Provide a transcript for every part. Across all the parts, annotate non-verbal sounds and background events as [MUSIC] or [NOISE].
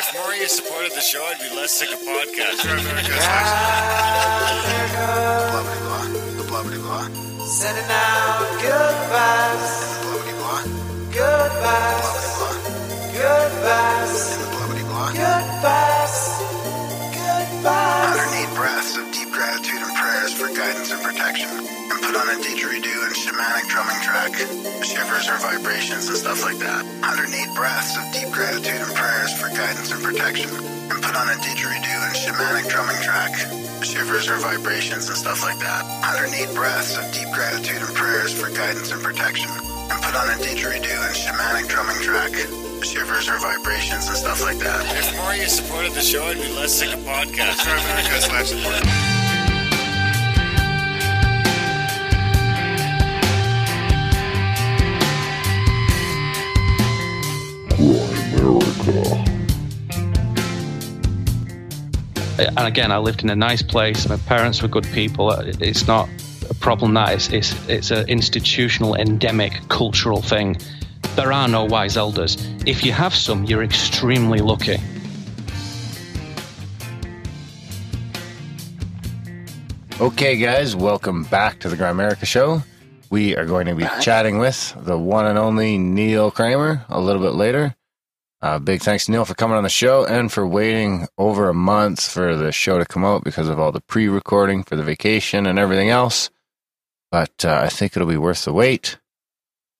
If more of supported the show, I'd be less sick of podcasts. Blah blah blah. The blah blah blah. Sending out good vibes, Blah blah blah. good vibes, protection. And put on a didgeridoo and shamanic drumming track. Shivers or vibrations and stuff like that. 108 breaths of deep gratitude and prayers for guidance and protection. And put on a didgeridoo and shamanic drumming track. Shivers or vibrations and stuff like that. 108 breaths of deep gratitude and prayers for guidance and protection. And put on a didgeridoo and shamanic drumming track. Shivers or vibrations and stuff like that. If more you supported the show, I'd be less sick of podcasts. And again, I lived in a nice place. My parents were good people. It's not a problem that it's it's it's an institutional, endemic, cultural thing. There are no wise elders. If you have some, you're extremely lucky. Okay, guys, welcome back to the Grimerica Show. We are going to be chatting with the one and only Neil Kramer a little bit later. Uh, big thanks to Neil for coming on the show and for waiting over a month for the show to come out because of all the pre recording for the vacation and everything else. But uh, I think it'll be worth the wait.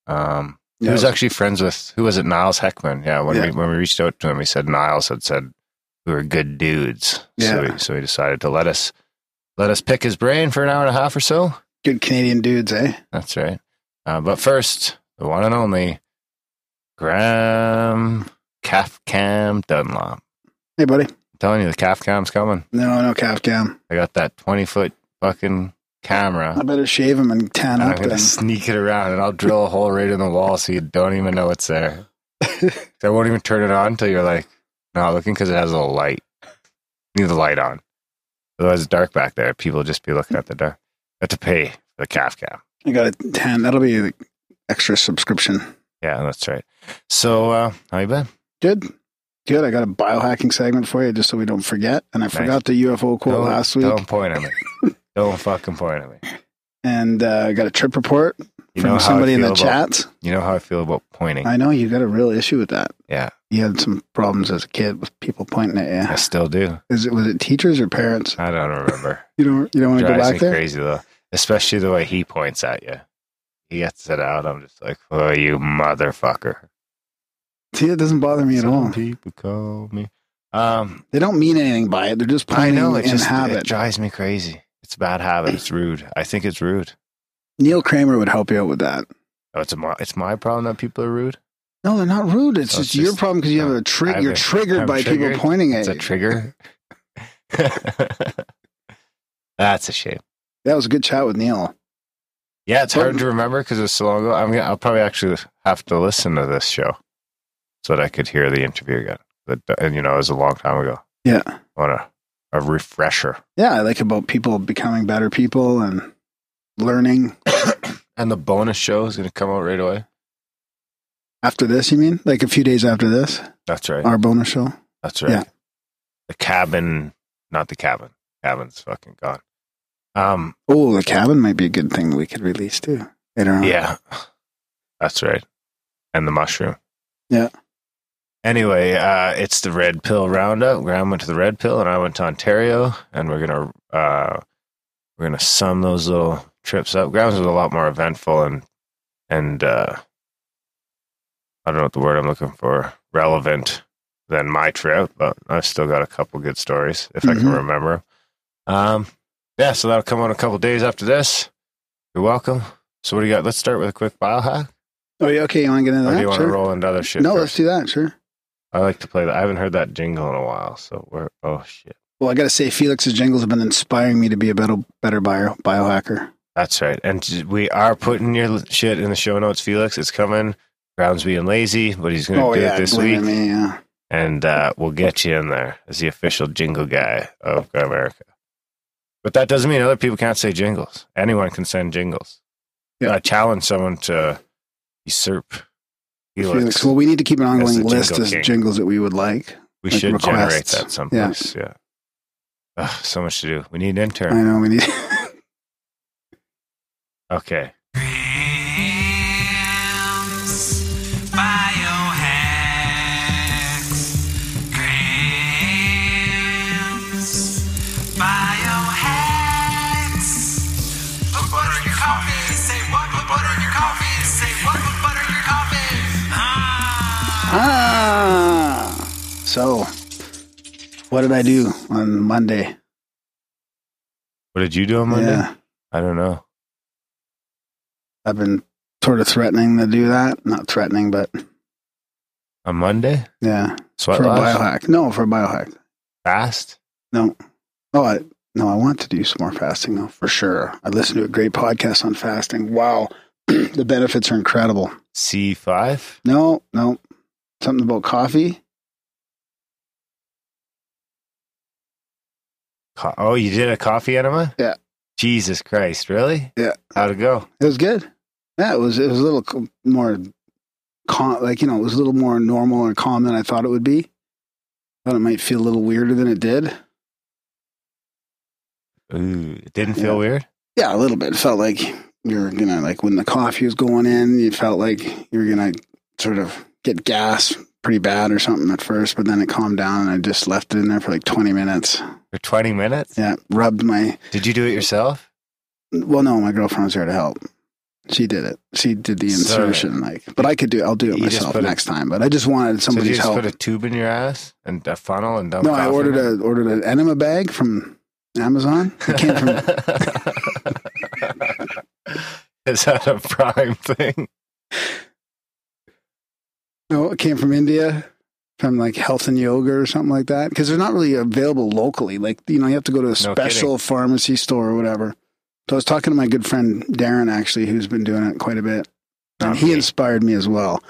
Um, he was actually friends with, who was it? Niles Heckman. Yeah, when, Yeah. We, when we reached out to him, he said Niles had said we were good dudes. So, Yeah. he, so he decided to let us let us pick his brain for an hour and a half or so. Good Canadian dudes, eh? That's right. Uh, but first, the one and only Graham Calf Cam Dunlop. Hey, buddy. I'm telling you, the calf cam's coming. No, no calf cam. I got that 20 foot fucking camera. I better shave him and tan And I'm up going to sneak it around and I'll drill a hole right in the wall so you don't even know it's there. [LAUGHS] I won't even turn it on until you're like not looking because it has a little light. You need the light on. Otherwise, it's dark back there. People just be looking at the dark. You have to pay for the calf cam. I got a tan. That'll be an extra subscription. Yeah, that's right. So, uh, how you been? Good. Good. I got a biohacking segment for you just so we don't forget. And I forgot the UFO quote Don't- last week. Don't point at me. [LAUGHS] don't fucking point at me. And uh, I got a trip report You from somebody in the about- chat. You know how I feel about pointing. I know you got a real issue with that. yeah, You had some problems as a kid with people pointing at you. I still do. Is it was it teachers or parents? I don't remember. [LAUGHS] You don't you don't want to go back there? crazy though, especially the way he points at you. He gets it out. I'm just like, oh, you motherfucker. See, it doesn't bother me at Some all. people call me. Um, They don't mean anything by it. They're just I know it in just habit. it drives me crazy. It's a bad habit. It's rude. I think it's rude. Neil Kramer would help you out with that. Oh, it's a, my- it's my problem that people are rude. No, they're not rude. It's just it's your just- problem because you have a trigger. You're triggered I'm by triggered. people pointing at you. It's a trigger. [LAUGHS] [LAUGHS] That's a shame. That was a good chat with Neil. Yeah, it's hard to remember because it was so long ago. I'm gonna, I'll probably actually have to listen to this show so that I could hear the interview again. But and you know, it was a long time ago. Yeah, I want a a refresher. yeah. I like about people becoming better people and learning. [COUGHS] And the bonus show is going to come out right away. After this, you mean like a few days after this, That's right. our bonus show? That's right. yeah. The cabin, not the cabin. Cabin's fucking gone. Um, Oh, the cabin might be a good thing we could release too. Later on. yeah, that's right. And the mushroom. Yeah. Anyway, uh, it's the red pill roundup. Graham went to the red pill, and I went to Ontario, and we're gonna uh, we're gonna sum those little trips up. Graham's was a lot more eventful and and uh, I don't know what the word I'm looking for. Relevant than my trip, but I've still got a couple good stories if I can Mhm. remember. Um, yeah, so that'll come on a couple days after this. You're welcome. So what do you got? Let's start with a quick biohack. Oh, yeah. Okay, you want to get into Or that? do you want Sure. to roll into other shit? no, let's do that. Sure. I like to play that. I haven't heard that jingle in a while, so we're oh shit. Well, I got to say, Felix's jingles have been inspiring me to be a better, better bio, biohacker. That's right. And we are putting your shit in the show notes, Felix. It's coming. Brown's being lazy, but he's going to Oh do yeah, it this week, Me, yeah. and uh, we'll get you in there as the official jingle guy of America. But that doesn't mean other people can't say jingles. Anyone can send jingles. Yeah. I challenge someone to usurp Felix. Well, we need to keep an ongoing list jingle of king. jingles that we would like. We Like should generate requests. that someplace. Yeah. Ugh, so much to do. We need an intern. I know we need. Okay. So, what did I do on Monday? What did you do on Monday? Yeah, I don't know. I've been sort of threatening to do that. Not threatening, but On Monday? yeah, Sweat for a biohack. No, for a biohack. Fast? No. Oh, I, no, I want to do some more fasting though, for sure. I listened to a great podcast on fasting. Wow. [CLEARS THROAT] the benefits are incredible. C5? No, no. Something about coffee. Co- oh, you did a coffee enema? Yeah. Jesus Christ, really? Yeah. How'd it go? It was good. Yeah, it was, it was a little co- more, calm, like, you know, it was a little more normal and calm than I thought it would be. Thought it might feel a little weirder than it did. Ooh, it didn't Yeah. feel weird? Yeah, a little bit. It felt like you were gonna like when the coffee was going in, you felt like you were gonna sort of get gas pretty bad or something at first, but then it calmed down and I just left it in there for like twenty minutes. For 20 minutes? Yeah, rubbed my Did you do it yourself? well no, my girlfriend was here to help. She did it. She did the So- insertion, like but I could do I'll do it You myself next time. But I just wanted So somebody's just help. put a tube in your ass and a funnel and dump no, I ordered a ordered an enema bag from Amazon. It came from [LAUGHS] Is that a prime thing? [LAUGHS] No, it came from India, from like health and yoga or something like that. Because they're not really available locally. Like you know, you have to go to a special pharmacy store or whatever. So I was talking to my good friend Darren actually, who's been doing it quite a bit, and he inspired me as well.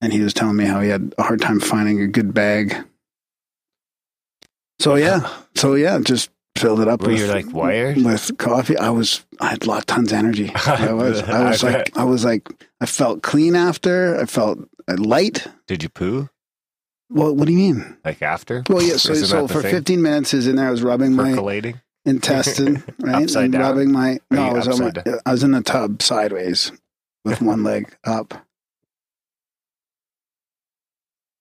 And he was telling me how he had a hard time finding a good bag. So yeah, so yeah, just filled it up. Were with, you like wired? with coffee? I was, I had lot tons of energy. [LAUGHS] I was, I was like. I was like, I felt clean after. I felt Uh, light. Did you poo? Well, what do you mean? Like after? Well, yeah. So, so for thing? 15 minutes, is in there. I was rubbing my Percolating? intestine, [LAUGHS] right? Upside and down? rubbing my. No, I was, my. I was in the tub sideways with one [LAUGHS] leg up,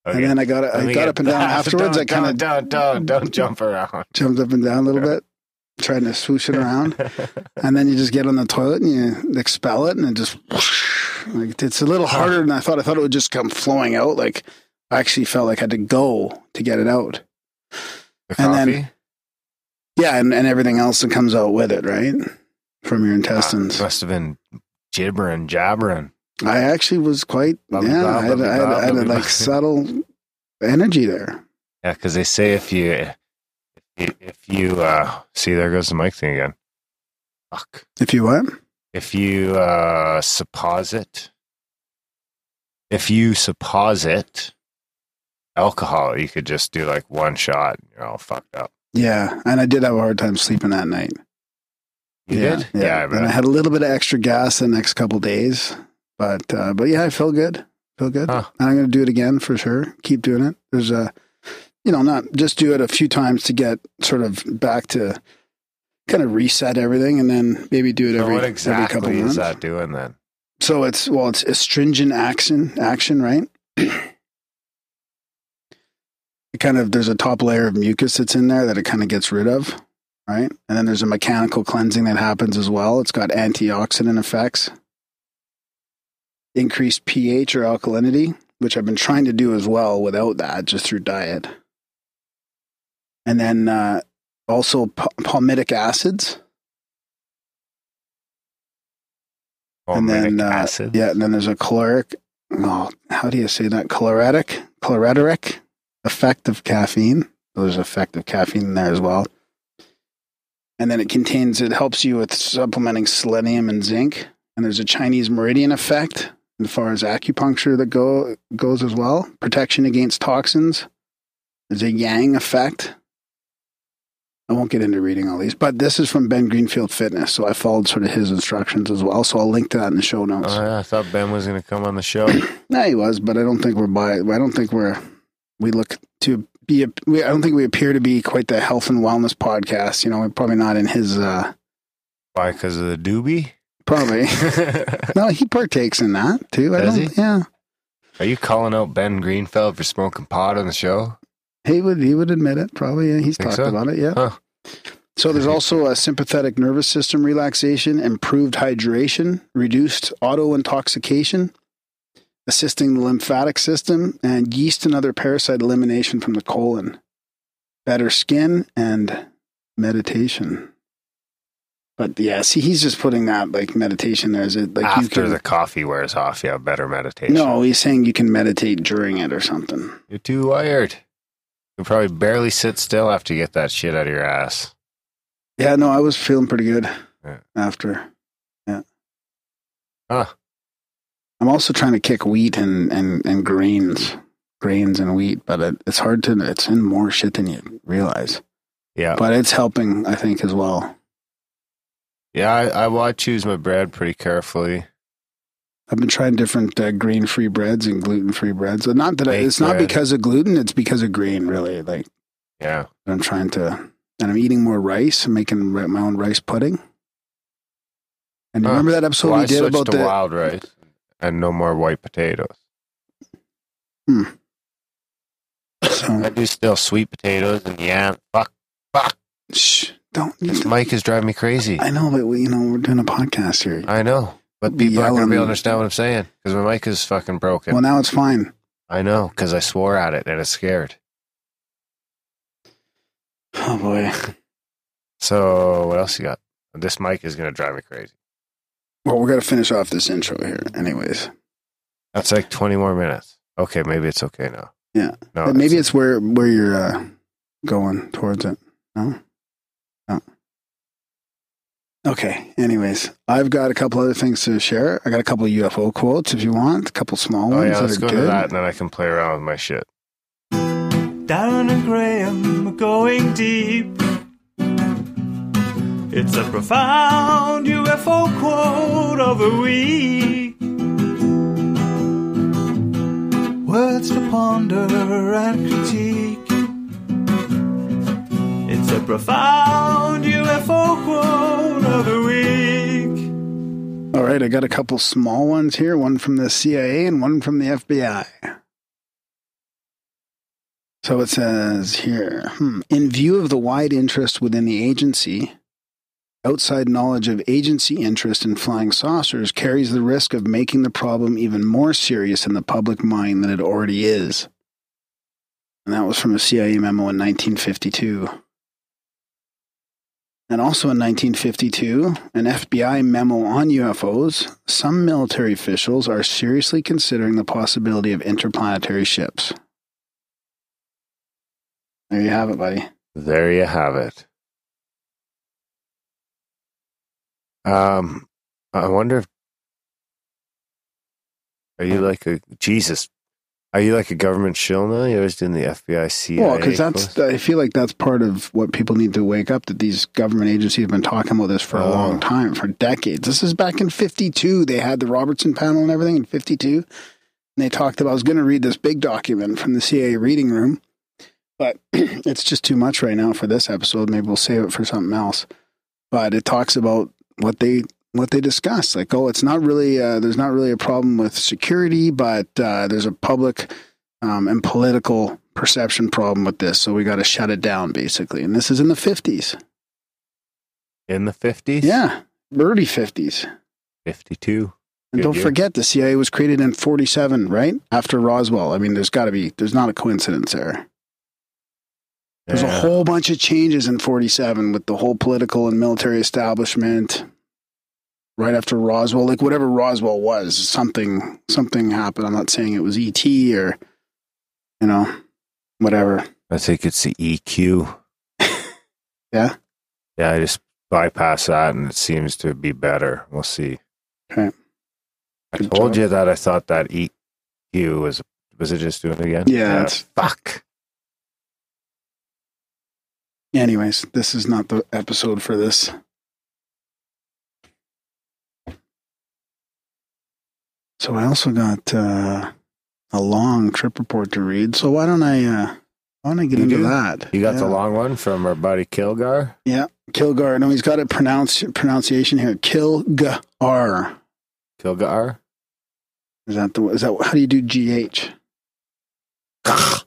Okay. and then I got I got up and down [LAUGHS] afterwards. I kind of don't, don't, don't jump around. jumped up and down a little bit, trying to swoosh it around, and then you just get on the toilet and you expel it, and it just like it's a little harder than I thought. I thought it would just come flowing out. Like I actually felt like I had to go to get it out. The And then- coffee? Yeah, and, and everything else that comes out with it, right? From your Ah, intestines. must have been gibbering, jabbering. I actually was quite, Blah, yeah, blah, I had, blah, I had, I had a like [LAUGHS] subtle energy there. Yeah, because they say if you, if you, if you uh, see, there goes the mic thing again. Fuck. If you what? If you uh, supposit, if you supposit alcohol, you could just do like one shot and you're all fucked up. Yeah, and I did have a hard time sleeping that night. You yeah, did? Yeah, I and I had a little bit of extra gas the next couple days, but uh, but yeah, I feel good. Feel good. Huh. And I'm going to do it again for sure. Keep doing it. There's a, you know, not just do it a few times to get sort of back to kind of reset everything, and then maybe do it So every what every couple exactly months. is that doing then? So it's well, it's astringent action, action, right? it kind of there's a top layer of mucus that's in there that it kind of gets rid of, right? And then there's a mechanical cleansing that happens as well. It's got antioxidant effects, increased pH or alkalinity, which I've been trying to do as well without that, just through diet. And then uh, also palmitic acids. and then Palmitic uh, acid? yeah, and then there's a caloric. Oh, how do you say that? Chlorotic, chlorotic effect of caffeine. There's effect of caffeine in there as well. And then it contains. It helps you with supplementing selenium and zinc. And there's a Chinese meridian effect as far as acupuncture that go goes as well. Protection against toxins. There's a yang effect. I won't get into reading all these, but this is from Ben Greenfield Fitness, so I followed sort of his instructions as well. So I'll link to that in the show notes. Oh, yeah, I thought Ben was going to come on the show. [CLEARS THROAT] Yeah, he was, but I don't think we're by. I don't think we're. We look too be. We, I don't think we appear to be quite the health and wellness podcast. You know, we're probably not in his. uh Why? Because of the doobie? Probably. [LAUGHS] no, he partakes in that too. I Does don't. he? Yeah, Are you calling out Ben Greenfield for smoking pot on the show? He would. He would admit it. Probably. Yeah, he's talked so? about it. Yeah. Huh. So there's also a sympathetic nervous system relaxation, improved hydration, reduced auto intoxication, assisting the lymphatic system, and yeast and other parasite elimination from the colon, better skin, and meditation. But yeah, see, he's just putting that like meditation there. Is it like you After can? the coffee wears off, yeah, better meditation. no, he's saying you can meditate during it or something. You're too wired. You probably barely sit still after you get that shit out of your ass. Yeah, no, I was feeling pretty good Yeah. after. Yeah. Huh. I'm also trying to kick wheat and, and, and grains, grains and wheat, but it, it's hard to, it's in more shit than you realize. Yeah. But it's helping, I think, as well. Yeah, I, I, well, I choose my bread pretty carefully. I've been trying different uh, grain free breads and gluten free breads. And Not that I, it's not because of gluten, it's because of grain, really. Like, Yeah. I'm trying to, and I'm eating more rice. I'm making my own rice pudding. And Huh. remember that episode well, we did about the wild rice and no more white potatoes. so, I do still sweet potatoes and yam. Fuck, fuck. shh, don't. This mic is driving me crazy. I know, but we, you know, we're doing a podcast here. I know, but people aren't gonna be able to understand what I'm saying because my mic is fucking broken. Well, now it's fine. I know because I swore at it and it's scared. Oh boy. So what else you got? This mic is gonna drive me crazy. Well, we're gonna finish off this intro here, anyways. That's like 20 more minutes. Okay, maybe it's okay now. Yeah. No, But maybe it's- it's where where you're uh, going towards it. No. No. Okay. Anyways, I've got a couple other things to share. I got a couple of UFO quotes if you want. A couple small oh, ones. Oh ones yeah, let's go are to that and then I can play around with my shit. Darren and Graham are going deep. It's a profound UFO quote of the week. Words to ponder and critique. A profound UFO quote of the week. All right, I got a couple small ones here. One from the CIA and one from the FBI. So it says here, hmm, in view of the wide interest within the agency, outside knowledge of agency interest in flying saucers carries the risk of making the problem even more serious in the public mind than it already is. And that was from a CIA memo in 1952. And also in 1952, an FBI memo on UFOs, some military officials are seriously considering the possibility of interplanetary ships. There you have it, buddy. There you have it. Um, I wonder if are you like a Jesus? Are you like a government shill now? You always doing the FBI, CIA? Well, because that's I feel like that's part of what people need to wake up that these government agencies have been talking about this for a Oh. long time, for decades. This is back in 52. They had the Robertson panel and everything in 52. And they talked about, I was going to read this big document from the CIA reading room, but [CLEARS THROAT] it's just too much right now for this episode. Maybe we'll save it for something else. But it talks about what they what they discuss. Like, oh, it's not really uh, there's not really a problem with security, but uh, there's a public um, and political perception problem with this, so we got to shut it down, basically. And this is in the fifties. in the fifties. Yeah, early fifties. fifty-two. And Good don't year. forget, the CIA was created in forty-seven, right after Roswell. I mean, there's got to be there's not a coincidence there. There's a whole bunch of changes in 47 with the whole political and military establishment. Right after Roswell, like whatever Roswell was, something something happened. I'm not saying it was ET or you know, whatever. I think it's the EQ. [LAUGHS] Yeah? Yeah, I just bypass that and it seems to be better. We'll see. Okay. I Good told job. you that I thought that EQ was was it just doing it again? Yeah, it's- fuck. Anyways, this is not the episode for this. So I also got uh, a long trip report to read. So why don't I uh, I want to get You into do? that. You got the long one from our buddy Kilgar. Yeah, Kilgar. No, he's got a pronounce pronunciation here. Kilgar. Kilgar. Is that the? Is that how do you do gh? [LAUGHS]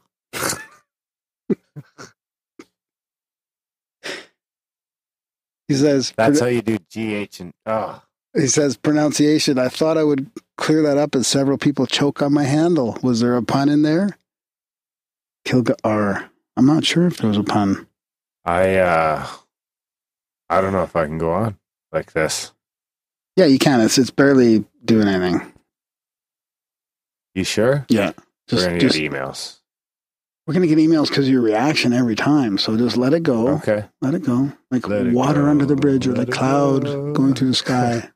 He says. That's how you do GH and oh. He says pronunciation. I thought I would clear that up as several people choke on my handle. Was there a pun in there? Kilgar. I'm not sure if there was a pun. I uh I don't know if I can go on like this. Yeah, you can. It's it's barely doing anything. You sure? Yeah. We're Just, gonna just get emails. we're gonna get emails because your reaction every time. So just let it go. Okay. Let it go. Like Let water go. under the bridge or Let like cloud go. going through the sky [LAUGHS]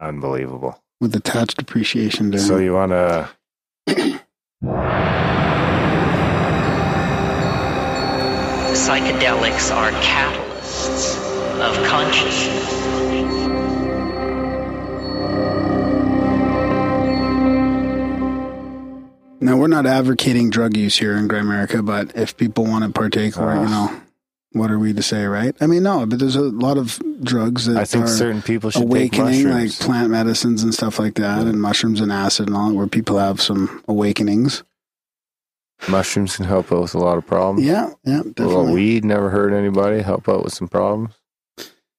Unbelievable. with attached appreciation down. So you wanna Psychedelics are catalysts of consciousness. now we're not advocating drug use here in Grimerica, but if people want to partake, or you Ah. know, what are we to say, right? I mean, no, but there's a lot of drugs that I think are certain people should awakening, take like plant medicines and stuff like that, and mushrooms and acid and all, where people have some awakenings. mushrooms can help out with a lot of problems. Yeah, yeah, A little definitely. weed never hurt anybody, help out with some problems.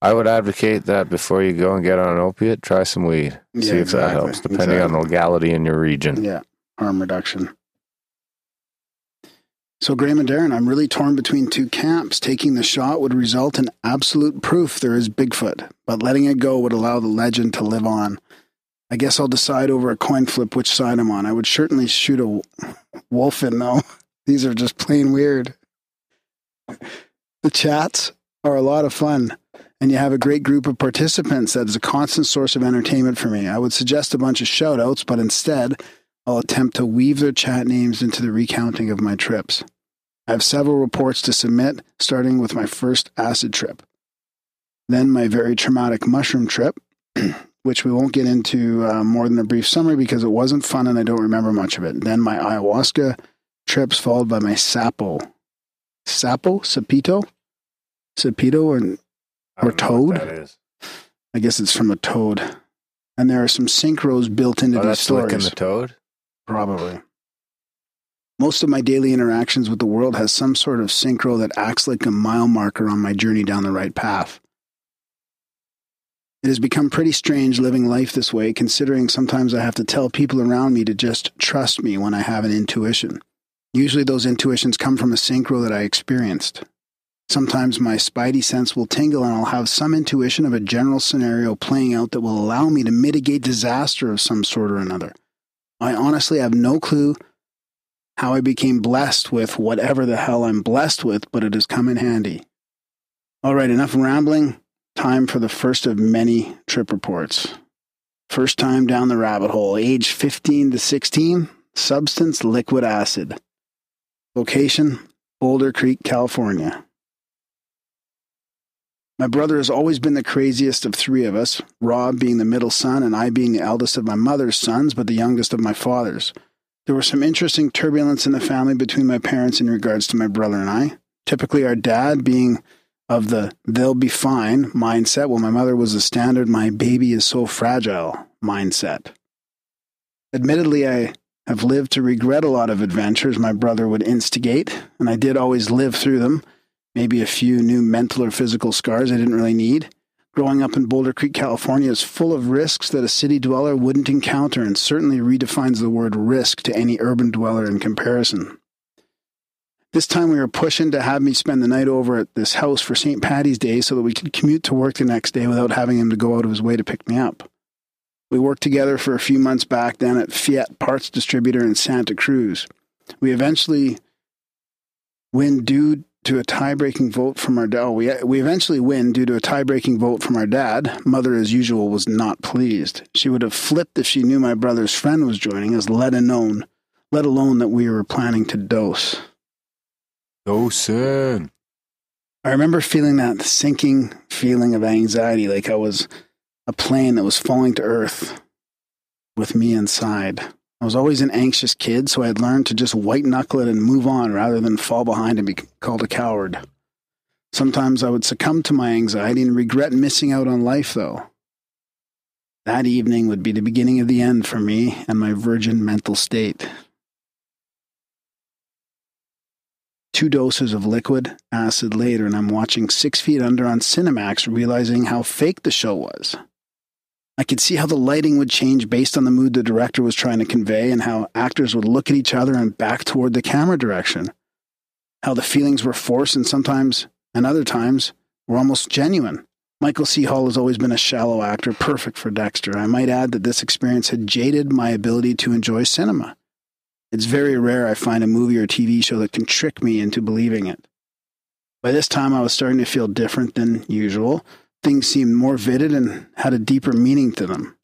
I would advocate that before you go and get on an opiate, try some weed. See Yeah, if that helps, depending on the legality in your region. Yeah, harm reduction. So, Graham and Darren, I'm really torn between two camps. Taking the shot would result in absolute proof there is Bigfoot, but letting it go would allow the legend to live on. I guess I'll decide over a coin flip which side I'm on. I would certainly shoot a wolf in, though. [LAUGHS] These are just plain weird. The chats are a lot of fun, and you have a great group of participants that is a constant source of entertainment for me. I would suggest a bunch of shout outs, but instead, I'll attempt to weave their chat names into the recounting of my trips. I have several reports to submit, starting with my first acid trip, then my very traumatic mushroom trip, [CLEARS THROAT] which we won't get into uh, more than a brief summary because it wasn't fun and I don't remember much of it. Then my ayahuasca trips, followed by my sapo. Sapo? Sapito? Sapito? Or Or toad? I guess it's from a toad. And there are some synchros built into Oh, these that's licking stories. the toad. Probably. Most of my daily interactions with the world has some sort of synchro that acts like a mile marker on my journey down the right path. It has become pretty strange living life this way, considering sometimes I have to tell people around me to just trust me when I have an intuition. Usually, those intuitions come from a synchro that I experienced. Sometimes my spidey sense will tingle and I'll have some intuition of a general scenario playing out that will allow me to mitigate disaster of some sort or another. I honestly have no clue how I became blessed with whatever the hell I'm blessed with, but it has come in handy. All right, enough rambling. Time for the first of many trip reports. First time down the rabbit hole, age 15 to 16, substance liquid acid. Location Boulder Creek, California. My brother has always been the craziest of three of us, Rob being the middle son and I being the eldest of my mother's sons, but the youngest of my father's. There was some interesting turbulence in the family between my parents in regards to my brother and I. Typically, our dad being of the they'll be fine mindset, while my mother was the standard my baby is so fragile mindset. Admittedly, I have lived to regret a lot of adventures my brother would instigate, and I did always live through them. Maybe a few new mental or physical scars I didn't really need. Growing up in Boulder Creek, California is full of risks that a city dweller wouldn't encounter and certainly redefines the word risk to any urban dweller in comparison. This time we were pushing to have me spend the night over at this house for St. Patty's Day so that we could commute to work the next day without having him to go out of his way to pick me up. We worked together for a few months back then at Fiat Parts Distributor in Santa Cruz. We eventually when due to a tie-breaking vote from our dad. Oh, we we eventually win due to a tie-breaking vote from our dad. Mother, as usual, was not pleased. She would have flipped if she knew my brother's friend was joining us, let alone, let alone that we were planning to dose. Dosing. I remember feeling that sinking feeling of anxiety, like I was a plane that was falling to earth with me inside. I was always an anxious kid, so I had learned to just white knuckle it and move on rather than fall behind and be called a coward. Sometimes I would succumb to my anxiety and regret missing out on life, though. That evening would be the beginning of the end for me and my virgin mental state. Two doses of liquid acid later, and I'm watching Six Feet Under on Cinemax, realizing how fake the show was. I could see how the lighting would change based on the mood the director was trying to convey, and how actors would look at each other and back toward the camera direction. How the feelings were forced and sometimes, and other times, were almost genuine. Michael C. Hall has always been a shallow actor, perfect for Dexter. I might add that this experience had jaded my ability to enjoy cinema. It's very rare I find a movie or TV show that can trick me into believing it. By this time, I was starting to feel different than usual. Things seemed more vivid and had a deeper meaning to them.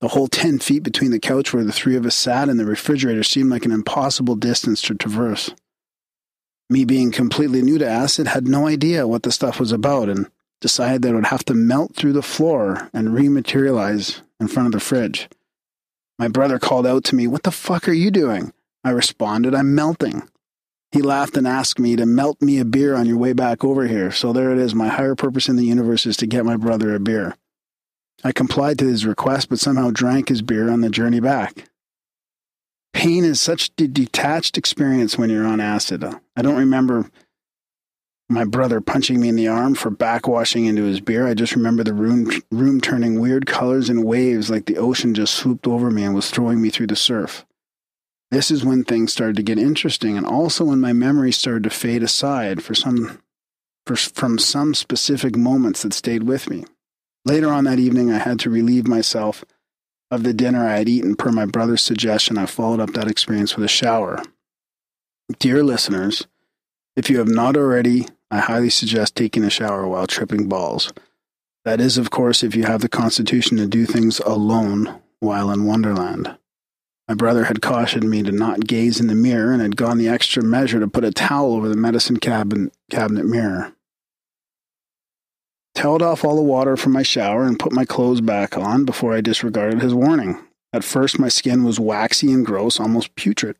The whole 10 feet between the couch where the three of us sat and the refrigerator seemed like an impossible distance to traverse. Me being completely new to acid, had no idea what the stuff was about and decided that it would have to melt through the floor and rematerialize in front of the fridge. My brother called out to me, What the fuck are you doing? I responded, I'm melting. He laughed and asked me to melt me a beer on your way back over here. So there it is. My higher purpose in the universe is to get my brother a beer. I complied to his request, but somehow drank his beer on the journey back. Pain is such a detached experience when you're on acid. I don't remember my brother punching me in the arm for backwashing into his beer. I just remember the room, room turning weird colors and waves like the ocean just swooped over me and was throwing me through the surf. This is when things started to get interesting, and also when my memory started to fade aside for some, for, from some specific moments that stayed with me. Later on that evening, I had to relieve myself of the dinner I had eaten per my brother's suggestion. I followed up that experience with a shower. Dear listeners, if you have not already, I highly suggest taking a shower while tripping balls. That is, of course, if you have the constitution to do things alone while in Wonderland. My brother had cautioned me to not gaze in the mirror and had gone the extra measure to put a towel over the medicine cabinet, cabinet mirror. Toweled off all the water from my shower and put my clothes back on before I disregarded his warning. At first, my skin was waxy and gross, almost putrid.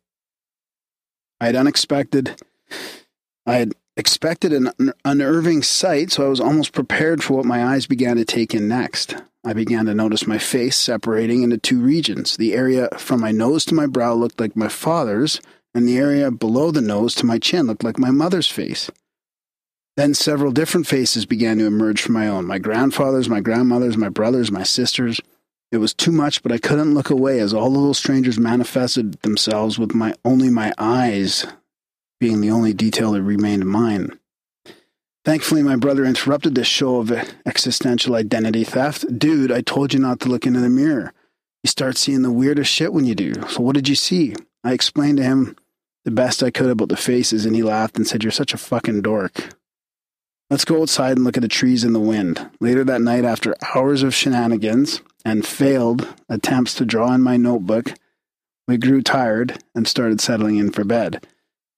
I had unexpected. I had expected an unnerving sight, so I was almost prepared for what my eyes began to take in next. I began to notice my face separating into two regions. The area from my nose to my brow looked like my father's, and the area below the nose to my chin looked like my mother's face. Then several different faces began to emerge from my own my grandfather's, my grandmother's, my brother's, my sister's. It was too much, but I couldn't look away as all the little strangers manifested themselves with my only my eyes being the only detail that remained mine. Thankfully, my brother interrupted this show of existential identity theft. Dude, I told you not to look into the mirror. You start seeing the weirdest shit when you do. So, what did you see? I explained to him the best I could about the faces, and he laughed and said, You're such a fucking dork. Let's go outside and look at the trees in the wind. Later that night, after hours of shenanigans and failed attempts to draw in my notebook, we grew tired and started settling in for bed.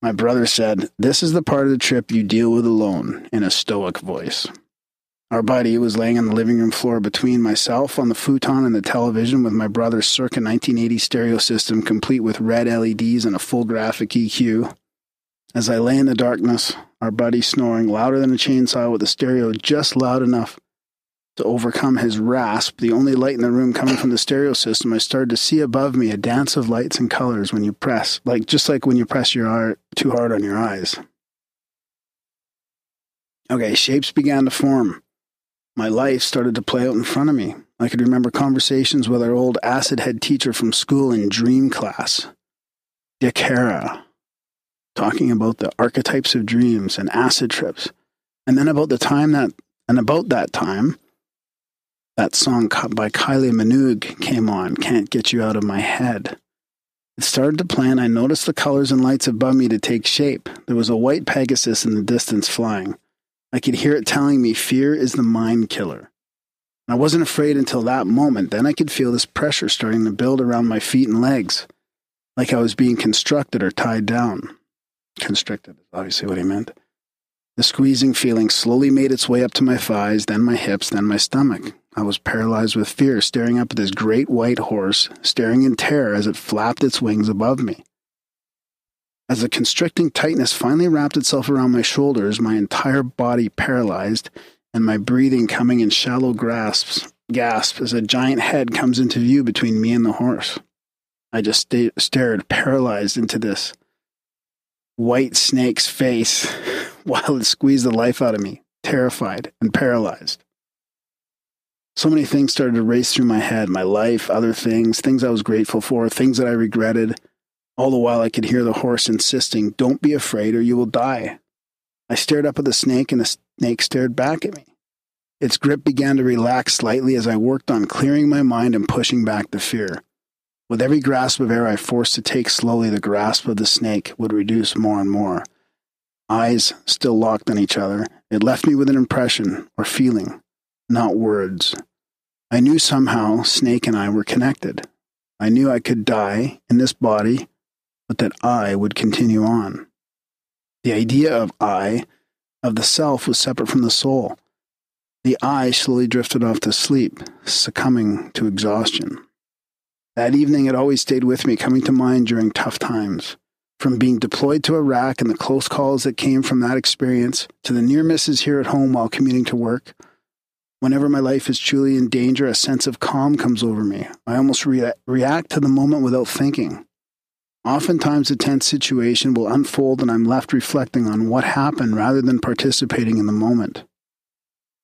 My brother said, This is the part of the trip you deal with alone, in a stoic voice. Our buddy was laying on the living room floor between myself on the futon and the television with my brother's circa 1980 stereo system complete with red LEDs and a full graphic EQ. As I lay in the darkness, our buddy snoring louder than a chainsaw with the stereo just loud enough to overcome his rasp, the only light in the room coming from the stereo system, I started to see above me a dance of lights and colors when you press, like just like when you press your art too hard on your eyes. Okay, shapes began to form. My life started to play out in front of me. I could remember conversations with our old acid head teacher from school in dream class, Dick Hara, talking about the archetypes of dreams and acid trips. And then about the time that, and about that time, that song by Kylie Minogue came on, Can't Get You Out of My Head. It started to play, and I noticed the colors and lights above me to take shape. There was a white Pegasus in the distance flying. I could hear it telling me fear is the mind killer. I wasn't afraid until that moment. Then I could feel this pressure starting to build around my feet and legs, like I was being constructed or tied down. Constricted is obviously what he meant. The squeezing feeling slowly made its way up to my thighs, then my hips, then my stomach. I was paralyzed with fear, staring up at this great white horse, staring in terror as it flapped its wings above me. As the constricting tightness finally wrapped itself around my shoulders, my entire body paralyzed, and my breathing coming in shallow grasps, gasps as a giant head comes into view between me and the horse. I just sta- stared paralyzed into this white snake's face [LAUGHS] while it squeezed the life out of me, terrified and paralyzed. So many things started to race through my head my life, other things, things I was grateful for, things that I regretted. All the while, I could hear the horse insisting, Don't be afraid or you will die. I stared up at the snake, and the snake stared back at me. Its grip began to relax slightly as I worked on clearing my mind and pushing back the fear. With every grasp of air I forced to take slowly, the grasp of the snake would reduce more and more. Eyes still locked on each other, it left me with an impression or feeling, not words. I knew somehow Snake and I were connected. I knew I could die in this body, but that I would continue on. The idea of I, of the self, was separate from the soul. The I slowly drifted off to sleep, succumbing to exhaustion. That evening, it always stayed with me, coming to mind during tough times. From being deployed to Iraq and the close calls that came from that experience, to the near misses here at home while commuting to work, whenever my life is truly in danger, a sense of calm comes over me. I almost rea- react to the moment without thinking. Oftentimes, a tense situation will unfold, and I'm left reflecting on what happened rather than participating in the moment.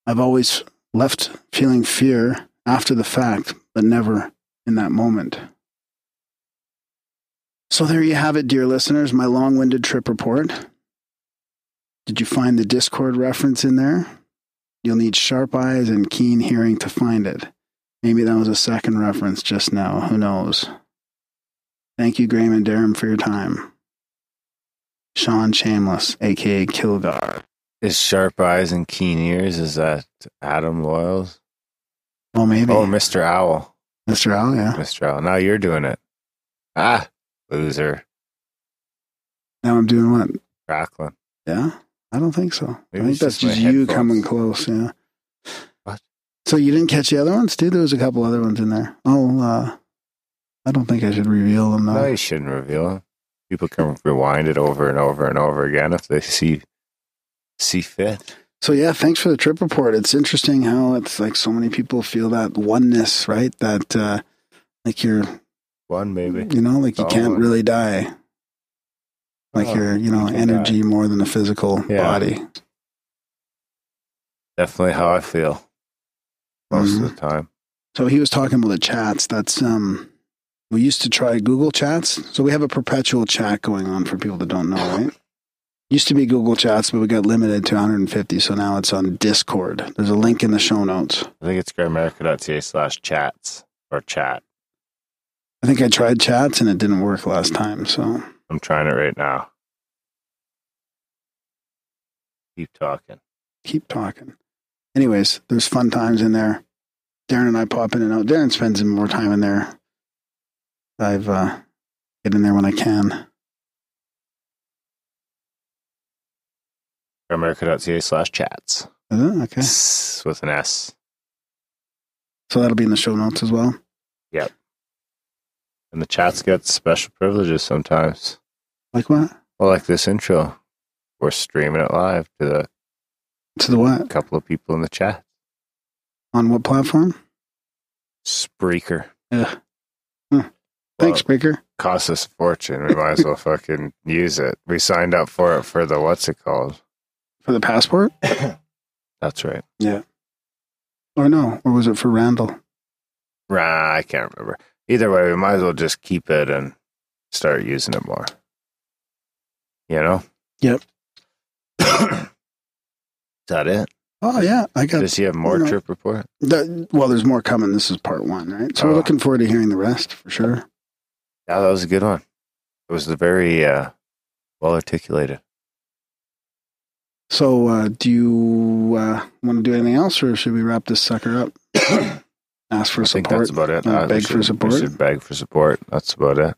I've always left feeling fear after the fact, but never in that moment. So, there you have it, dear listeners, my long winded trip report. Did you find the Discord reference in there? You'll need sharp eyes and keen hearing to find it. Maybe that was a second reference just now. Who knows? Thank you, Graham and Darren, for your time. Sean Shameless, aka Kilgar. Is sharp eyes and keen ears? Is that Adam Loyals? Well, maybe. Oh, Mr. Owl. Mr. Owl, yeah. Mr. Owl. Now you're doing it. Ah, loser. Now I'm doing what? Crackling. Yeah? I don't think so. Maybe I think that's just you coming close, yeah. What? So you didn't catch the other ones, dude? There was a couple other ones in there. Oh, uh, I don't think I should reveal them, though. No, you shouldn't reveal them. People can rewind it over and over and over again if they see see fit. So yeah, thanks for the trip report. It's interesting how it's like so many people feel that oneness, right? That uh like you're One maybe. you know, like you Oh. can't really die. Like Oh, you're, you know, energy more than the physical Yeah. body. Definitely how I feel most Mhm. of the time. So he was talking about the chats. That's um we used to try Google Chats. So we have a perpetual chat going on for people that don't know, right? Used to be Google Chats, but we got limited to 150, so now it's on Discord. There's a link in the show notes. I think it's grimerica.ca slash chats or chat. I think I tried chats and it didn't work last time, so I'm trying it right now. Keep talking. keep talking. Anyways, there's fun times in there. Darren and I pop in and out. Darren spends more time in there. I've uh, get in there when I can. Grimerica.ca slash chats. Okay. S with an S. So that'll be in the show notes as well. And the chats get special privileges sometimes. Like what? Well, like this intro. We're streaming it live to the To the what? A couple of people in the chat. On what platform? Spreaker. Ugh. Thanks, Spreaker. Cost us a fortune. We might as well [LAUGHS] fucking use it. We signed up for it for the what's it called? For the passport? [COUGHS] That's right. Yeah. Or no? Or was it for Randall? Rah, I can't remember. Either way, we might as well just keep it and start using it more. You know? Yep. Is that it? Oh, yeah. I got Does he have more no. trip report? the, well, there's more coming. This is part one, right? So we're Oh. looking forward to hearing the rest for sure. Yeah, that was a good one. It was very uh, well articulated. So, uh, do you uh, want to do anything else, or should we wrap this sucker up? [CLEARS THROAT] Ask for I think support. that's about it. Uh, we beg for should- we support? should beg for support. That's about it.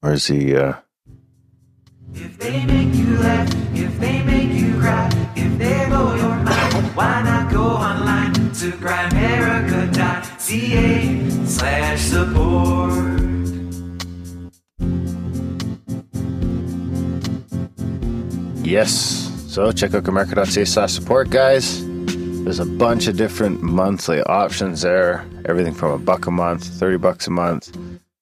Where's the uh, If they make you laugh, if they make you cry, if they blow your mind, why not go online to grimerica.ca slash support. Yes. So check out Grimerica.ca slash support, guys. There's a bunch of different monthly options there. Everything from a buck a month, 30 bucks a month.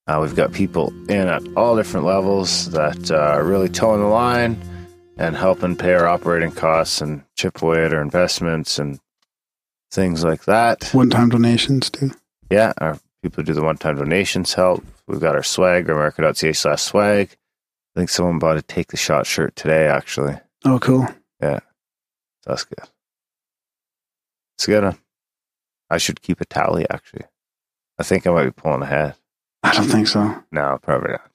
Uh, we've got people in at all different levels that uh, are really towing the line and helping pay our operating costs and chip away at our investments and things like that. One time donations too. Yeah, our people do the one time donations help. We've got our swag, Grimerica.ca slash swag. I think someone bought a Take the Shot shirt today, actually. Oh, cool. Yeah. That's good. It's good. I should keep a tally, actually. I think I might be pulling ahead. I don't think so. No, probably not.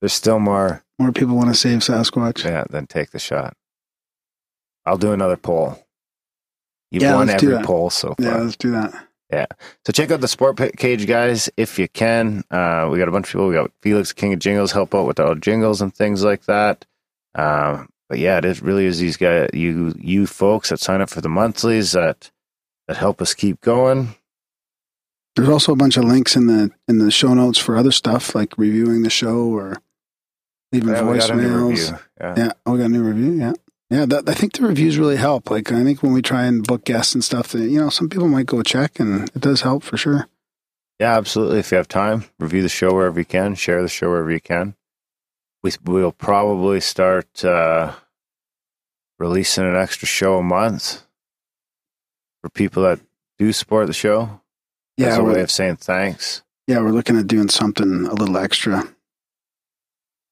There's still more, More people want to save Sasquatch. yeah, then take the shot. I'll do another poll. You've Yeah, won every poll so far. Yeah, let's do that. Yeah. So check out the sport cage, guys, if you can. Uh, we got a bunch of people. We got Felix, King of Jingles, help out with all jingles and things like that. Um, but yeah, it is, really is these guys, you you folks that sign up for the monthlies that that help us keep going. There's also a bunch of links in the in the show notes for other stuff like reviewing the show or leaving Yeah, we got a new voicemails. Yeah. Yeah, oh, we got a new review. Yeah, yeah. That, I think the reviews really help. Like I think when we try and book guests and stuff, that you know, some people might go check, and it does help for sure. Yeah, absolutely. If you have time, review the show wherever you can, share the show wherever you can. We we'll probably start uh, releasing an extra show a month for people that do support the show. Yeah, as a way of saying thanks. yeah, we're looking at doing something a little extra.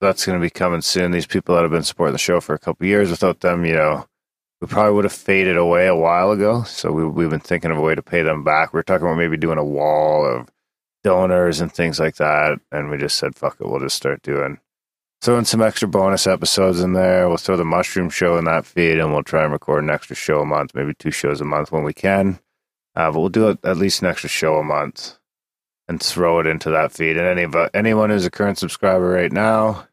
That's going to be coming soon. These people that have been supporting the show for a couple of years, without them, you know, we probably would have faded away a while ago. So we, we've been thinking of a way to pay them back. We are talking about maybe doing a wall of donors and things like that. And we just said, fuck it, we'll just start doing throwing some extra bonus episodes in there. We'll throw the mushroom show in that feed and we'll try and record an extra show a month, maybe two shows a month when we can. Uh, but we'll do at least an extra show a month and throw it into that feed. And any anyone who's a current subscriber right now,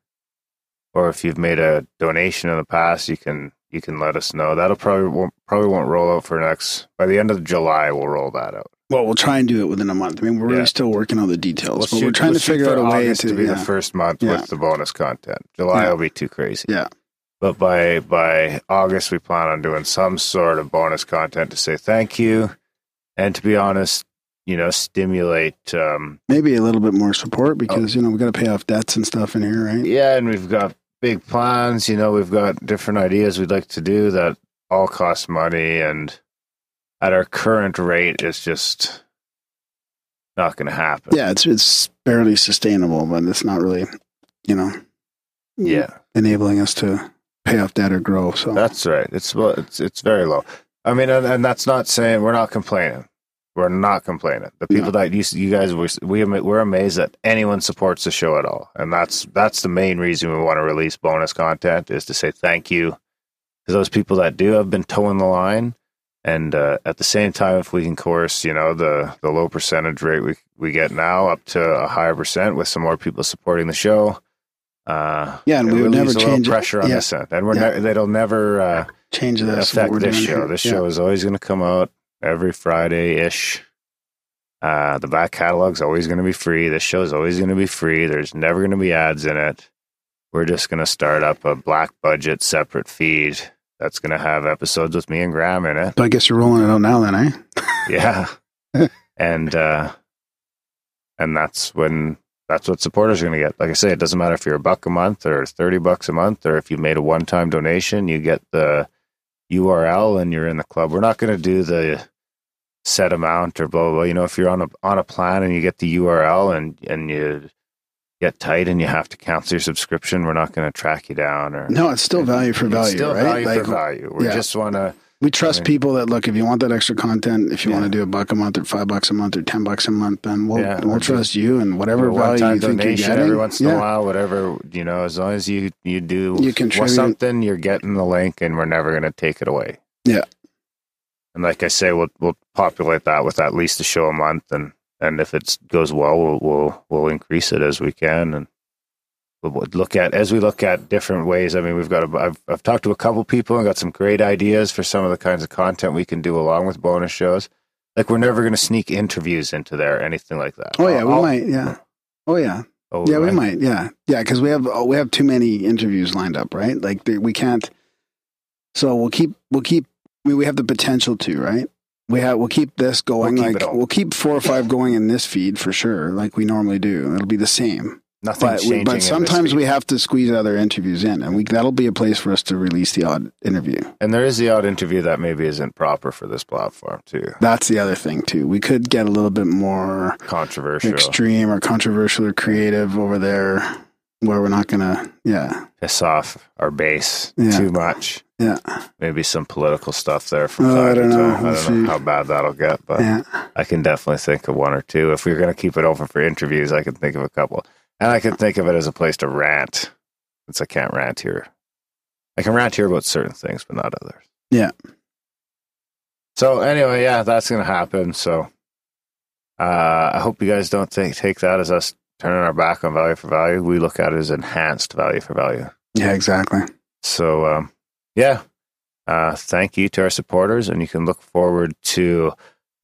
or if you've made a donation in the past, you can you can let us know. That'll probably won't, probably won't roll out for next by the end of July. We'll roll that out. Well, we'll try and do it within a month. I mean, we're really still working on the details, but we're trying to figure out a way August to, to be yeah. the first month Yeah. with the bonus content. July Yeah. will be too crazy. Yeah. But by by August, we plan on doing some sort of bonus content to say thank you, and to be honest, you know, stimulate. Um, maybe a little bit more support because you know we got to pay off debts and stuff in here, right? yeah, and we've got big plans. You know, we've got different ideas we'd like to do that all cost money, and at our current rate, it's just not going to happen. Yeah, it's it's barely sustainable, but it's not really, you know, yeah. enabling us to pay off debt or grow. So That's right. It's well, it's it's very low. I mean, and, and that's not saying we're not complaining. We're not complaining. The people that you you guys were we we're amazed that anyone supports the show at all, and that's that's the main reason we want to release bonus content is to say thank you to those people that do have been towing the line, and uh, at the same time, if we can course you know the the low percentage rate we we get now up to a higher percent with some more people supporting the show. Uh, Yeah, and we would never change it. pressure on Yeah. this end, and we're Yeah. ne- it'll never. Uh, change this. affect this show. here. This Yeah. show is always going to come out every Friday ish. Uh, the back catalog's always going to be free. This show is always going to be free. There's never going to be ads in it. We're just going to start up a black budget separate feed that's going to have episodes with me and Graham in it. So I guess you're rolling it out now, then, eh? [LAUGHS] Yeah, [LAUGHS] and uh, and that's when that's what supporters are going to get. Like I say, it doesn't matter if you're a buck a month or thirty bucks a month, or if you made a one-time donation, you get the URL and you're in the club. We're not going to do the set amount or blah blah. blah. You know, if you're on a on a plan and you get the URL and and you get tight and you have to cancel your subscription, we're not going to track you down or No, it's still value for value, still right? value like for value. We yeah. just want to. we trust Right. people that look. If you want that extra content, if you Yeah. want to do a buck a month or five bucks a month or ten bucks a month, then we'll Yeah, we'll trust you and whatever value you think you're getting. every once in yeah. a while, whatever you know. As long as you you do You contribute. something, you're getting the link, and we're never going to take it away. Yeah. And like I say, we'll we'll populate that with at least a show a month, and and if it goes well, we'll we'll we'll increase it as we can, and we'll look at as we look at different ways. I mean, we've got a, I've I've talked to a couple people and got some great ideas for some of the kinds of content we can do along with bonus shows. Like we're never going to sneak interviews into there or anything like that. Oh yeah, we I'll- might. Yeah. Oh yeah. Oh, Yeah, we might. Yeah, yeah, because we have oh, we have too many interviews lined up, right? Like they, we can't. So we'll keep we'll keep. I mean, we have the potential to, right? We have we'll keep this going. We'll keep like we'll keep four or five going in this feed for sure, like we normally do. It'll be the same. Nothing But we, but sometimes we have to squeeze other interviews in, and we that'll be a place for us to release the odd interview. and there is the odd interview that maybe isn't proper for this platform too. That's the other thing too. We could get a little bit more Controversial, extreme or controversial or creative over there, where we're not gonna. Yeah, piss off our base Yeah. too much. Yeah, Maybe some political stuff there from Oh, time to don't know. time. I don't know see. how bad that'll get, but yeah. I can definitely think of one or two. If we are going to keep it open for interviews, I can think of a couple. And I can think of it as a place to rant, since I can't rant here. I can rant here about certain things, but not others. Yeah. So anyway, yeah, that's going to happen. So uh, I hope you guys don't take take that as us turning our back on value for value. We look at it as enhanced value for value. Yeah, exactly. So um, yeah, uh, thank you to our supporters, and you can look forward to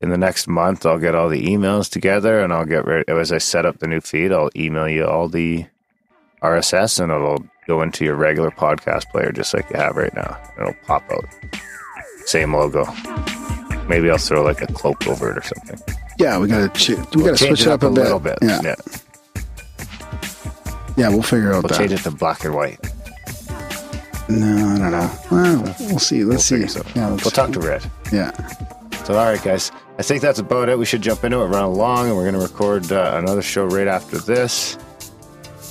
in the next month. I'll get all the emails together, and I'll get ready as I set up the new feed. I'll email you all the RSS, and it'll go into your regular podcast player, just like you have right now. It'll pop out, same logo. Maybe I'll throw like a cloak over it or something. Yeah, we gotta ch- we We'll gotta switch it up a, bit. little bit. Yeah, yeah. yeah, we'll figure out We'll that. change it to black and white. No, I don't know. Well, we'll see. Let's see. figure something Yeah, let's, We'll talk to Red. yeah. So, all right, guys. I think that's about it. We should jump into it, run along, and we're going to record uh, another show right after this.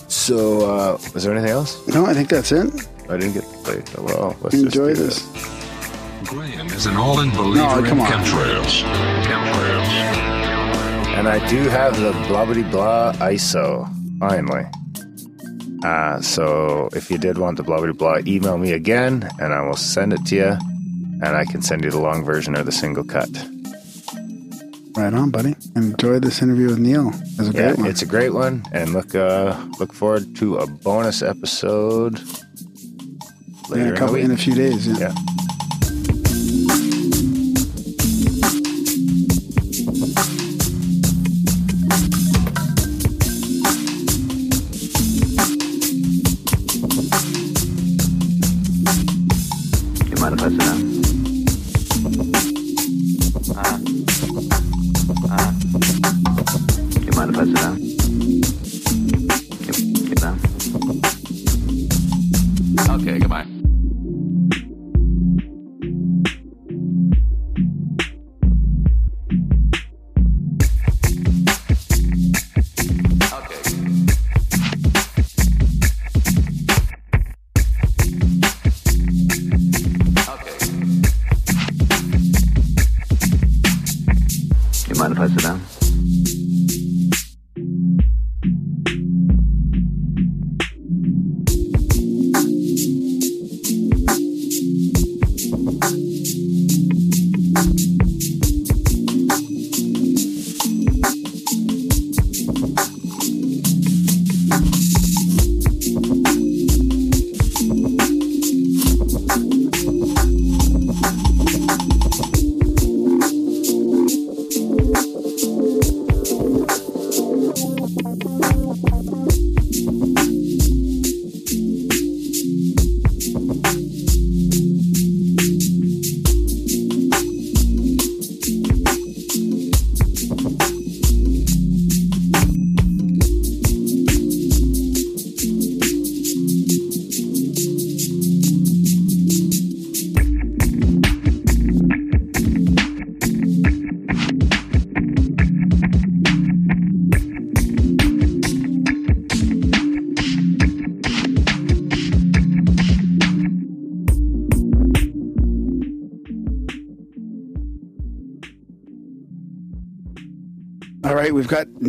So, uh, is there anything else? No, I think that's it. I didn't get to play. Well, let's Enjoy just do this. Graham is an all-in believer No, in come on. chemtrails. Chemtrails. And I do have the blobbity blah ISO, finally. Uh, so, if you did want the blah blah, blah, email me again, and I will send it to you. And I can send you the long version or the single cut. Right on, buddy. Enjoy this interview with Neil. It was a Yeah, great one. it's a great one, and look uh, look forward to a bonus episode later in in a couple week. in a few days. Yeah. Yeah. All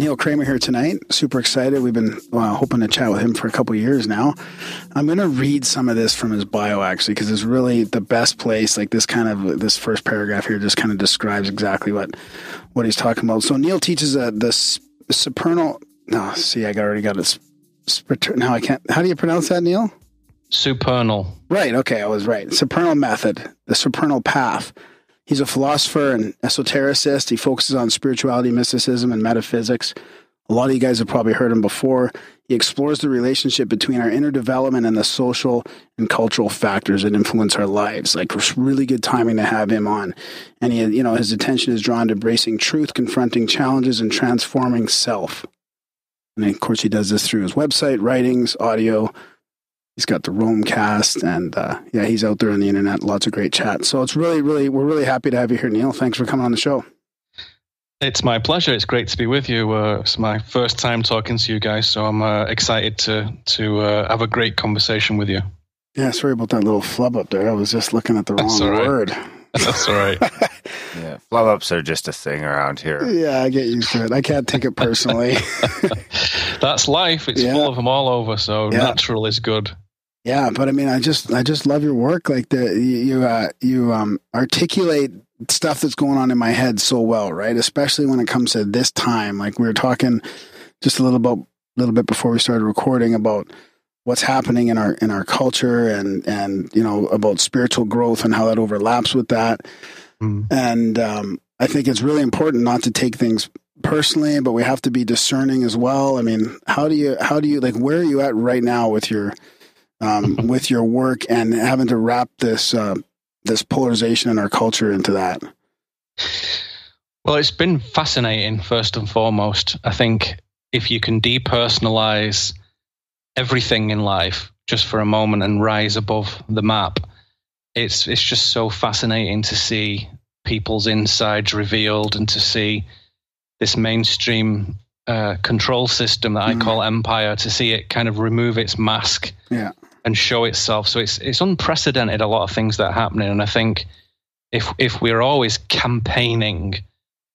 Neil Kramer here tonight. Super excited. We've been well, hoping to chat with him for a couple years now. I'm going to read some of this from his bio actually because it's really the best place. Like this kind of this first paragraph here just kind of describes exactly what what he's talking about. So Neil teaches uh, the supernal. No, see, I got- already got it. Spiter- No, I can't. How do you pronounce that, Neil? Supernal. Right. Okay, I was right. Supernal method, the supernal path, He's a philosopher and esotericist. He focuses on spirituality, mysticism, and metaphysics. A lot of you guys have probably heard him before. He explores the relationship between our inner development and the social and cultural factors that influence our lives. Like, it's really good timing to have him on. And he, you know, his attention is drawn to embracing truth, confronting challenges, and transforming self. And of course, he does this through his website, writings, audio. He's got the Rome cast, and uh, yeah, he's out there on the internet. Lots of great chats. So it's really, really, we're really happy to have you here, Neil. Thanks for coming on the show. It's my pleasure. It's great to be with you. Uh, it's my first time talking to you guys, so I'm uh, excited to to uh, have a great conversation with you. Yeah, sorry about that little flub up there. I was just looking at the That's wrong all right. word. [LAUGHS] That's all right. [LAUGHS] Yeah, flub ups are just a thing around here. Yeah, I get used to it. I can't take it personally. [LAUGHS] That's life. It's Yeah. full of them all over. So Yeah. natural is good. Yeah, but I mean, I just I just love your work. Like the you uh, you um, articulate stuff that's going on in my head so well, right? Especially when it comes to this time. Like we were talking just a little about little bit before we started recording about what's happening in our in our culture and and you know about spiritual growth and how that overlaps with that. Mm. And um, I think it's really important not to take things personally, but we have to be discerning as well. I mean, how do you how do you like where are you at right now with your um, [LAUGHS] with your work and having to wrap this uh, this polarization in our culture into that? Well, it's been fascinating, first and foremost. I think if you can depersonalize everything in life just for a moment and rise above the map, it's it's just so fascinating to see people's insides revealed and to see this mainstream uh, control system that I Mhm. call empire, to see it kind of remove its mask Yeah. And show itself. So it's it's unprecedented. A lot of things that are happening, and I think if if we're always campaigning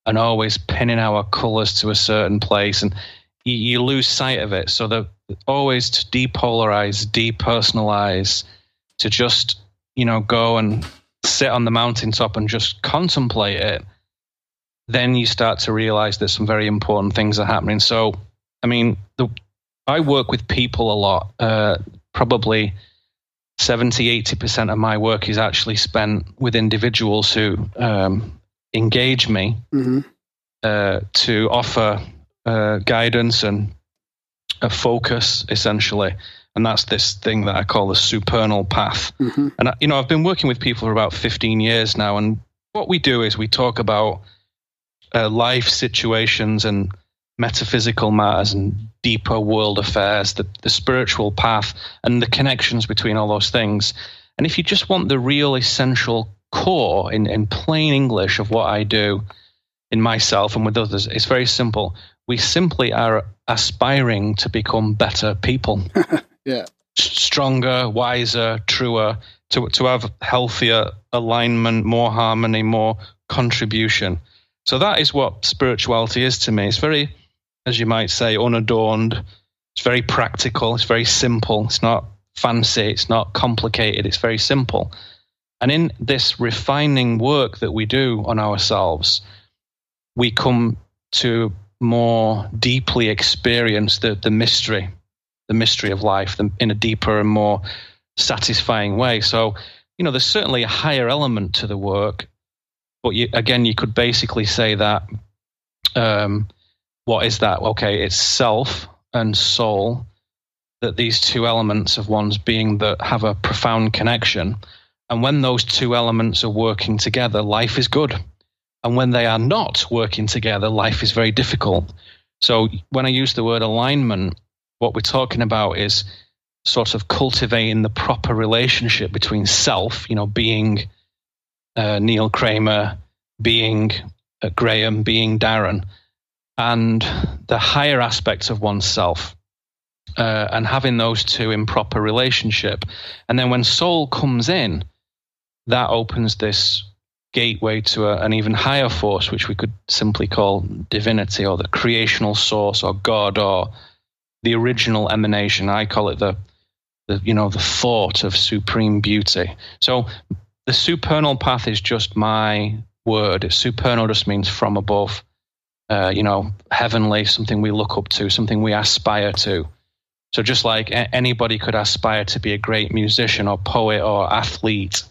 and always pinning our colours to a certain place, and you, you lose sight of it. So that always to depolarize, depersonalize, to just you know go and sit on the mountaintop and just contemplate it. Then you start to realize that some very important things are happening. So, I mean, the, I work with people a lot. Uh, probably 70 80% of my work is actually spent with individuals who um, engage me hmm uh, to offer uh, guidance and a focus essentially. And that's this thing that i call the supernal path. Hmm and you know i've been working with people for about 15 years now and what we do is we talk about uh, life situations and metaphysical matters and deeper world affairs the, the spiritual path and the connections between all those things and if you just want the real essential core in, in plain english of what i do in myself and with others it's very simple we simply are aspiring to become better people [LAUGHS] Yeah. stronger, wiser, truer, to to have healthier alignment, more harmony, more contribution. So that is what spirituality is to me. It's very, as you might say, unadorned. It's very practical. It's very simple. It's not fancy. It's not complicated. It's very simple. And in this refining work that we do on ourselves, we come to more deeply experience the, the mystery the mystery of life in a deeper and more satisfying way. So, you know, there's certainly a higher element to the work, but you, again, you could basically say that um, what is that? Okay, it's self and soul. That these two elements of one's being that have a profound connection, and when those two elements are working together, life is good. And when they are not working together, life is very difficult. So when I use the word alignment, what we're talking about is sort of cultivating the proper relationship between self, you know, being uh, Neil Kramer, being uh, Graham, being Darren, and the higher aspects of oneself, uh, and having those two in proper relationship. And then when soul comes in, that opens this gateway to a, an even higher force, which we could simply call divinity or the creational source or God or the original emanation. I call it the, the you know, the thought of supreme beauty. So the supernal path is just my word. Supernal just means from above, uh, you know, heavenly, something we look up to, something we aspire to. So just like a- anybody could aspire to be a great musician or poet or athlete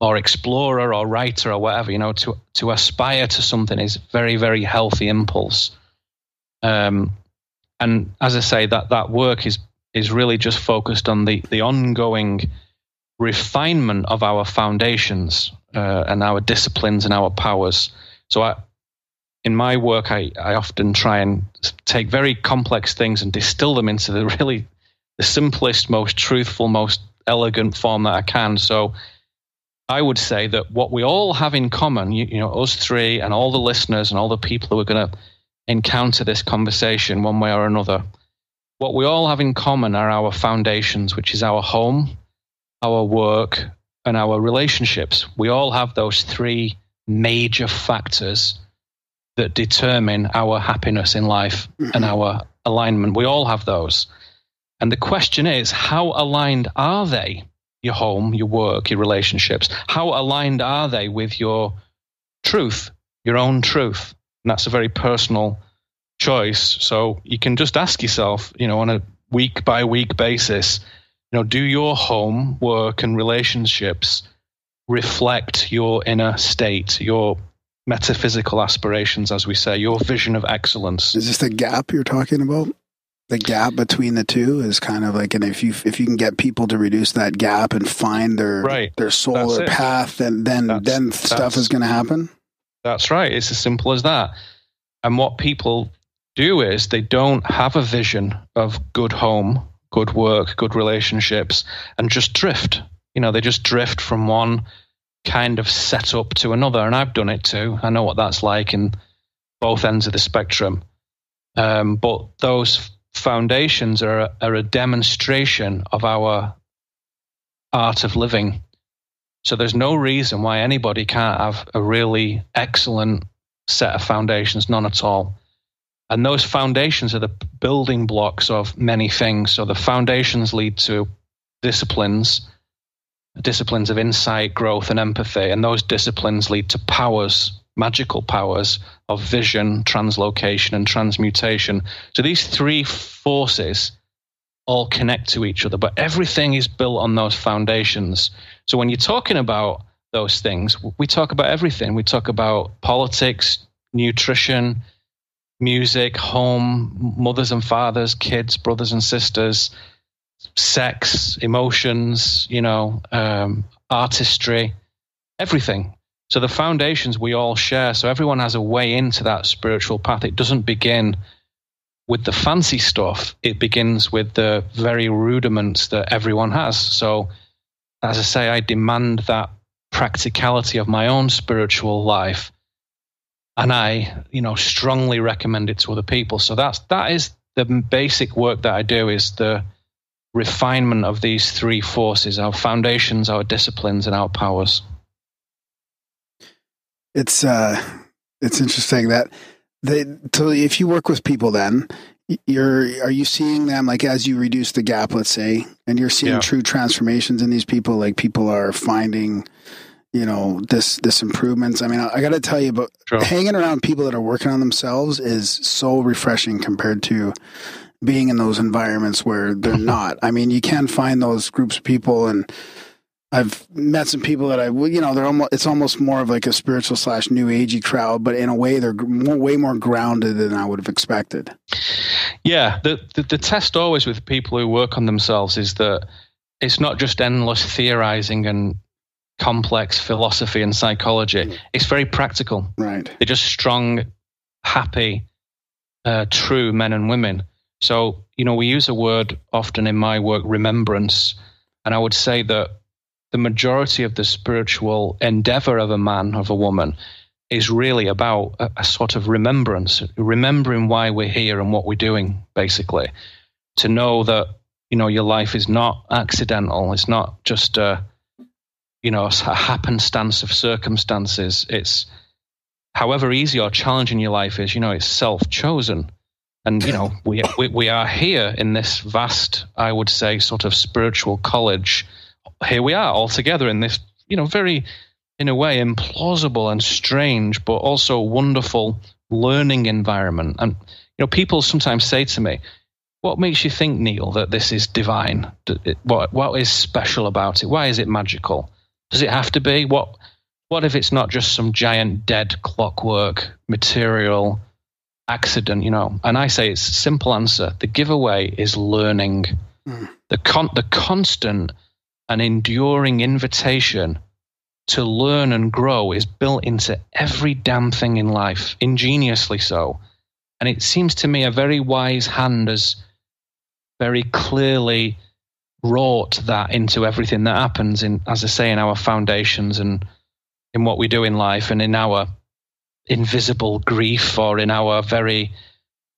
or explorer or writer or whatever, you know, to to aspire to something is very very healthy impulse. Um, and as I say, that that work is is really just focused on the the ongoing refinement of our foundations uh, and our disciplines and our powers. So I, in my work, I, I often try and take very complex things and distill them into the [LAUGHS] really the simplest, most truthful, most elegant form that I can. So I would say that what we all have in common, you, you know, us three and all the listeners and all the people who are going to encounter this conversation one way or another, what we all have in common are our foundations, which is our home, our work, and our relationships. We all have those three major factors that determine our happiness in life and mm-hmm. our alignment. We all have those. And the question is, how aligned are they? Your home, your work, your relationships. How aligned are they with your truth, your own truth? And that's a very personal choice. So you can just ask yourself, you know, on a week by week basis, you know, do your home, work, and relationships reflect your inner state, your metaphysical aspirations, as we say, your vision of excellence? Is this the gap you're talking about? The gap between the two is kind of like, and if you if you can get people to reduce that gap and find their Right. their soul or path, then then That's- then stuff is going to happen. That's right. It's as simple as that. And what people do is they don't have a vision of good home, good work, good relationships, and just drift. You know, they just drift from one kind of set up to another. And I've done it too. I know what that's like in both ends of the spectrum. Um, but those foundations are, are a demonstration of our art of living. So there's no reason why anybody can't have a really excellent set of foundations, none at all. And those foundations are the building blocks of many things. So the foundations lead to disciplines, disciplines of insight, growth, and empathy. And those disciplines lead to powers, magical powers of vision, translocation, and transmutation. So these three forces all connect to each other, but everything is built on those foundations. So when you're talking about those things, we talk about everything. We talk about politics, nutrition, music, home, mothers and fathers, kids, brothers and sisters, sex, emotions, you know, um, artistry, everything. So the foundations we all share. So everyone has a way into that spiritual path. It doesn't begin with the fancy stuff. It begins with the very rudiments that everyone has. So, as I say, I demand that practicality of my own spiritual life, and I, you know, strongly recommend it to other people. So that's that is the basic work that I do is the refinement of these three forces: our foundations, our disciplines, and our powers. It's uh, it's interesting that they. So if you work with people, then you're are you seeing them like as you reduce the gap, let's say, and you're seeing Yeah. true transformations in these people. Like people are finding, you know, this this improvements. I mean, I, I got to tell you, but Sure. hanging around people that are working on themselves is so refreshing compared to being in those environments where they're not. I mean, you can find those groups of people and. I've met some people that I, you know, they're almost, it's almost more of like a spiritual slash new agey crowd, but in a way they're more, way more grounded than I would have expected. Yeah, the, the the test always with people who work on themselves is that it's not just endless theorizing and complex philosophy and psychology. It's very practical. Right. They're just strong, happy, uh, true men and women. So you know, we use a word often in my work, remembrance, and I would say that the majority of the spiritual endeavor of a man of a woman is really about a, a sort of remembrance, remembering why we're here and what we're doing, basically. To know that, you know, your life is not accidental. It's not just a, you know, a happenstance of circumstances. It's however easy or challenging your life is, you know, it's self chosen. And, you know, we, we, we are here in this vast, I would say, sort of spiritual college. Here we are all together in this, you know, very in a way implausible and strange, but also wonderful learning environment. And you know, people sometimes say to me, "What makes you think, Neil, that this is divine? What what is special about it? Why is it magical?" Does it have to be? What what if it's not just some giant dead clockwork material accident, you know? And I say it's a simple answer. The giveaway is learning. Mm. The con- the constant and enduring invitation to learn and grow is built into every damn thing in life, ingeniously so. And it seems to me a very wise hand has very clearly wrought that into everything that happens in, as I say, in our foundations and in what we do in life and in our invisible grief or in our very,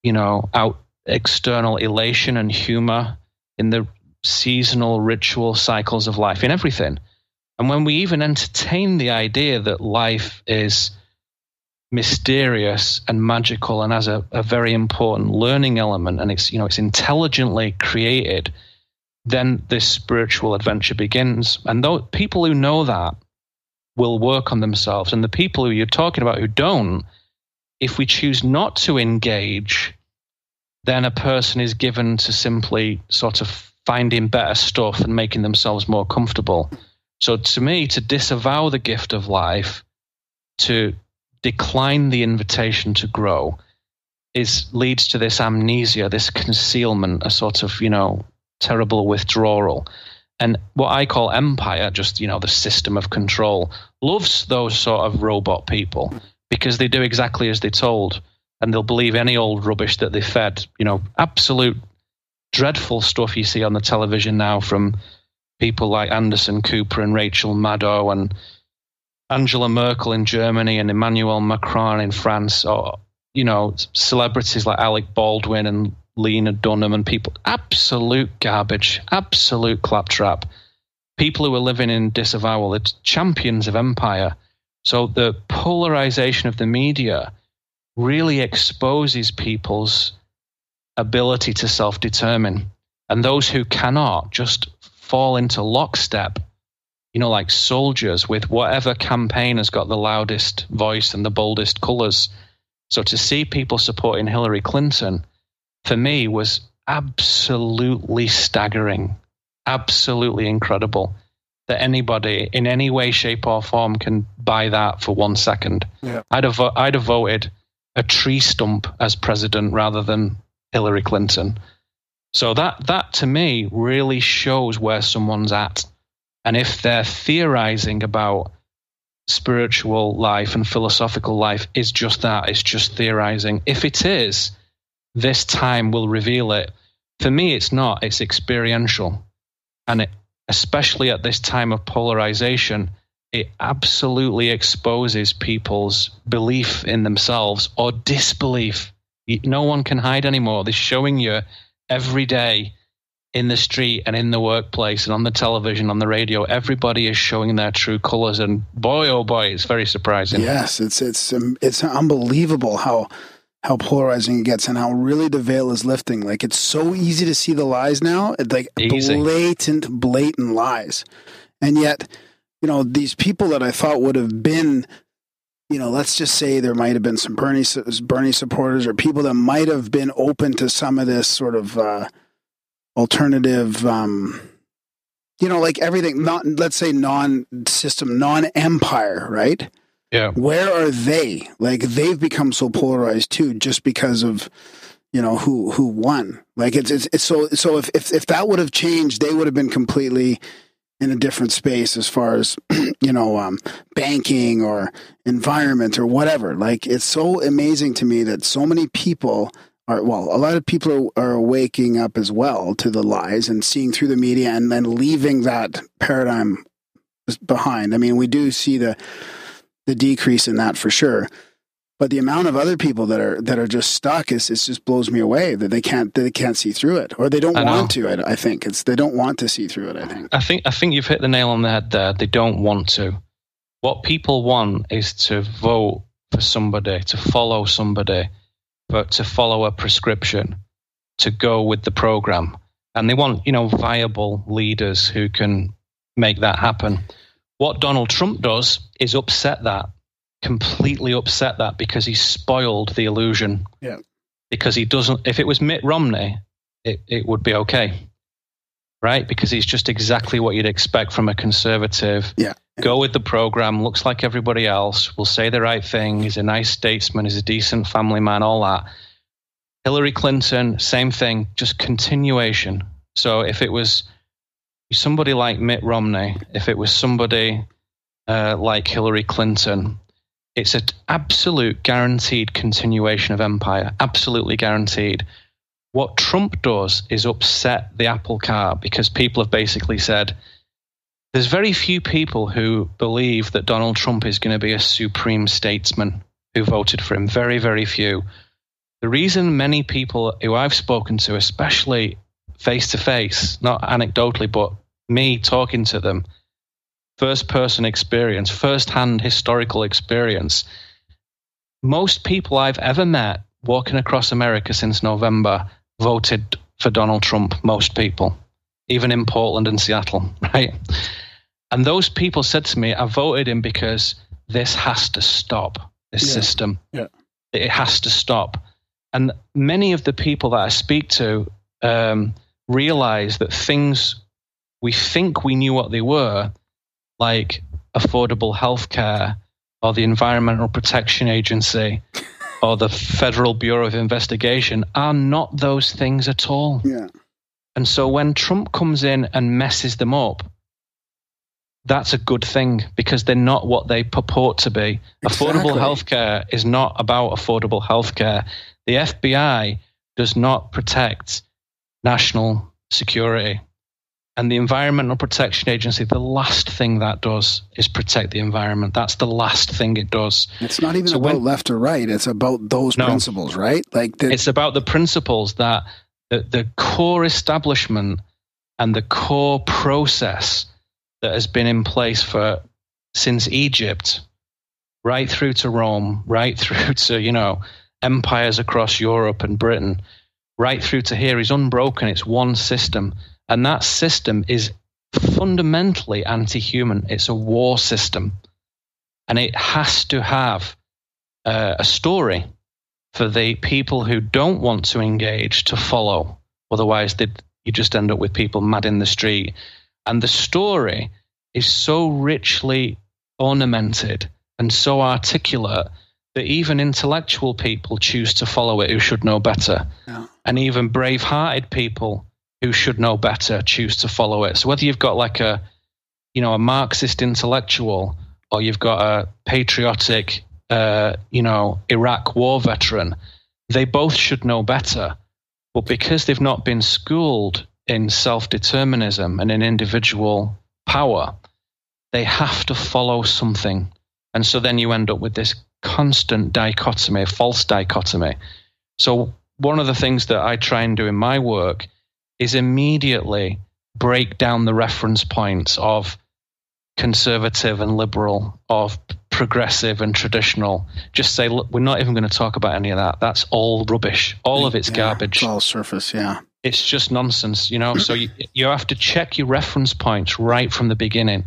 you know, out external elation and humor in the seasonal ritual cycles of life, in everything. And when we even entertain the idea that life is mysterious and magical and has a, a very important learning element and it's you know it's intelligently created, then this spiritual adventure begins. And though people who know that will work on themselves, and the people who you're talking about who don't, if we choose not to engage, then a person is given to simply sort of finding better stuff and making themselves more comfortable. So to me, to disavow the gift of life, to decline the invitation to grow, is leads to this amnesia, this concealment, a sort of, you know, terrible withdrawal. And what I call empire, just, you know, the system of control, loves those sort of robot people because they do exactly as they're told and they'll believe any old rubbish that they fed. You know, absolute dreadful stuff you see on the television now from people like Anderson Cooper and Rachel Maddow and Angela Merkel in Germany and Emmanuel Macron in France, or you know, celebrities like Alec Baldwin and Lena Dunham and people. Absolute garbage, absolute claptrap. People who are living in disavowal, it's champions of empire. So the polarization of the media really exposes people's ability to self determine. And those who cannot just fall into lockstep, you know, like soldiers with whatever campaign has got the loudest voice and the boldest colors. So to see people supporting Hillary Clinton, for me, was absolutely staggering, absolutely incredible that anybody in any way, shape, or form can buy that for one second. Yeah. I'd have, I'd have voted a tree stump as president rather than Hillary Clinton. So that that to me really shows where someone's at. And if they're theorizing about spiritual life and philosophical life is just that, it's just theorizing. If it is, this time will reveal it. For me it's not, it's experiential. And it, especially at this time of polarization, it absolutely exposes people's belief in themselves or disbelief. No one can hide anymore. They're showing you every day in the street and in the workplace and on the television, on the radio. Everybody is showing their true colors, and boy, oh boy, it's very surprising. Yes, it's it's um, it's unbelievable how how polarizing it gets and how really the veil is lifting. Like it's so easy to see the lies now, It's like Easy. blatant, blatant lies, and yet, you know, these people that I thought would have been. You know, let's just say there might have been some Bernie Bernie supporters or people that might have been open to some of this sort of uh, alternative um you know like everything not let's say non-system non-empire right Yeah. where are they? Like they've become so polarized too just because of you know who who won. Like it's it's, it's so so if, if if that would have changed they would have been completely in a different space as far as [CLEARS THROAT] you know um banking or environment or whatever. Like it's so amazing to me that so many people are well a lot of people are, are waking up as well to the lies and seeing through the media and then leaving that paradigm behind. I mean we do see the the decrease in that for sure but the amount of other people that are that are just stuck is it just blows me away that they can't that they can't see through it or they don't I know. want to I, I think it's they don't want to see through it i think I think I think you've hit the nail on the head there. They don't want to. What people want is to vote for somebody, to follow somebody, but to follow a prescription, to go with the program. And they want, you know, viable leaders who can make that happen. What Donald Trump does is upset that, completely upset that because he spoiled the illusion. Yeah. Because he doesn't if it was Mitt Romney, it, it would be okay right? Because he's just exactly what you'd expect from a conservative. Yeah. Go with the program, looks like everybody else, will say the right thing, he's a nice statesman, he's a decent family man, all that. Hillary Clinton, same thing, just continuation. So if it was somebody like Mitt Romney, if it was somebody uh, like Hillary Clinton, it's an absolute guaranteed continuation of empire, absolutely guaranteed. What Trump does is upset the apple cart because people have basically said there's very few people who believe that Donald Trump is going to be a supreme statesman who voted for him. Very, very few. The reason many people who I've spoken to, especially face to face, not anecdotally, but me talking to them, first person experience, first hand historical experience. Most people I've ever met walking across America since November voted for Donald Trump, most people, even in Portland and Seattle, [LAUGHS] right? And those people said to me, I voted him because this has to stop, this Yeah. system. Yeah. It has to stop. And many of the people that I speak to um, realize that things we think we knew what they were, like affordable healthcare or the Environmental Protection Agency [LAUGHS] or the Federal Bureau of Investigation, are not those things at all. Yeah. And so when Trump comes in and messes them up, that's a good thing because they're not what they purport to be. Affordable Exactly. healthcare is not about affordable healthcare. The FBI does not protect national security. And the Environmental Protection Agency, the last thing that does is protect the environment. That's the last thing it does. It's not even So about when- left or right. It's about those No. principles, right? Like the, It's about the principles that the, the core establishment and the core process that has been in place for since Egypt, right through to Rome, right [LAUGHS] through to you know empires across Europe and Britain, right through to here is unbroken. It's one system, and that system is fundamentally anti-human. It's a war system, and it has to have uh, a story for the people who don't want to engage to follow. Otherwise, you just end up with people mad in the street. And the story is so richly ornamented and so articulate that even intellectual people choose to follow it who should know better. Yeah. And even brave hearted people who should know better choose to follow it. So whether you've got like a you know, a Marxist intellectual or you've got a patriotic uh, you know, Iraq war veteran, they both should know better. But because they've not been schooled in self determinism and in individual power, they have to follow something. And so then you end up with this constant dichotomy, a false dichotomy. So, one of the things that I try and do in my work is immediately break down the reference points of conservative and liberal, of progressive and traditional. Just say, look, we're not even going to talk about any of that. That's all rubbish. All of it's Yeah, garbage It's all surface. Yeah. it's just nonsense, you know. So you, you have to check your reference points right from the beginning,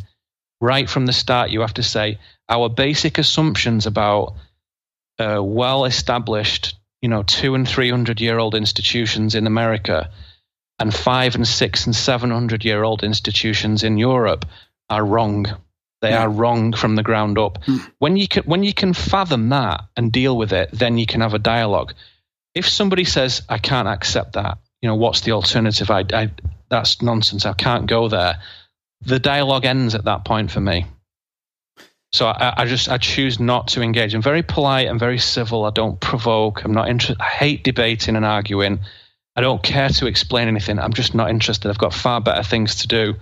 right from the start. You have to say our basic assumptions about uh, well-established, you know, two and three hundred year old institutions in America, and five and six and seven hundred year old institutions in Europe are wrong. They Yeah. are wrong from the ground up. Hmm. When you can when you can fathom that and deal with it, then you can have a dialogue. If somebody says, "I can't accept that," you know, what's the alternative? I, I that's nonsense. I can't go there. The dialogue ends at that point for me. So I, I just I choose not to engage. I'm very polite. I'm very civil. I don't provoke. I'm not interested. I hate debating and arguing. I don't care to explain anything. I'm just not interested. I've got far better things to do,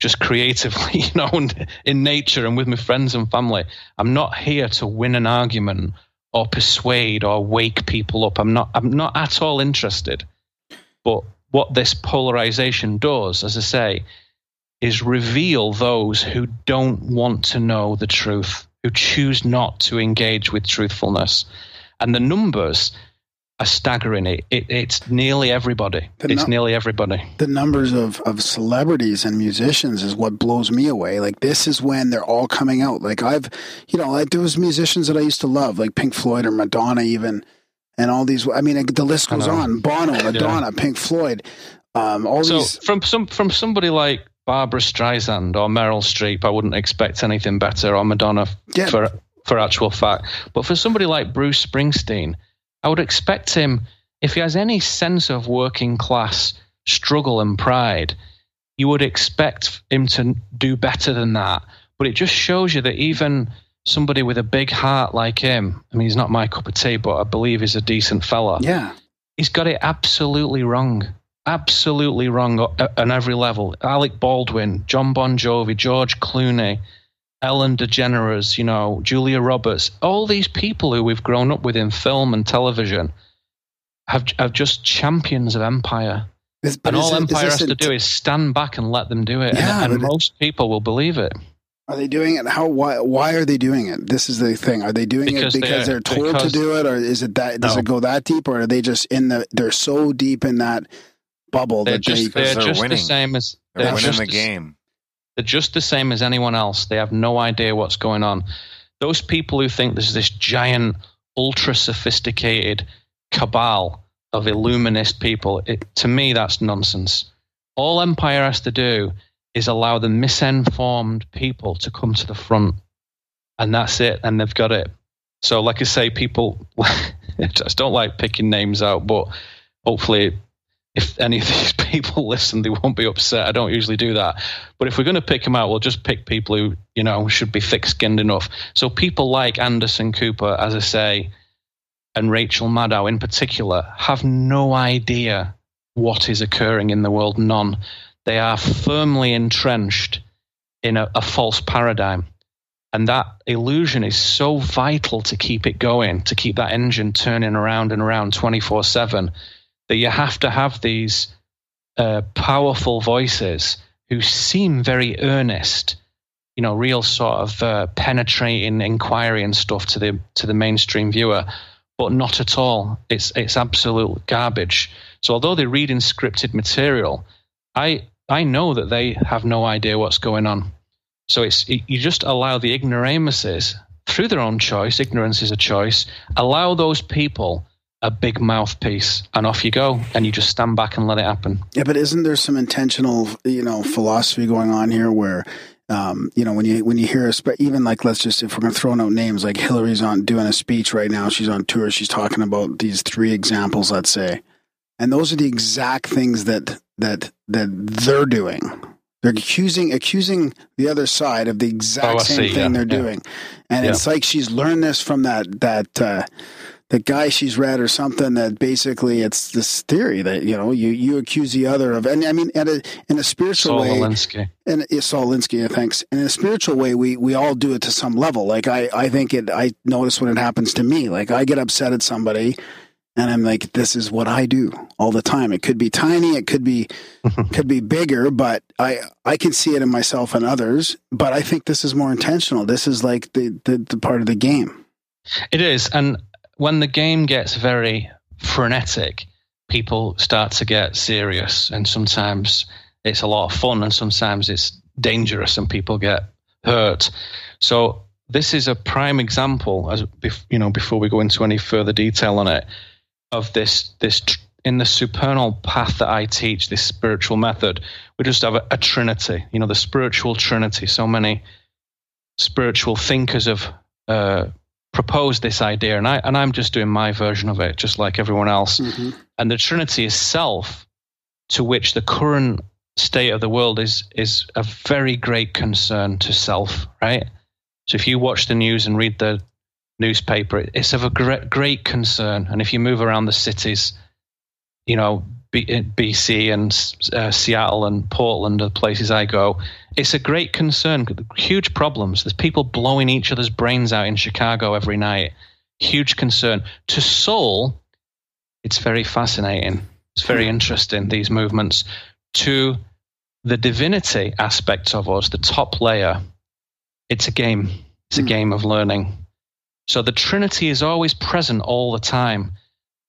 just creatively, [LAUGHS] you know, in nature and with my friends and family. I'm not here to win an argument or persuade or wake people up. I'm not. I'm not at all interested. But what this polarization does, as I say, is reveal those who don't want to know the truth, who choose not to engage with truthfulness. And the numbers are staggering. It, it, it's nearly everybody. The it's nearly everybody. the numbers of, of celebrities and musicians is what blows me away. Like this is when they're all coming out. Like I've, you know, like there was musicians that I used to love, like Pink Floyd or Madonna, even, and all these. I mean, the list goes on. Bono, Madonna, Pink Floyd, Um, all So these, from some from somebody like Barbra Streisand or Meryl Streep, I wouldn't expect anything better, or Madonna Yeah. for for actual fact. But for somebody like Bruce Springsteen, I would expect him if he has any sense of working class struggle and pride, you would expect him to do better than that. But it just shows you that even somebody with a big heart like him, I mean, he's not my cup of tea, but I believe he's a decent fella yeah, he's got it absolutely wrong. Absolutely wrong on every level. Alec Baldwin, Jon Bon Jovi, George Clooney, Ellen DeGeneres, you know, Julia Roberts, all these people who we've grown up with in film and television have, have just champions of empire. Is- And all it- empire has to do is stand back and let them do it. Yeah, and and but it- most people will believe it. Are they doing it? How? Why? Why are they doing it? This is the thing. Are they doing Because it because they are told to do it, or is it that? Does No. it go that deep, or are they just in the? They're so deep in that bubble They're that just, they. they're they're just winning. the same as They're they're winning just the the- game. They're just the same as anyone else. They have no idea what's going on. Those people who think there's this giant, ultra sophisticated cabal of illuminist people, it, to me, that's nonsense. All Empire has to do is allow the misinformed people to come to the front, and that's it, and they've got it. So, like I say, people [LAUGHS] I just don't like picking names out, but hopefully if any of [LAUGHS] these people listen, they won't be upset. I don't usually do that. But if we're going to pick them out, we'll just pick people who, you know, should be thick skinned enough. So people like Anderson Cooper, as I say, and Rachel Maddow in particular, have no idea what is occurring in the world. None. They are firmly entrenched in a, a false paradigm. And that illusion is so vital to keep it going, to keep that engine turning around and around 24 7 that you have to have these uh, powerful voices who seem very earnest, you know, real sort of uh, penetrating inquiry and stuff to the to the mainstream viewer, but not at all. It's it's absolute garbage. So although they're reading scripted material, I I know that they have no idea what's going on. So it's you just allow the ignoramuses through their own choice. Ignorance is a choice. Allow those people a big mouthpiece, and off you go, and you just stand back and let it happen. Yeah, but isn't there some intentional, you know, philosophy going on here where, um, you know, when you when you hear, a spe- even like let's just if we're going to throw out names, like Hillary's on doing a speech right now, she's on tour, she's talking about these three examples, let's say, and those are the exact things that that that they're doing. They're accusing accusing the other side of the exact Oh, same see, thing yeah, they're yeah. doing, and Yeah. it's like she's learned this from that that. Uh, the guy she's read or something that basically it's this theory that you know you you accuse the other of and I mean in a in a spiritual Saul way Alinsky. and it's Saul Alinsky, thanks. And in a spiritual way, we we all do it to some level. Like I I think it I notice when it happens to me. Like I get upset at somebody and I'm like, this is what I do all the time. It could be tiny, it could be [LAUGHS] could be bigger, but I I can see it in myself and others. But I think this is more intentional. This is like the the, the part of the game. It is, and when the game gets very frenetic, people start to get serious, and sometimes it's a lot of fun, and sometimes it's dangerous, and people get hurt. So this is a prime example, as you know, before we go into any further detail on it, of this this in the supernal path that I teach, this spiritual method. We just have a, a trinity, you know, the spiritual trinity. So many spiritual thinkers have uh, proposed this idea, and I and I'm just doing my version of it, just like everyone else. Mm-hmm. And the Trinity is self, to which the current state of the world is is a very great concern to self, right? So if you watch the news and read the newspaper, it's of a great great concern. And if you move around the cities, you know, B, uh, BC and uh, Seattle and Portland are the places I go. It's a great concern. Huge problems. There's people blowing each other's brains out in Chicago every night. Huge concern. To Soul, it's very fascinating. It's very hmm. interesting, these movements. To the divinity aspect of us, the top layer, it's a game. It's a hmm. game of learning. So the Trinity is always present all the time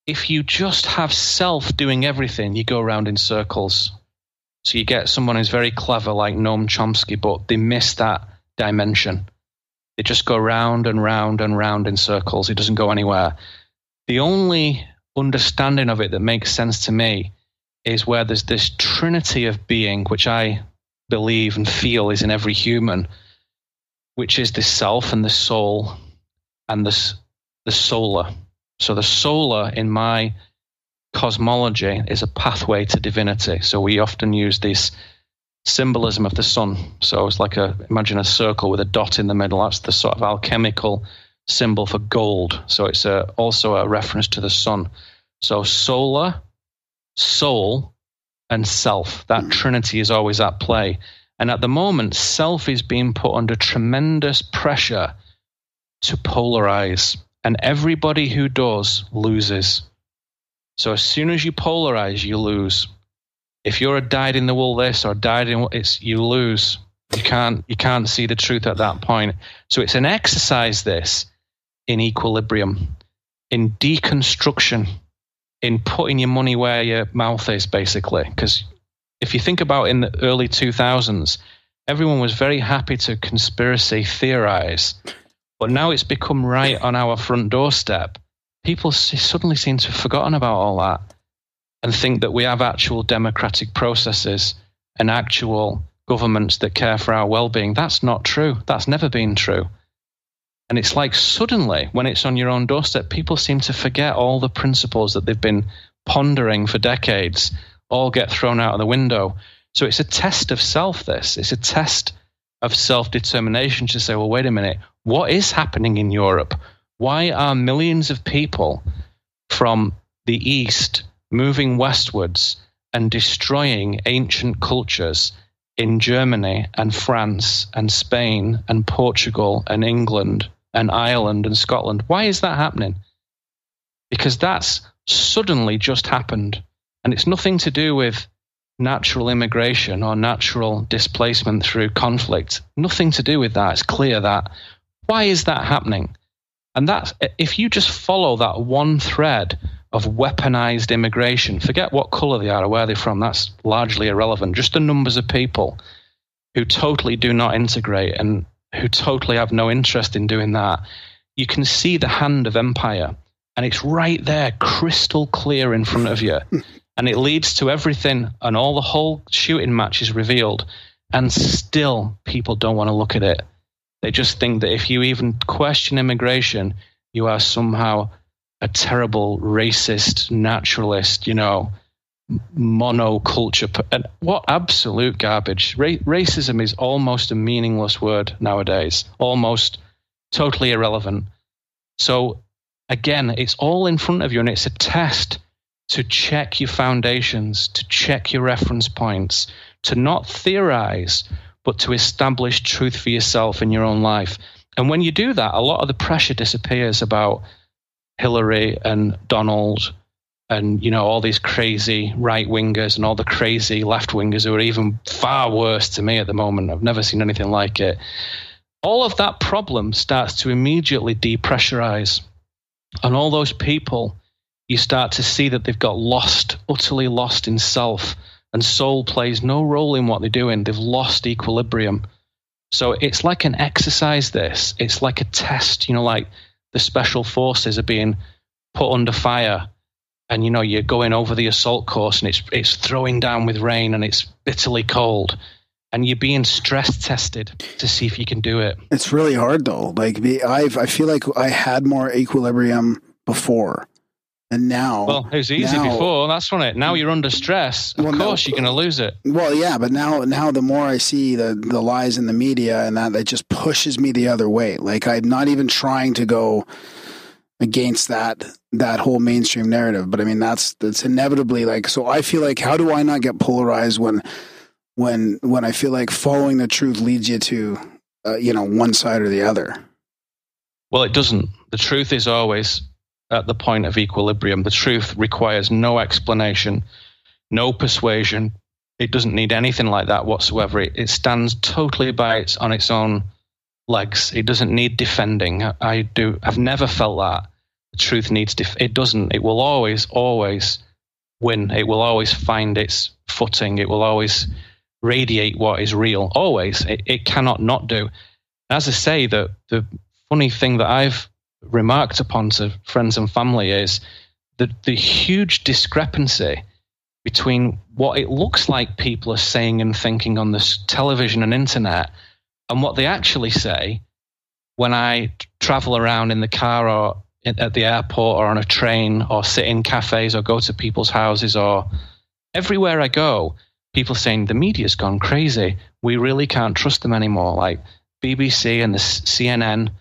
if you just have self doing everything, you go around in circles. So you get someone who's very clever, like Noam Chomsky, but they miss that dimension. They just go round and round and round in circles. It doesn't go anywhere. The only understanding of it that makes sense to me is where there's this trinity of being, which I believe and feel is in every human, which is the self and the soul and the, the solar. So the solar in my cosmology is a pathway to divinity. So we often use this symbolism of the sun. So it's like a imagine a circle with a dot in the middle. That's the sort of alchemical symbol for gold. So it's a, also a reference to the sun. So solar, soul, and self. That hmm. trinity is always at play. And at the moment, self is being put under tremendous pressure to polarize. And everybody who does loses. So as soon as you polarize, you lose. If you're a dyed in the wool this or dyed in it's you lose. You can't you can't see the truth at that point. So it's an exercise this in equilibrium, in deconstruction, in putting your money where your mouth is, basically. Because if you think about in the early 2000s, everyone was very happy to conspiracy theorize, but now it's become right on our front doorstep. People suddenly seem to have forgotten about all that and think that we have actual democratic processes and actual governments that care for our well being. That's not true. That's never been true. And it's like suddenly, when it's on your own doorstep, people seem to forget all the principles that they've been pondering for decades, all get thrown out of the window. So it's a test of self, this. It's a test of self determination to say, well, wait a minute, what is happening in Europe? Why are millions of people from the East moving westwards and destroying ancient cultures in Germany and France and Spain and Portugal and England and Ireland and Scotland. Why is that happening? Because that's suddenly just happened. And it's nothing to do with natural immigration or natural displacement through conflict. Nothing to do with that. It's clear that. Why is that happening? And that's if you just follow that one thread of weaponized immigration, forget what color they are or where they're from, that's largely irrelevant. Just the numbers of people who totally do not integrate and who totally have no interest in doing that, you can see the hand of empire. And it's right there, crystal clear in front of you. [LAUGHS] and it leads to everything, and all the whole shooting match is revealed. And still, people don't want to look at it. They just think that if you even question immigration, you are somehow a terrible racist naturalist, you know, monoculture. And what absolute garbage. Ra- racism is almost a meaningless word nowadays, almost totally irrelevant. So, again, it's all in front of you, and it's a test to check your foundations, to check your reference points, to not theorize, but to establish truth for yourself in your own life. And when you do that, a lot of the pressure disappears about Hillary and Donald and you know all these crazy right wingers and all the crazy left wingers who are even far worse to me at the moment. I've never seen anything like it. All of that problem starts to immediately depressurize, and all those people you start to see that they've got lost, utterly lost in self, and soul plays no role in what they're doing. They've lost equilibrium. So it's like an exercise. This it's like a test. You know, like the special forces are being put under fire and you know you're going over the assault course and it's it's throwing down with rain and it's bitterly cold and you're being stress tested to see if you can do it it's really hard though like I've, i feel like i had more equilibrium before and now well it was easy now, before that's from it now you're under stress of well, course you're going to lose it well yeah but now now the more i see the the lies in the media and that it just pushes me the other way like i'm not even trying to go against that that whole mainstream narrative. But I mean, that's that's inevitably like. So I feel like, how do I not get polarized when when when I feel like following the truth leads you to uh, you know one side or the other? Well, it doesn't. The truth is always at the point of equilibrium. The truth requires no explanation, no persuasion. It doesn't need anything like that whatsoever. It, it stands totally by its on its own legs. It doesn't need defending. I do. I've never felt that the truth needs def- it doesn't it will always always win it will always find its footing it will always radiate what is real always it, it cannot not do as i say the the funny thing that i've remarked upon to friends and family is the the huge discrepancy between what it looks like people are saying and thinking on this television and internet and what they actually say when I travel around in the car or at the airport or on a train or sit in cafes or go to people's houses or everywhere I go, people saying the media's gone crazy. We really can't trust them anymore. Like BBC and the CNN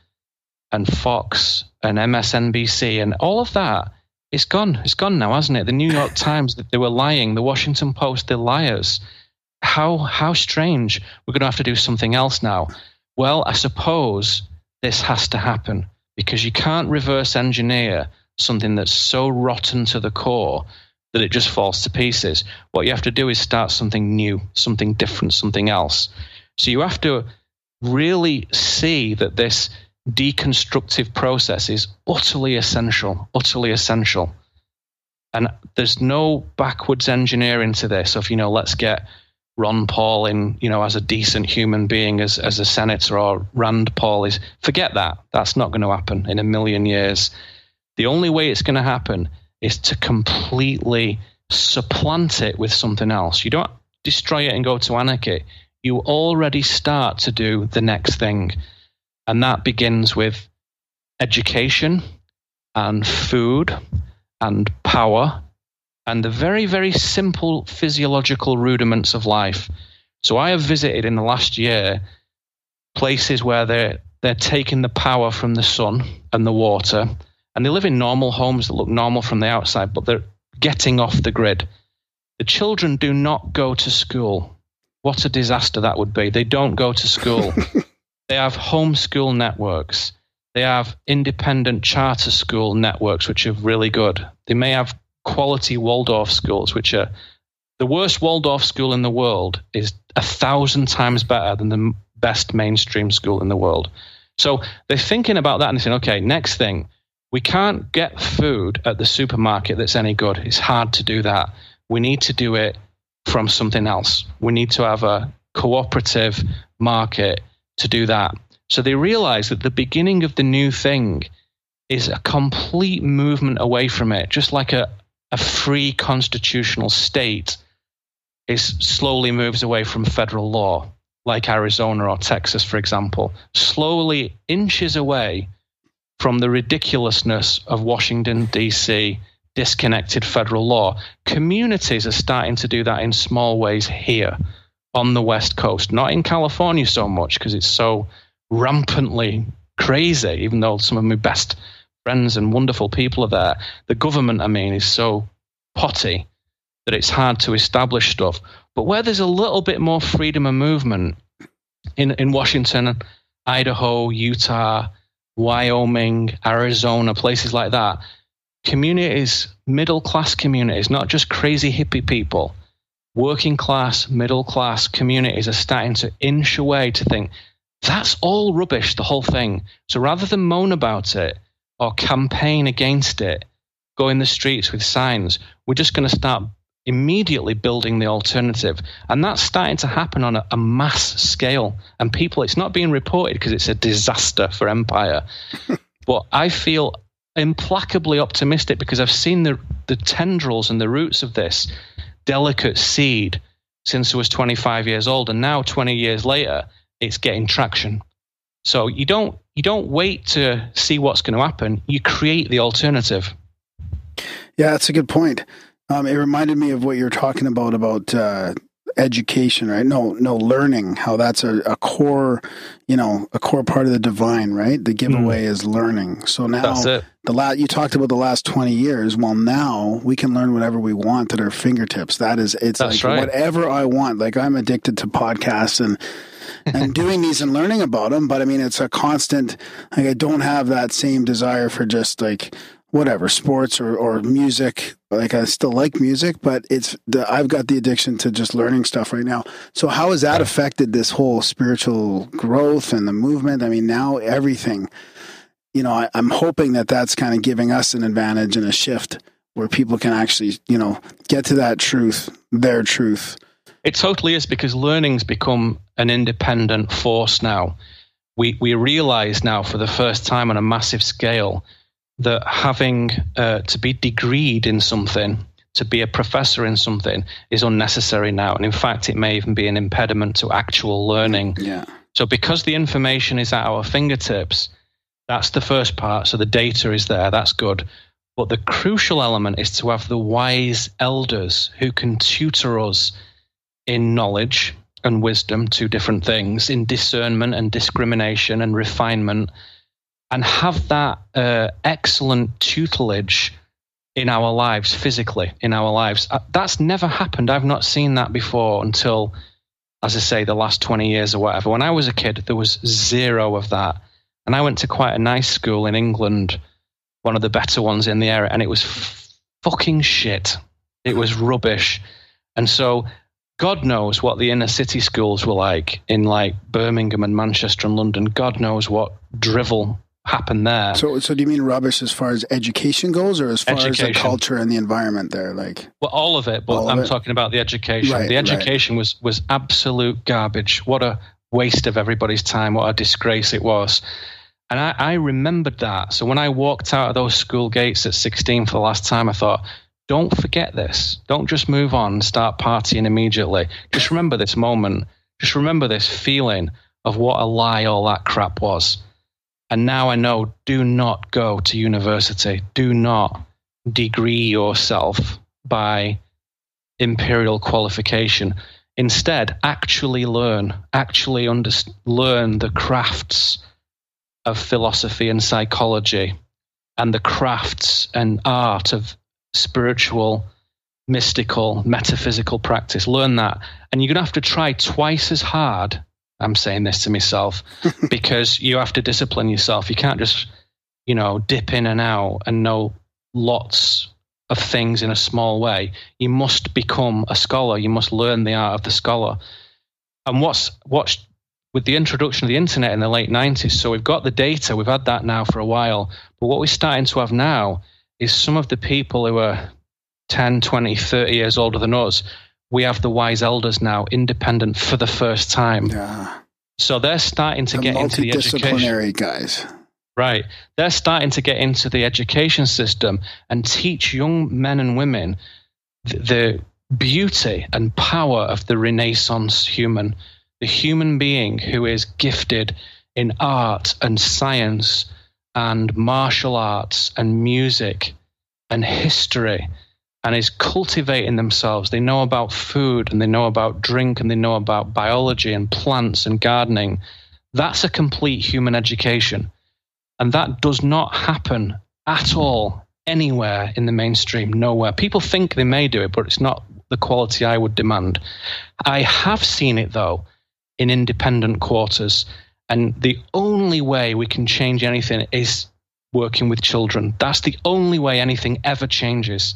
and Fox and MSNBC and all of that. It's gone. It's gone now, hasn't it? The New York [LAUGHS] Times, they were lying. The Washington Post, they're liars. How how strange. We're going to have to do something else now. Well, I suppose this has to happen because you can't reverse engineer something that's so rotten to the core that it just falls to pieces. What you have to do is start something new, something different, something else. So you have to really see that this deconstructive process is utterly essential, utterly essential. And there's no backwards engineering to this of, you know, let's get Ron Paul in, you know, as a decent human being, as, as a senator, or Rand Paul is. Forget that. That's not going to happen in a million years. The only way it's going to happen is to completely supplant it with something else. You don't destroy it and go to anarchy. You already start to do the next thing. And that begins with education and food and power and the very, very simple physiological rudiments of life. So I have visited in the last year places where they're, they're taking the power from the sun and the water, and they live in normal homes that look normal from the outside, but they're getting off the grid. The children do not go to school. What a disaster that would be. They don't go to school. [LAUGHS] they have homeschool networks. They have independent charter school networks, which are really good. They may have quality Waldorf schools, which are the worst Waldorf school in the world, is a thousand times better than the best mainstream school in the world. So they're thinking about that and they're saying, okay, next thing, we can't get food at the supermarket that's any good. It's hard to do that. We need to do it from something else. We need to have a cooperative market to do that. So they realize that the beginning of the new thing is a complete movement away from it, just like a, a free constitutional state is slowly moves away from federal law, like Arizona or Texas, for example, slowly inches away from the ridiculousness of Washington, D.C., disconnected federal law. Communities are starting to do that in small ways here on the West Coast, not in California so much because it's so rampantly crazy, even though some of my best friends and wonderful people are there. The government, I mean, is so potty that it's hard to establish stuff. But where there's a little bit more freedom of movement in, in Washington, Idaho, Utah, Wyoming, Arizona, places like that, communities, middle class communities, not just crazy hippie people, working class, middle class communities are starting to inch away to think that's all rubbish, the whole thing. So rather than moan about it, or campaign against it, go in the streets with signs. We're just going to start immediately building the alternative. And that's starting to happen on a, a mass scale. And people, it's not being reported because it's a disaster for empire. [LAUGHS] but I feel implacably optimistic because I've seen the, the tendrils and the roots of this delicate seed since I was 25 years old. And now, 20 years later, it's getting traction. So you don't you don't wait to see what's going to happen. You create the alternative. Yeah, that's a good point. Um, it reminded me of what you're talking about about uh, education, right? No, no learning. How that's a, a, core, you know, a core part of the divine, right? The giveaway mm. is learning. So now the last you talked about the last 20 years. Well, now we can learn whatever we want at our fingertips. That is, it's that's like right. whatever I want. Like I'm addicted to podcasts and and [LAUGHS] doing these and learning about them. But I mean, it's a constant. Like I don't have that same desire for just like whatever sports or, or music. Like I still like music, but it's the, I've got the addiction to just learning stuff right now. So how has that affected this whole spiritual growth and the movement? I mean, now everything. You know, I, I'm hoping that that's kind of giving us an advantage and a shift where people can actually, you know, get to that truth, their truth, it totally is because learning's become an independent force now. We we realize now for the first time on a massive scale that having uh, to be degreed in something to be a professor in something is unnecessary now. And in fact, it may even be an impediment to actual learning. Yeah. So, because the information is at our fingertips, that's the first part. So, the data is there. That's good. But the crucial element is to have the wise elders who can tutor us in knowledge and wisdom, two different things, in discernment and discrimination and refinement, and have that uh, excellent tutelage in our lives, physically, in our lives. Uh, that's never happened. I've not seen that before until, as I say, the last 20 years or whatever. When I was a kid, there was zero of that. And I went to quite a nice school in England, one of the better ones in the area, and it was f- fucking shit. It was rubbish. And so God knows what the inner city schools were like in like Birmingham and Manchester and London. God knows what drivel happened there. So, so do you mean rubbish as far as education goes, or as far as the culture and the environment there? Like, Well, all of it, but I'm it? talking about the education. Right, the right. education was was absolute garbage. What a waste of everybody's time. What a disgrace it was. And I, I remembered that. So when I walked out of those school gates at 16 for the last time, I thought, don't forget this. Don't just move on and start partying immediately. Just remember this moment. Just remember this feeling of what a lie all that crap was. And now I know do not go to university. Do not degree yourself by imperial qualification. Instead, actually learn, actually under, learn the crafts of philosophy and psychology and the crafts and art of spiritual, mystical, metaphysical practice. Learn that. And you're going to have to try twice as hard. I'm saying this to myself [LAUGHS] because you have to discipline yourself. You can't just, you know, dip in and out and know lots of things in a small way. You must become a scholar. You must learn the art of the scholar. And what's what's with the introduction of the internet in the late 90s, so we've got the data, we've had that now for a while. But what we're starting to have now is some of the people who are 10, 20, 30 years older than us. We have the wise elders now, independent for the first time. yeah, So they're starting to the get into the education. guys. Right. They're starting to get into the education system and teach young men and women th- the beauty and power of the Renaissance human, the human being who is gifted in art and science and martial arts and music and history and is cultivating themselves. They know about food and they know about drink and they know about biology and plants and gardening. That's a complete human education. And that does not happen at all anywhere in the mainstream, nowhere. People think they may do it, but it's not the quality I would demand. I have seen it, though, in independent quarters. And the only way we can change anything is working with children. That's the only way anything ever changes.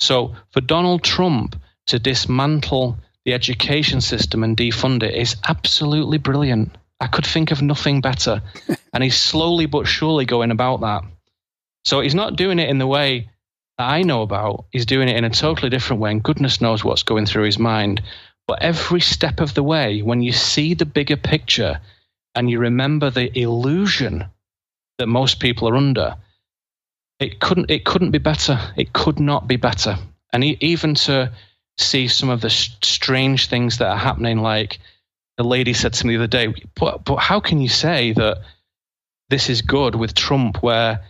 So for Donald Trump to dismantle the education system and defund it is absolutely brilliant. I could think of nothing better. [LAUGHS] and he's slowly but surely going about that. So he's not doing it in the way that I know about. He's doing it in a totally different way, and goodness knows what's going through his mind. But every step of the way, when you see the bigger picture and you remember the illusion that most people are under, it couldn't it couldn't be better. It could not be better. And even to see some of the s- strange things that are happening, like the lady said to me the other day, but, but how can you say that this is good with Trump, where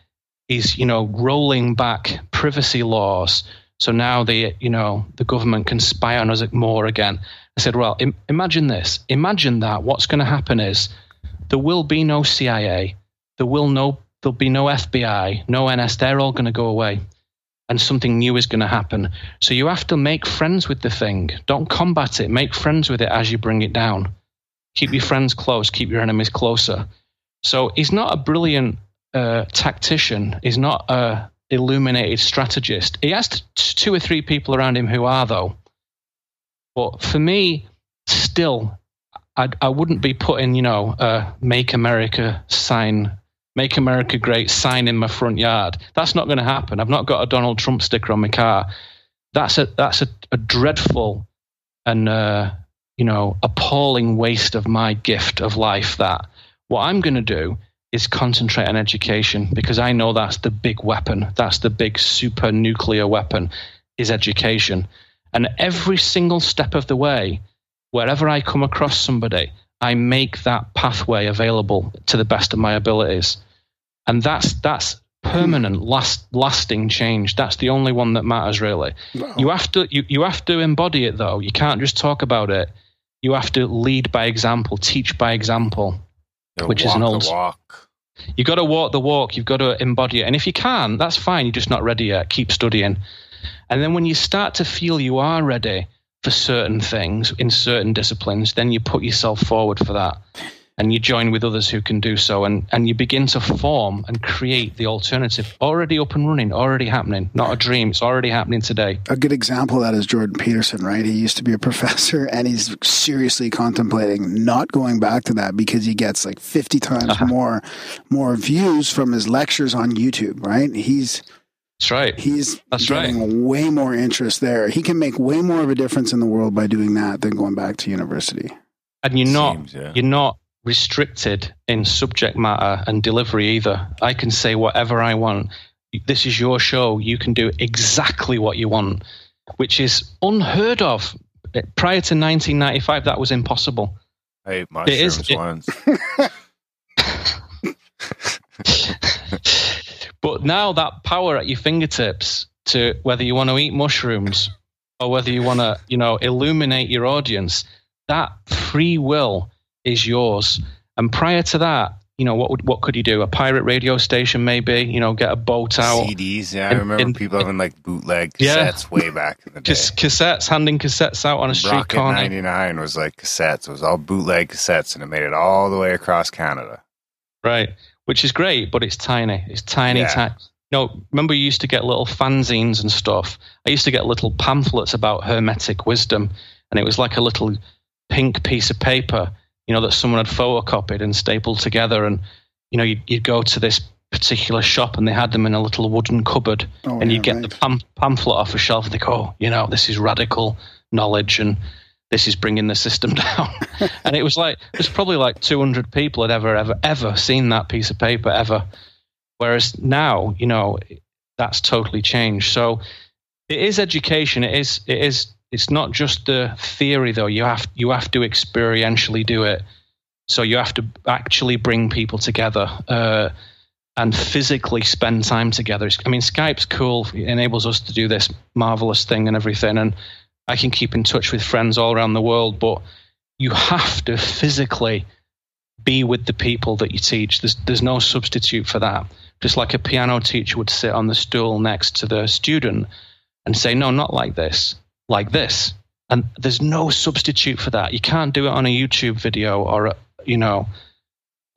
he's you know rolling back privacy laws, so now the you know the government can spy on us more again? I said, well, Im- imagine this. Imagine that. What's going to happen is there will be no CIA. There will no there'll be no FBI, no NS. They're all going to go away, and something new is going to happen. So you have to make friends with the thing. Don't combat it. Make friends with it as you bring it down. Keep your friends close. Keep your enemies closer. So he's not a brilliant uh, tactician. He's not a illuminated strategist. He has two or three people around him who are though. But for me, still, I, I wouldn't be putting, you know, a "Make America" sign, "Make America Great" sign in my front yard. That's not going to happen. I've not got a Donald Trump sticker on my car. That's a that's a, a dreadful and uh, you know appalling waste of my gift of life. That what I'm going to do is concentrate on education because I know that's the big weapon. That's the big super nuclear weapon. is education. And every single step of the way, wherever I come across somebody, I make that pathway available to the best of my abilities. And that's that's permanent, hmm. last lasting change. That's the only one that matters really. Wow. You have to you, you have to embody it though. You can't just talk about it. You have to lead by example, teach by example. You Which is an old- walk. You've got to walk the walk. You've got to embody it. And if you can, that's fine. You're just not ready yet. Keep studying. And then when you start to feel you are ready for certain things in certain disciplines, then you put yourself forward for that. And you join with others who can do so. And, and you begin to form and create the alternative already up and running, already happening. Not a dream. It's already happening today. A good example of that is Jordan Peterson, right? He used to be a [LAUGHS] professor and he's seriously contemplating not going back to that because he gets like 50 times Uh-huh. more more views from his lectures on YouTube, right? He's That's right. he's That's right. way more interest there. He can make way more of a difference in the world by doing that than going back to university. and you're not Seems, yeah. you're not restricted in subject matter and delivery either. I can say whatever I want. This is your show. You can do exactly what you want, which is unheard of. Prior to 1995, that was impossible. I ate It is- mushrooms it- once. [LAUGHS] [LAUGHS] But now that power at your fingertips to whether you want to eat mushrooms or whether you want to, you know, illuminate your audience, that free will is yours. And prior to that, you know, what would, what could you do? A pirate radio station, maybe, you know, get a boat out. CDs, yeah. I And- remember and- people having like bootleg Yeah. cassettes way back in the day. Cas- cassettes, handing cassettes out on a street Rocket corner. 99 was like cassettes. It was all bootleg cassettes and it made it all the way across Canada. Right. Which is great, but it's tiny. It's tiny, Yeah. tiny. No, remember you used to get little fanzines and stuff. I used to get little pamphlets about hermetic wisdom, and it was like a little pink piece of paper, you know, that someone had photocopied and stapled together. And you know, you'd, you'd go to this particular shop, and they had them in a little wooden cupboard, Oh, and yeah, you get right. the pam- pamphlet off a shelf, and they go, oh, you know, this is radical knowledge, and this is bringing the system [LAUGHS] down. and it was like there's probably like 200 people had ever, ever, ever seen that piece of paper ever. Whereas now, you know, that's totally changed. So it is education. It is. It is. It's not just the theory, though. You have you have to experientially do it. So you have to actually bring people together uh, and physically spend time together. I mean, Skype's cool. It enables us to do this marvelous thing and everything. And I can keep in touch with friends all around the world, but you have to physically be with the people that you teach. There's there's no substitute for that. Just like a piano teacher would sit on the stool next to the student and say, "No, not like this, like this." And there's no substitute for that. You can't do it on a YouTube video or a, you know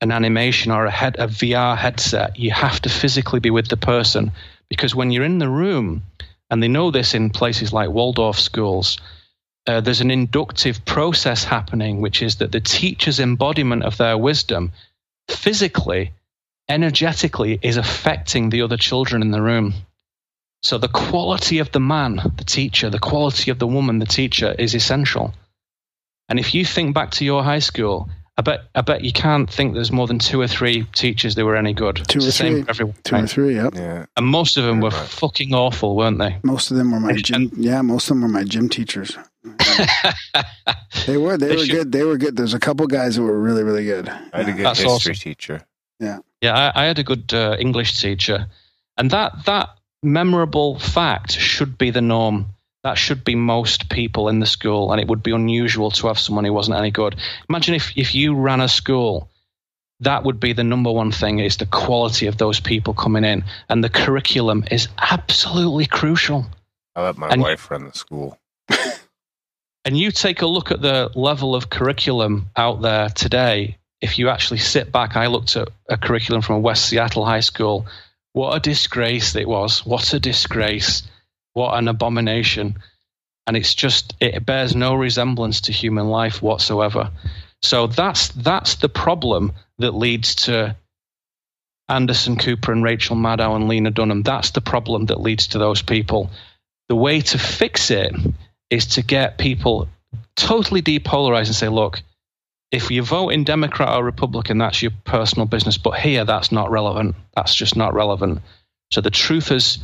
an animation or a head a VR headset. You have to physically be with the person because when you're in the room, and they know this in places like Waldorf schools, uh, there's an inductive process happening, which is that the teacher's embodiment of their wisdom physically, energetically, is affecting the other children in the room. So the quality of the man, the teacher, the quality of the woman, the teacher, is essential. And if you think back to your high school, I bet I bet you can't think there's more than two or three teachers that were any good. Two It's or the same three. everyone. Two or three, yep. Yeah. And most of them were Right. fucking awful, weren't they? Most of them were my And- gym. Yeah, most of them were my gym teachers. [LAUGHS] They were. They, They were should- good. They were good. There's a couple guys that were really, really good. I had a good That's history awesome. teacher. Yeah, I, I had a good uh, English teacher, and that that memorable fact should be the norm. That should be most people in the school, and it would be unusual to have someone who wasn't any good. Imagine if if you ran a school, that would be the number one thing: is the quality of those people coming in, and the curriculum is absolutely crucial. I let my And- wife run the school. [LAUGHS] And you take a look at the level of curriculum out there today. If you actually sit back, I looked at a curriculum from a West Seattle high school. What a disgrace it was. What a disgrace. What an abomination. And it's just, it bears no resemblance to human life whatsoever. So that's, that's the problem that leads to Anderson Cooper and Rachel Maddow and Lena Dunham. That's the problem that leads to those people. The way to fix it is to get people totally depolarized and say, look, if you vote in Democrat or Republican, that's your personal business. But here, that's not relevant. That's just not relevant. So the truthers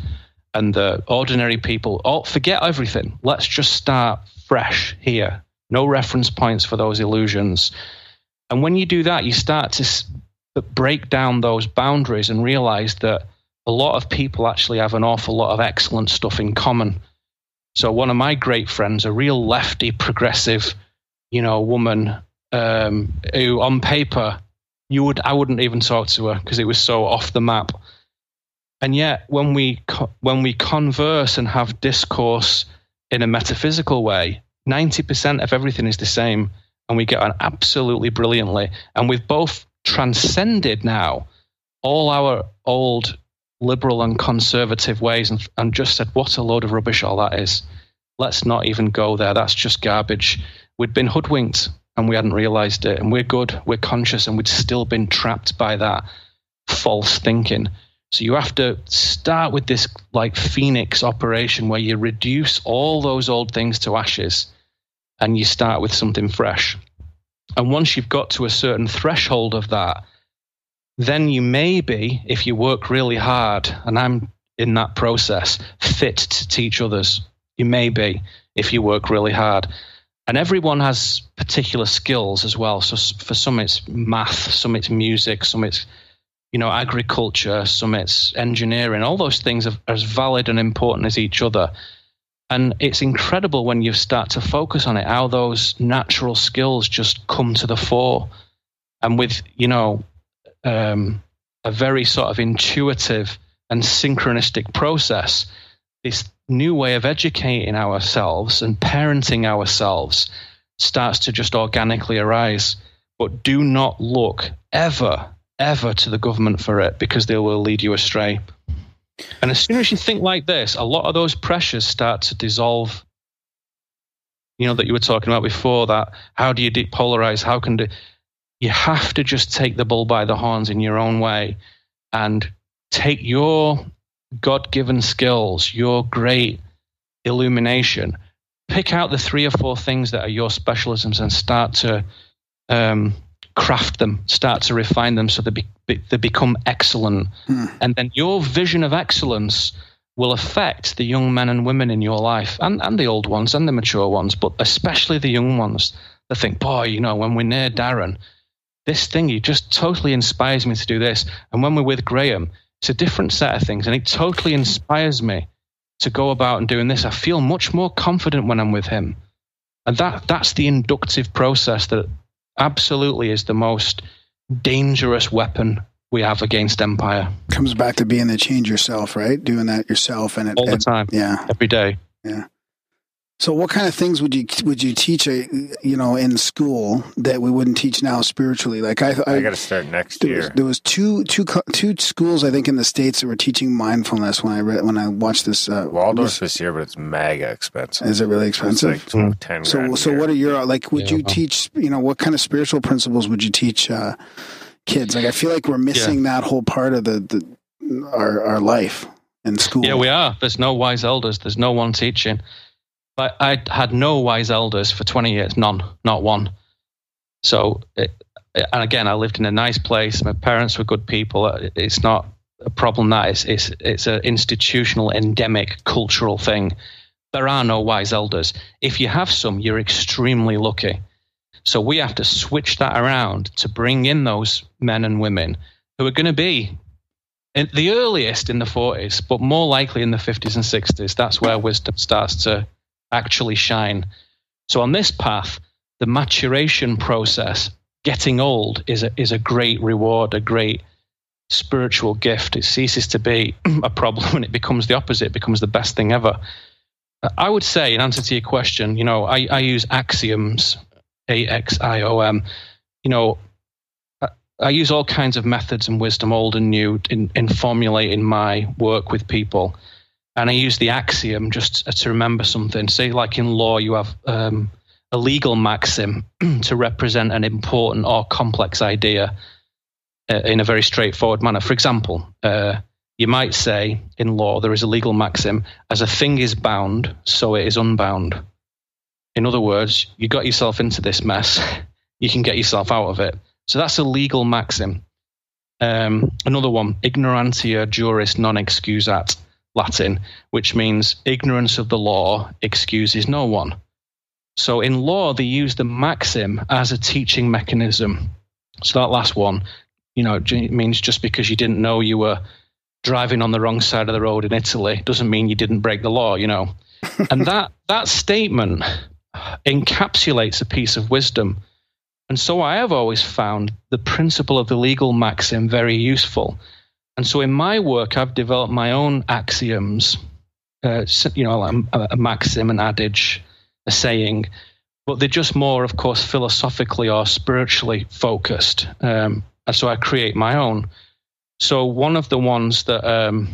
and the ordinary people. Oh, forget everything. Let's just start fresh here. No reference points for those illusions. And when you do that, you start to break down those boundaries and realize that a lot of people actually have an awful lot of excellent stuff in common. So one of my great friends, a real lefty, progressive, you know, woman um, who on paper you would I wouldn't even talk to her because it was so off the map. And yet, when we co- when we converse and have discourse in a metaphysical way, ninety percent of everything is the same, and we get on absolutely brilliantly. And we've both transcended now all our old liberal and conservative ways, and, and just said, "What a load of rubbish all that is." Let's not even go there. That's just garbage. We'd been hoodwinked and we hadn't realized it. And we're good, we're conscious, and we'd still been trapped by that false thinking. So you have to start with this like phoenix operation where you reduce all those old things to ashes and you start with something fresh. And once you've got to a certain threshold of that, then you may be, if you work really hard, and I'm in that process, fit to teach others. You may be, if you work really hard. And everyone has particular skills as well. So for some it's math, some it's music, some it's you know agriculture, some it's engineering. All those things are as valid and important as each other. And it's incredible when you start to focus on it, how those natural skills just come to the fore. And with, you know, um, a very sort of intuitive and synchronistic process, this new way of educating ourselves and parenting ourselves starts to just organically arise. But do not look ever, ever to the government for it because they will lead you astray. And as soon as you think like this, a lot of those pressures start to dissolve. You know, that you were talking about before that how do you depolarize? How can do, you have to just take the bull by the horns in your own way and take your God given skills, your great illumination, pick out the three or four things that are your specialisms and start to um, craft them, start to refine them so they, be, they become excellent. Hmm. And then your vision of excellence will affect the young men and women in your life and, and the old ones and the mature ones, but especially the young ones that think, boy, you know, when we're near Darren, this thing, he just totally inspires me to do this. And when we're with Graham, it's a different set of things and it totally inspires me to go about and doing this. I feel much more confident when I'm with him. And that that's the inductive process that absolutely is the most dangerous weapon we have against empire Comes back to being the change yourself, right? Doing that yourself, and it, all the time, yeah. every day. So, what kind of things would you would you teach, a, you know, in school that we wouldn't teach now spiritually? Like I, I, I got to start next there was, year. there was two two co- two schools I think in the states that were teaching mindfulness when I read when I watched this. Uh, Waldorf this year, but it's mega expensive. Is it really It's expensive? like ten so, so what are your like? Would Yeah. you teach? You know, what kind of spiritual principles would you teach uh, kids? Like, I feel like we're missing that whole part of the, the our our life in school. Yeah, we are. There's no wise elders. There's no one teaching. But I had no wise elders for 20 years, none, not one. So, it, and again, I lived in a nice place. My parents were good people. Uh, it's not a problem that it's it's it's an institutional, endemic, cultural thing. There are no wise elders. If you have some, you're extremely lucky. So we have to switch that around to bring in those men and women who are going to be in the earliest in the 40s, but more likely in the 50s and 60s. That's where wisdom starts to actually shine. So on this path, the maturation process, getting old, is a, is a great reward, a great spiritual gift. It ceases to be [CLEARS THROAT] a problem and it becomes the opposite, it becomes the best thing ever. Uh, I would say, in answer to your question, you know, I, I use axioms, A X I O M. You know, I, I use all kinds of methods and wisdom, old and new, in, in formulating my work with people. And I use the axiom just to remember something. Say, like in law, you have um, a legal maxim [CLEARS THROAT] to represent an important or complex idea uh, in a very straightforward manner. For example, uh, you might say in law there is a legal maxim as a thing is bound, so it is unbound. In other words, you got yourself into this mess, [LAUGHS] you can get yourself out of it. So that's a legal maxim. Um, another one, ignorantia juris non excusat. Latin, which means ignorance of the law excuses no one. So in law, they use the maxim as a teaching mechanism. So that last one, you know, means just because you didn't know you were driving on the wrong side of the road in Italy doesn't mean you didn't break the law, you know. [LAUGHS] and that that statement encapsulates a piece of wisdom. And so I have always found the principle of the legal maxim very useful. And so in my work, I've developed my own axioms, uh, you know, a, a maxim, an adage, a saying, but they're just more, of course, philosophically or spiritually focused. Um, and so I create my own. So one of the ones that um,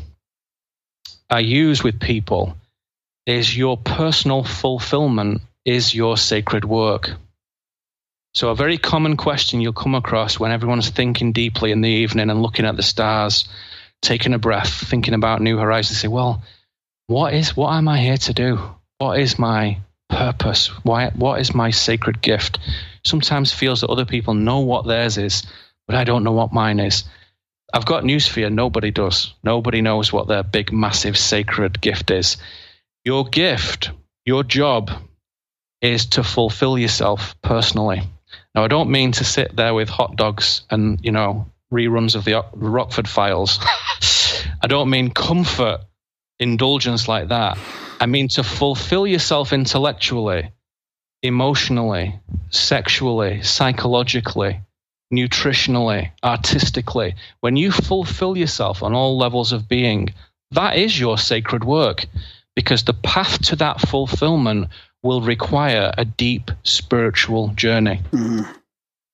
I use with people is your personal fulfillment is your sacred work. So, a very common question you'll come across when everyone's thinking deeply in the evening and looking at the stars, taking a breath, thinking about new horizons, say, Well, what is what am I here to do? What is my purpose? Why what is my sacred gift? Sometimes feels that other people know what theirs is, but I don't know what mine is. I've got news for you, nobody does. Nobody knows what their big, massive, sacred gift is. Your gift, your job, is to fulfill yourself personally. Now, I don't mean to sit there with hot dogs and, you know, reruns of the Rockford Files. [LAUGHS] I don't mean comfort, indulgence like that. I mean to fulfill yourself intellectually, emotionally, sexually, psychologically, nutritionally, artistically. When you fulfill yourself on all levels of being, that is your sacred work because the path to that fulfillment will require a deep spiritual journey. Mm.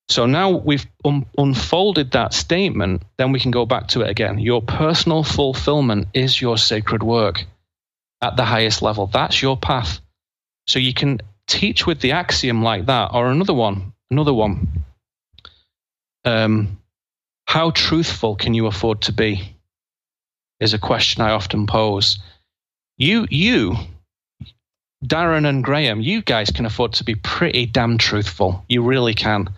So now we've un- unfolded that statement, then we can go back to it again. Your personal fulfillment is your sacred work at the highest level. That's your path. So you can teach with the axiom like that, or another one, another one. Um, how truthful can you afford to be? Is a question I often pose. You, you, Darren and Graham, you guys can afford to be pretty damn truthful. You really can.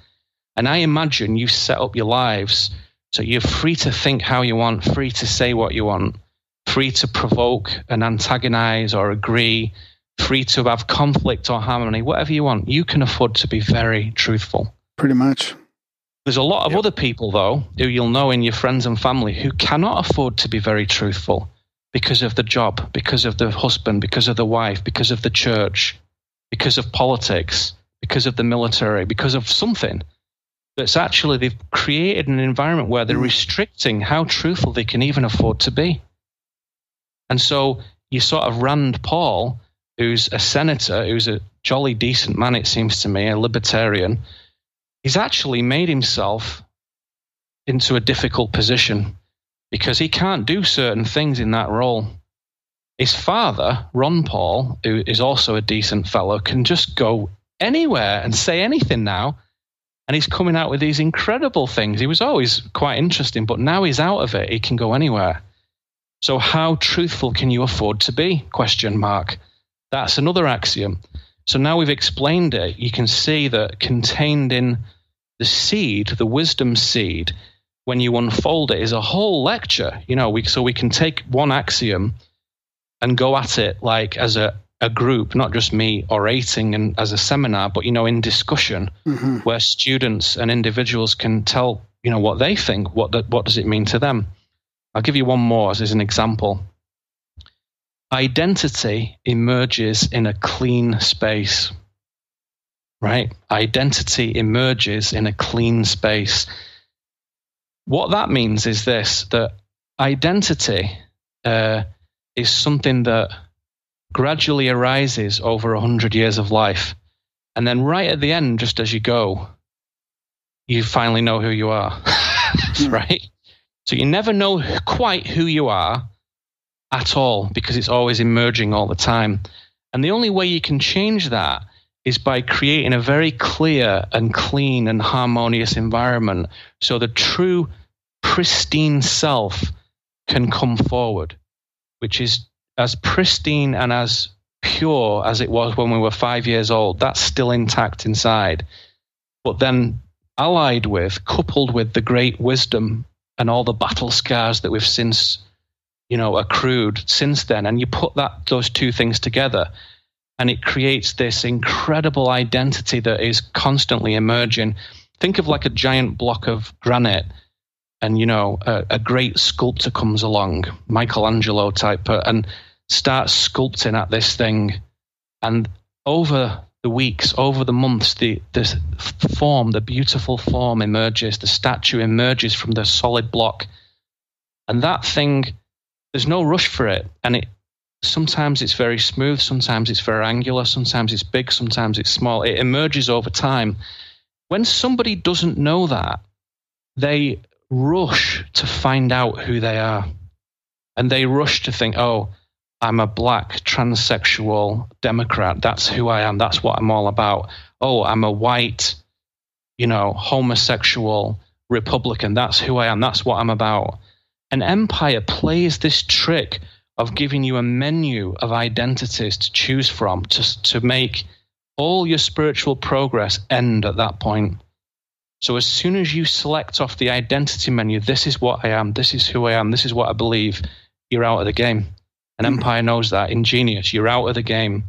And I imagine you set up your lives so you're free to think how you want, free to say what you want, free to provoke and antagonize or agree, free to have conflict or harmony, whatever you want. You can afford to be very truthful. Pretty much. There's a lot of yep. other people, though, who you'll know in your friends and family who cannot afford to be very truthful because of the job, because of the husband, because of the wife, because of the church, because of politics, because of the military, because of something. That's actually, they've created an environment where they're mm. restricting how truthful they can even afford to be. And so you sort of Rand Paul, who's a senator, who's a jolly decent man, it seems to me, a libertarian, he's actually made himself into a difficult position because he can't do certain things in that role. His father, Ron Paul, who is also a decent fellow, can just go anywhere and say anything now. And he's coming out with these incredible things. He was always quite interesting, but now he's out of it. He can go anywhere. So how truthful can you afford to be? Question mark. That's another axiom. So now we've explained it. You can see that contained in the seed, the wisdom seed, when you unfold it is a whole lecture. You know, we, so we can take one axiom and go at it like as a, a group, not just me orating and as a seminar, but you know, in discussion mm-hmm. where students and individuals can tell you know what they think. What the, what does it mean to them? I'll give you one more as an example. Identity emerges in a clean space. Right? Identity emerges in a clean space. What that means is this that identity uh, is something that gradually arises over 100 years of life. And then, right at the end, just as you go, you finally know who you are, [LAUGHS] right? So you never know quite who you are at all because it's always emerging all the time. And the only way you can change that is by creating a very clear and clean and harmonious environment so the true pristine self can come forward, which is as pristine and as pure as it was when we were five years old. That's still intact inside. But then, allied with, coupled with the great wisdom and all the battle scars that we've since, you know, accrued since then. And you put that those two things together, and it creates this incredible identity that is constantly emerging. Think of like a giant block of granite, and you know, a, a great sculptor comes along, Michelangelo type, uh, and starts sculpting at this thing, and over the weeks, over the months, the the form, the beautiful form emerges, the statue emerges from the solid block, and that thing, there's no rush for it, and it sometimes it's very smooth, sometimes it's very angular, sometimes it's big, sometimes it's small. It emerges over time. When somebody doesn't know that, they rush to find out who they are. And they rush to think, oh, I'm a black transsexual Democrat. That's who I am. That's what I'm all about. Oh, I'm a white, you know, homosexual Republican. That's who I am. That's what I'm about. An empire plays this trick of giving you a menu of identities to choose from to, to make all your spiritual progress end at that point. So as soon as you select off the identity menu, this is what I am, this is who I am, this is what I believe, you're out of the game. An Mm. empire knows that. Ingenious, you're out of the game.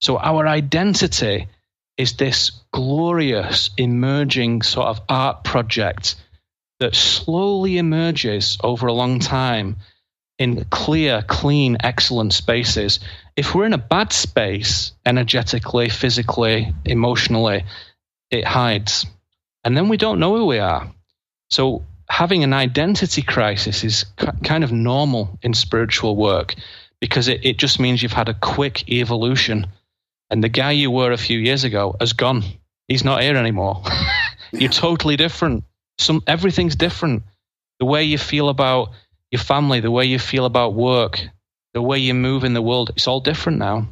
So our identity is this glorious, emerging sort of art project that slowly emerges over a long time in clear, clean, excellent spaces. If we're in a bad space, energetically, physically, emotionally, it hides. And then we don't know who we are. So having an identity crisis is k- kind of normal in spiritual work because it, it just means you've had a quick evolution. And the guy you were a few years ago has gone. He's not here anymore. [LAUGHS] You're totally different. Some everything's different. The way you feel about your family, the way you feel about work, the way you move in the world, it's all different now.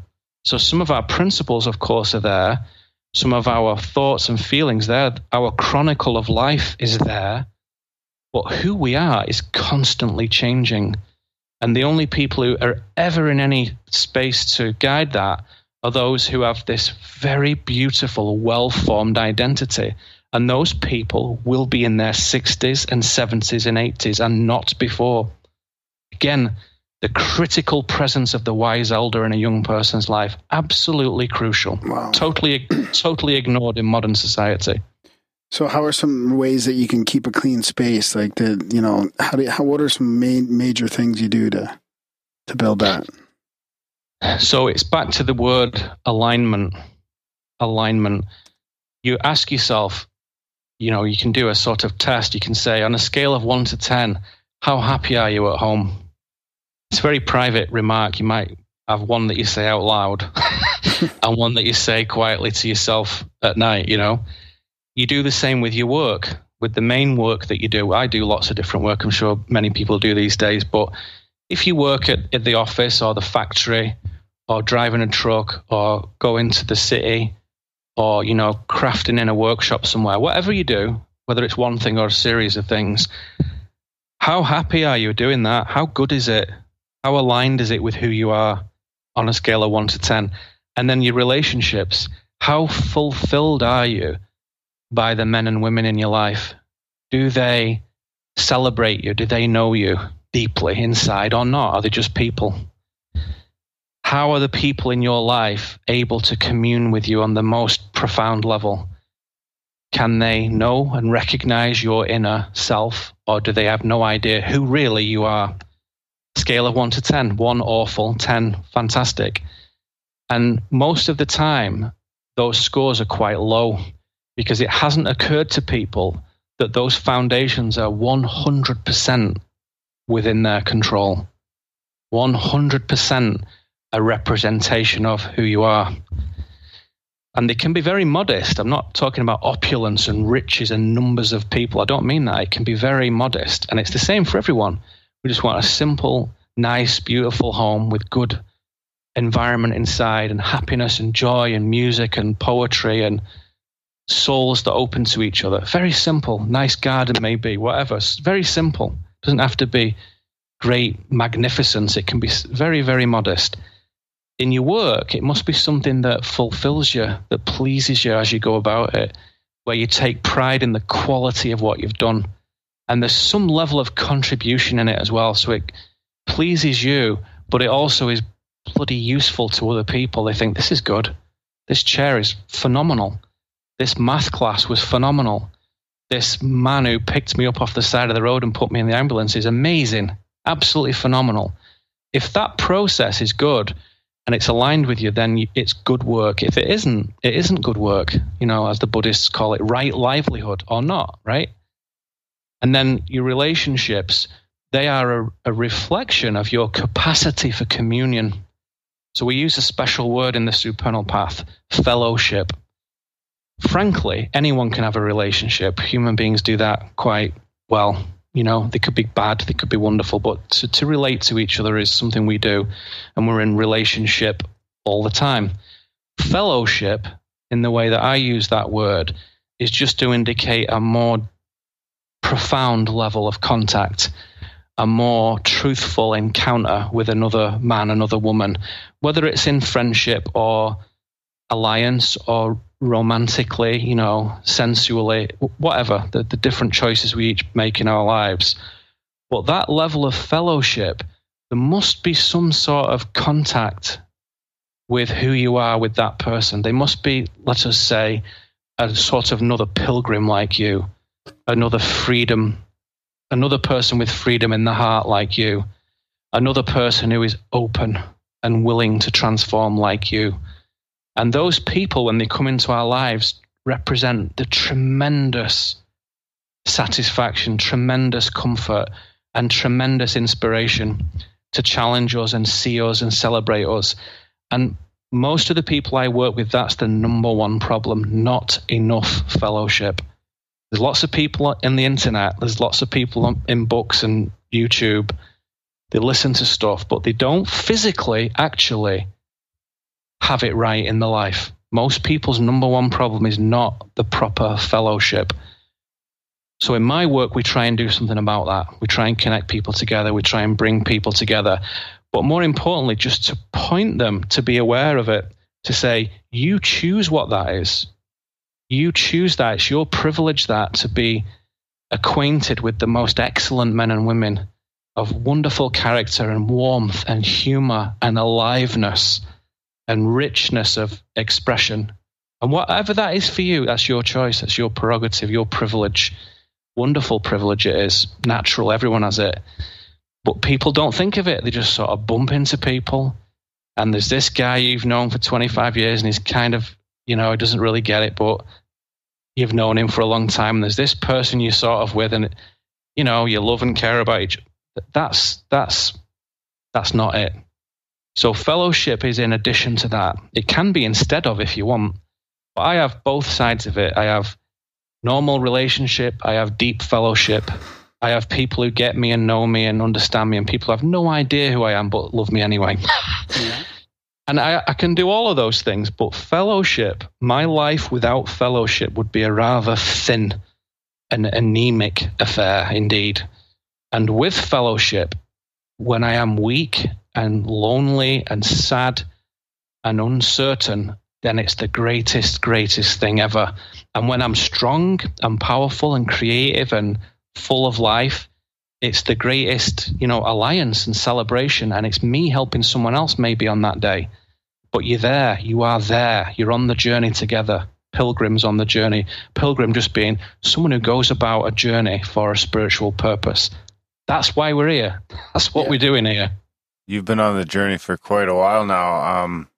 So some of our principles, of course, are there. Some of our thoughts and feelings there. Our chronicle of life is there. But who we are is constantly changing. And the only people who are ever in any space to guide that are those who have this very beautiful, well formed identity. And those people will be in their 60s and 70s and 80s and not before. Again, the critical presence of the wise elder in a young person's life, absolutely crucial. Wow. Totally, [CLEARS THROAT] totally ignored in modern society. So, how are some ways that you can keep a clean space? Like the, you know, how do you, how, what are some main major things you do to to build that? So it's back to the word alignment. Alignment. You ask yourself, you know, you can do a sort of test. You can say, on a scale of one to 10, how happy are you at home? It's a very private remark. You might have one that you say out loud [LAUGHS] and one that you say quietly to yourself at night, you know. You do the same with your work, with the main work that you do. I do lots of different work. I'm sure many people do these days. But if you work at, at the office or the factory or driving a truck or go into the city or, you know, crafting in a workshop somewhere, whatever you do, whether it's one thing or a series of things, how happy are you doing that? How good is it? How aligned is it with who you are on a scale of one to 10? And then your relationships, how fulfilled are you by the men and women in your life? Do they celebrate you? Do they know you deeply inside or not? Are they just people? How are the people in your life able to commune with you on the most profound level? Can they know and recognize your inner self, or do they have no idea who really you are? Scale of one to 10, one awful, 10 fantastic. And most of the time, those scores are quite low because it hasn't occurred to people that those foundations are 100% within their control. 100% a representation of who you are. And they can be very modest. I'm not talking about opulence and riches and numbers of people. I don't mean that. It can be very modest. And it's the same for everyone. We just want a simple, nice, beautiful home with good environment inside and happiness and joy and music and poetry and souls that open to each other. Very simple. Nice garden, maybe, whatever. It's very simple. It doesn't have to be great magnificence. It can be very, very modest. In your work, it must be something that fulfills you, that pleases you as you go about it, where you take pride in the quality of what you've done. And there's some level of contribution in it as well. So it, pleases you, but it also is bloody useful to other people. They think this is good. This chair is phenomenal. This math class was phenomenal. This man who picked me up off the side of the road and put me in the ambulance is amazing. Absolutely phenomenal. If that process is good and it's aligned with you, then it's good work. If it isn't, it isn't good work, you know, as the Buddhists call it, right livelihood or not, right? And then your relationships, they are a, a reflection of your capacity for communion. So we use a special word in the supernal path, fellowship. Frankly, anyone can have a relationship. Human beings do that quite well. You know, they could be bad, they could be wonderful, but to, to relate to each other is something we do, and we're in relationship all the time. Fellowship, in the way that I use that word, is just to indicate a more profound level of contact, a more truthful encounter with another man, another woman, whether it's in friendship or alliance or romantically, you know, sensually, whatever, the, the different choices we each make in our lives. But that level of fellowship, there must be some sort of contact with who you are with that person. They must be, let us say, a sort of another pilgrim like you, another freedom, another person with freedom in the heart like you, another person who is open and willing to transform like you. And those people, when they come into our lives, represent the tremendous satisfaction, tremendous comfort, and tremendous inspiration to challenge us and see us and celebrate us. And most of the people I work with, that's the number one problem not enough fellowship. There's lots of people in the internet, there's lots of people in books and YouTube. They listen to stuff, but they don't physically actually have it right in the life. Most people's number one problem is not the proper fellowship. So in my work, we try and do something about that. We try and connect people together. We try and bring people together. But more importantly, just to point them to be aware of it, to say, you choose what that is. You choose that. It's your privilege that to be acquainted with the most excellent men and women of wonderful character and warmth and humor and aliveness and richness of expression. And whatever that is for you, that's your choice, that's your prerogative, your privilege. Wonderful privilege it is, natural, everyone has it. But people don't think of it. They just sort of bump into people. And there's this guy you've known for 25 years, and he's kind of, you know, he doesn't really get it, but you've known him for a long time. And there's this person you're sort of with, and, you know, you love and care about each That's, that's, that's not it. So fellowship is in addition to that. It can be instead of if you want. But I have both sides of it. I have normal relationship, I have deep fellowship. I have people who get me and know me and understand me, and people have no idea who I am but love me anyway. [LAUGHS] And I, I can do all of those things, but fellowship, my life without fellowship would be a rather thin and anemic affair indeed. And with fellowship, when I am weak and lonely and sad and uncertain, then it's the greatest, greatest thing ever. And when I'm strong and powerful and creative and full of life, it's the greatest, you know, alliance and celebration. And it's me helping someone else maybe on that day. But you're there, you are there, you're on the journey together. Pilgrims on the journey. Pilgrim just being someone who goes about a journey for a spiritual purpose. That's why we're here. That's what we're doing here. You've been on the journey for quite a while now. Um,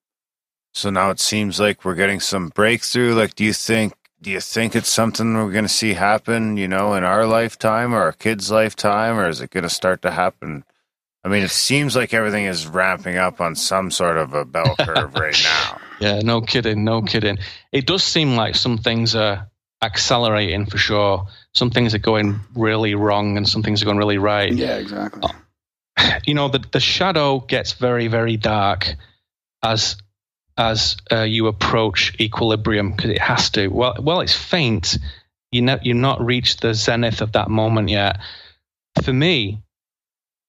so now it seems like we're getting some breakthrough. Like, do you think? Do you think it's something we're going to see happen? You know, in our lifetime or our kids' lifetime, or is it going to start to happen? I mean, it seems like everything is ramping up on some sort of a bell [LAUGHS] curve right now. Yeah, no kidding, no kidding. It does seem like some things are accelerating for sure. Some things are going really wrong and some things are going really right. Yeah, exactly. [SIGHS] You know, the, the shadow gets very, very dark as as uh, you approach equilibrium because it has to. Well, well, it's faint. You know, you're not reached the zenith of that moment yet. For me,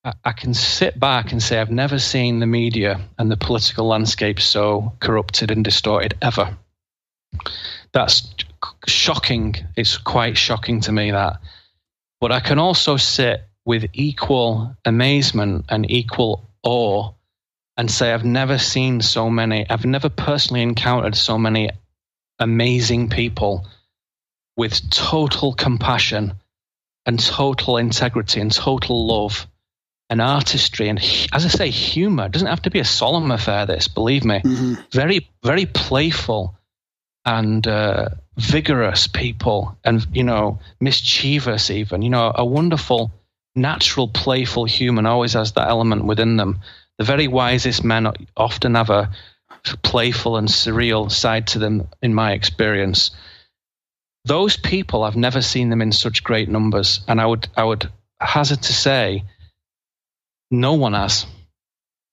I, I can sit back and say I've never seen the media and the political landscape so corrupted and distorted ever. That's shocking. It's quite shocking to me that. But I can also sit with equal amazement and equal awe and say, I've never seen so many, I've never personally encountered so many amazing people with total compassion and total integrity and total love and artistry and as I say, humor. It doesn't have to be a solemn affair. This, believe me, Mm-hmm. very very playful and uh, vigorous people, and you know mischievous even. You know, a wonderful, natural, playful human always has that element within them. The very wisest men often have a playful and surreal side to them, in my experience. Those people, I've never seen them in such great numbers, and I would I would hazard to say no one has.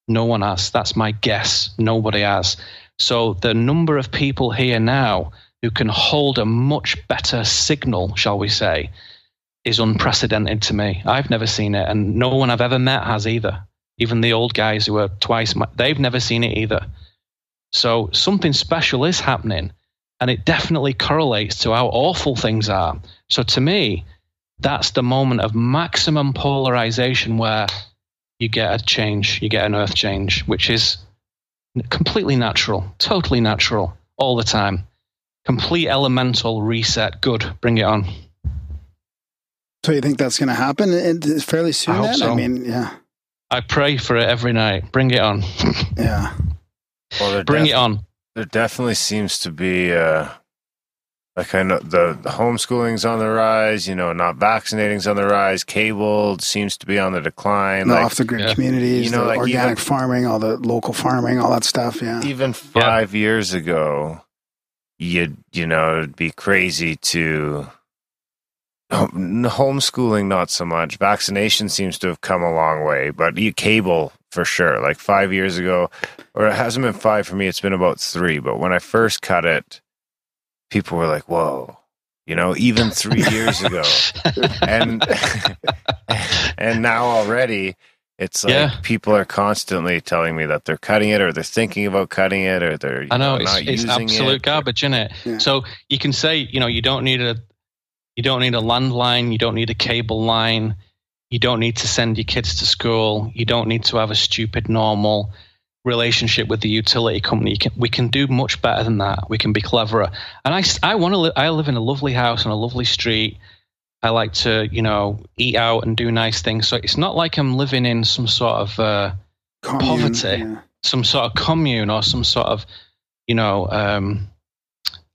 No one has. That's my guess. Nobody has. So the number of people here now who can hold a much better signal, shall we say, is unprecedented to me. I've never seen it, and no one I've ever met has either. Even the old guys who are twice, my, they've never seen it either. So something special is happening, and it definitely correlates to how awful things are. So to me, that's the moment of maximum polarization where you get a change, you get an earth change, which is completely natural, totally natural, all the time. Complete elemental reset. Good. Bring it on. So you think that's going to happen in- fairly soon? I hope then? so. I mean, yeah, I pray for it every night. Bring it on. [LAUGHS] yeah. Well, Bring def- it on. There definitely seems to be uh, like I know the, the homeschooling's on the rise. You know, not vaccinating's on the rise. Cable seems to be on the decline. The like off the grid yeah. communities, You know, the like organic even- farming, all the local farming, all that stuff. Yeah. even five years ago, you'd you know it'd be crazy to hom- Um, homeschooling. Not so much. Vaccination seems to have come a long way, but you cable for sure. Like five years ago, or it hasn't been five for me. It's been about three. But when I first cut it, people were like, "Whoa." You know, even three [LAUGHS] years ago, and [LAUGHS] and now already, it's like Yeah. people are constantly telling me that they're cutting it, or they're thinking about cutting it, or they're you I know know, it's, not it's using absolute it. garbage, isn't it? Yeah. So you can say, you know, you don't need a, you don't need a landline, you don't need a cable line, you don't need to send your kids to school, you don't need to have a stupid normal relationship with the utility company. You can, we can do much better than that. We can be cleverer. And I, I want to live. I live in a lovely house on a lovely street. I like to, you know, eat out and do nice things. So it's not like I'm living in some sort of. Uh, Commune, Poverty. yeah. some sort of commune or some sort of, you know, um,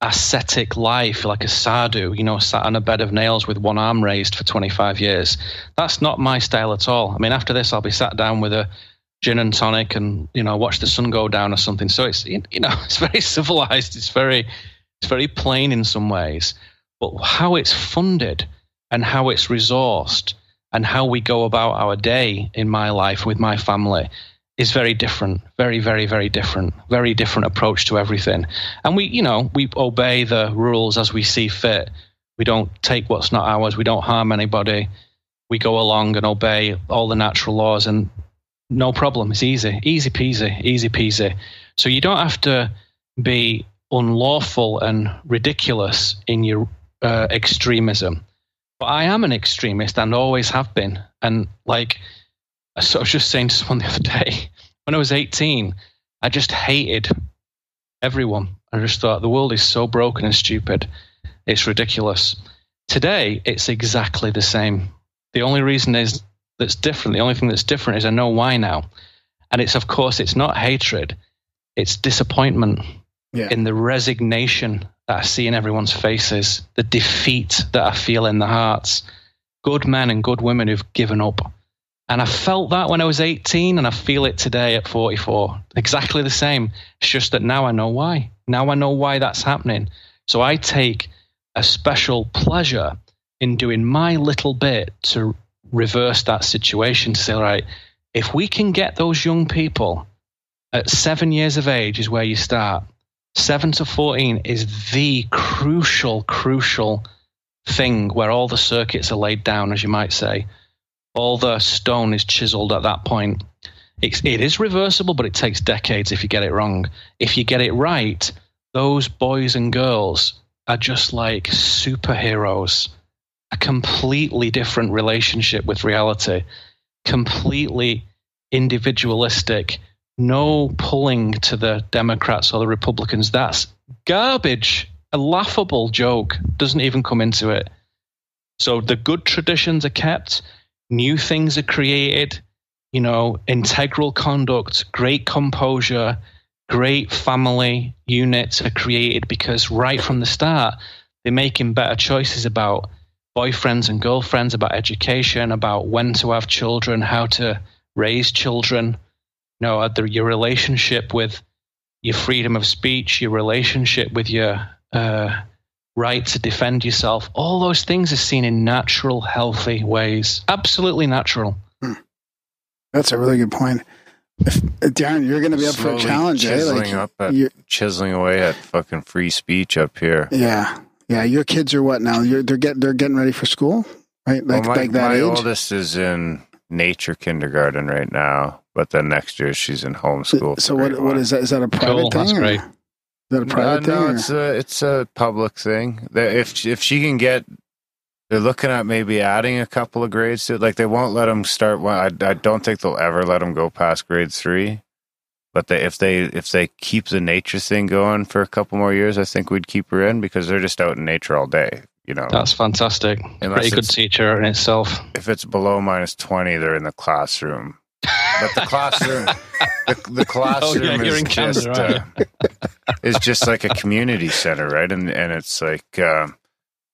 ascetic life, like a sadhu, you know, sat on a bed of nails with one arm raised for 25 years. That's not my style at all. I mean, after this, I'll be sat down with a gin and tonic and, you know, watch the sun go down or something. So it's, you know, [LAUGHS] it's very civilized. It's very, it's very plain in some ways. But how it's funded and how it's resourced and how we go about our day in my life with my family is very different very very very different very different approach to everything. And we you know we obey the rules as we see fit. We don't take what's not ours. We don't harm anybody. We go along and obey all the natural laws and no problem. It's easy. Easy peasy. Easy peasy. So you don't have to be unlawful and ridiculous in your uh, extremism. But i am an extremist and always have been. And like I was just saying to someone [LAUGHS] the other day, when I was 18, I just hated everyone. I just thought the world is so broken and stupid. It's ridiculous. Today, it's exactly the same. The only reason is that's different. The only thing that's different is I know why now. And it's, of course, it's not hatred, it's disappointment Yeah. in the resignation that I see in everyone's faces, the defeat that I feel in the hearts. Good men and good women who've given up. And I felt that when I was 18, and I feel it today at 44. Exactly the same. It's just that now I know why. Now I know why that's happening. So I take a special pleasure in doing my little bit to reverse that situation to say, all right, if we can get those young people at seven years of age, is where you start. Seven to 14 is the crucial, crucial thing where all the circuits are laid down, as you might say all the stone is chiseled at that point. It's, it is reversible, but it takes decades if you get it wrong. If you get it right, those boys and girls are just like superheroes. a completely different relationship with reality, completely individualistic, no pulling to the Democrats or the Republicans. That's garbage. A laughable joke doesn't even come into it. So the good traditions are kept, new things are created, you know, integral conduct, great composure, great family units are created because right from the start, they're making better choices about boyfriends and girlfriends, about education, about when to have children, how to raise children, you know, your relationship with your freedom of speech, your relationship with your uh, right to defend yourself. All those things are seen in natural, healthy ways. Absolutely natural. That's a really good point. If, Darren, you're going to be up for a Slowly challenge, eh? chiseling Like, up at, chiseling away at fucking free speech up here. yeah, yeah. Your kids are what now? You're they're getting they're getting ready for school, right? Like well, my, like that my age. oldest is in nature kindergarten right now, but then next year she's in homeschool. so for what grade what one. is that? Is that a private Cool, thing? that's or- great. Is that a private Uh, thing? no, or- it's a it's a public thing. They- If if she can get, they're looking at maybe adding a couple of grades to it. Like they won't let them start. One, I I don't think they'll ever let them go past grade three. But they, if they if they keep the nature thing going for a couple more years, I think we'd keep her in because they're just out in nature all day. You know, That's fantastic. Unless Pretty good teacher in itself. if it's below minus twenty, they're in the classroom. But the classroom, the, the classroom [LAUGHS] Oh, yeah, is in Canada, just uh, [LAUGHS] is just like a community center, right? And and it's like um,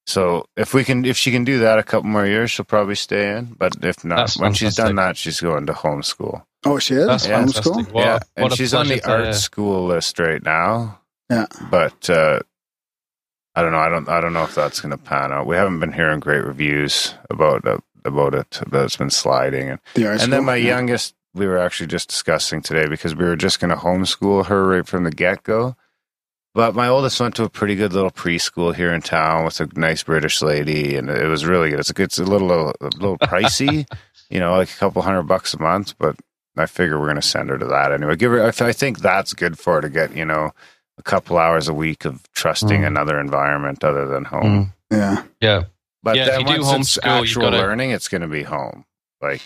so if we can if she can do that a couple more years, she'll probably stay in. But if not, That's when she's done that, she's going to homeschool. oh, she is That's Yeah, homeschool. fantastic. What, yeah, and she's on the pleasure to- art school list right now. Yeah. but uh, I don't know. I don't. I don't know if that's going to pan out. We haven't been hearing great reviews about uh, about it. that it's been sliding, and The and then my Yeah. youngest, we were actually just discussing today because we were just going to homeschool her right from the get go. But my oldest went to a pretty good little preschool here in town with a nice British lady, and it was really good. It's a, it's a little a little pricey, [LAUGHS] you know, like a couple hundred bucks a month. But I figure we're going to send her to that anyway. Give her. I I think that's good for her to get, you know, a couple hours a week of trusting Mm. another environment other than home. Mm. Yeah. Yeah. But Yeah, if then you do once it's homeschool, you've actual gotta- learning, it's going to be home. Like,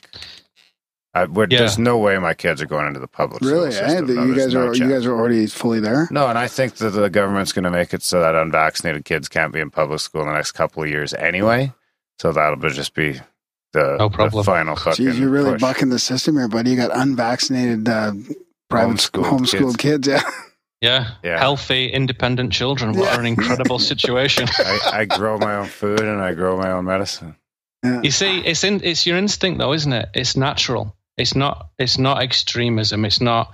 I, Yeah. there's no way my kids are going into the public Really? school system. That No, you guys no are you guys are already fully there. No, and I think that the government's going to make it so that unvaccinated kids can't be in public school in the next couple of years anyway. So that'll be- just be the, No the final fucking. Jeez, you're really push. bucking the system here, buddy. You got unvaccinated uh, private Homeschooled homeschooled, kids. Yeah. Yeah. Yeah. Healthy, independent children. What Yeah. an incredible situation. [LAUGHS] I, I grow my own food and I grow my own medicine. yeah. You see, it's in, it's your instinct though, isn't it? It's natural. It's not it's not extremism. It's not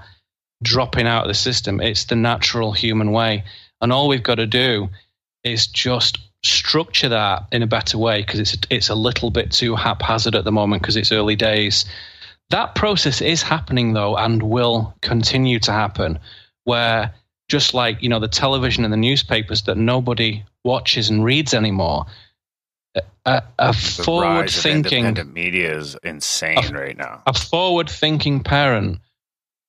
dropping out of the system. It's the natural human way. And all we've got to do is just structure that in a better way because it's it's a little bit too haphazard at the moment because it's early days. That process is happening though and will continue to happen where just like, you know, the television and the newspapers that nobody watches and reads anymore, a, a, a forward thinking media is insane right now. a forward thinking parent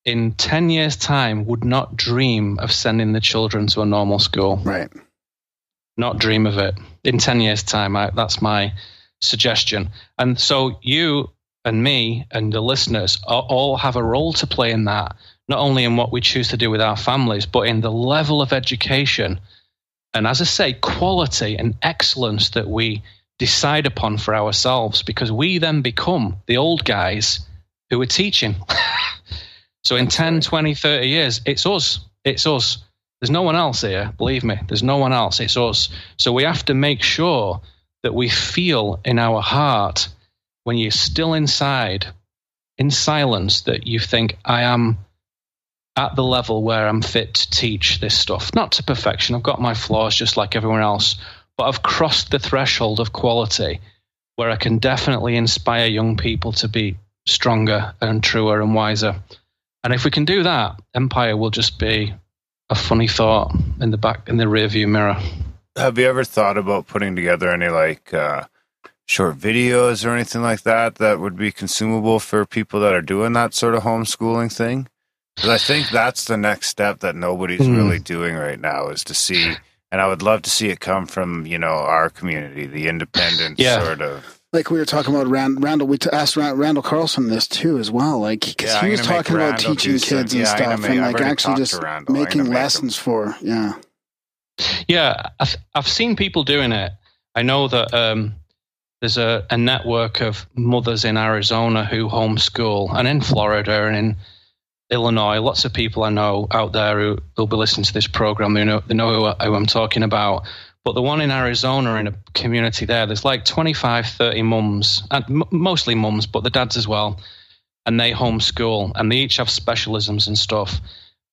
in 10 years time would not dream of sending the children to a normal school Right. not dream of it in 10 years time I, that's my suggestion and so you and me and the listeners all have a role to play in that not only in what we choose to do with our families but in the level of education and as i say quality and excellence that we decide upon for ourselves because we then become the old guys who are teaching [LAUGHS] so in 10 20 30 years it's us it's us there's no one else here, believe me. There's no one else. It's us. So we have to make sure that we feel in our heart when you're still inside, in silence, that you think, I am at the level where I'm fit to teach this stuff. Not to perfection. I've got my flaws just like everyone else, but I've crossed the threshold of quality where I can definitely inspire young people to be stronger and truer and wiser. And if we can do that, Empire will just be a funny thought in the back in the rear view mirror. Have you ever thought about putting together any like uh, short videos or anything like that that would be consumable for people that are doing that sort of homeschooling thing? Because I think that's the next step that nobody's Hmm. really doing right now is to see And I would love to see it come from, you know, our community, the independent Yeah. sort of. Like we were talking about Rand, Randall, we t- asked Ra- Randall Carlson this too as well. Like because Yeah, he was talking about Randall teaching kids and yeah, stuff, make- and like actually just to Randall. I'm gonna making make him- lessons for yeah. Yeah, I've, I've seen people doing it. I know that um, there's a, a network of mothers in Arizona who homeschool, and in Florida and in Illinois. Lots of people I know out there who will be listening to this program. They know they know who, who I'm talking about. But the one in Arizona, in a community there, there's like 25, 30 mums, and mostly mums, but the dads as well. And they homeschool, and they each have specialisms and stuff.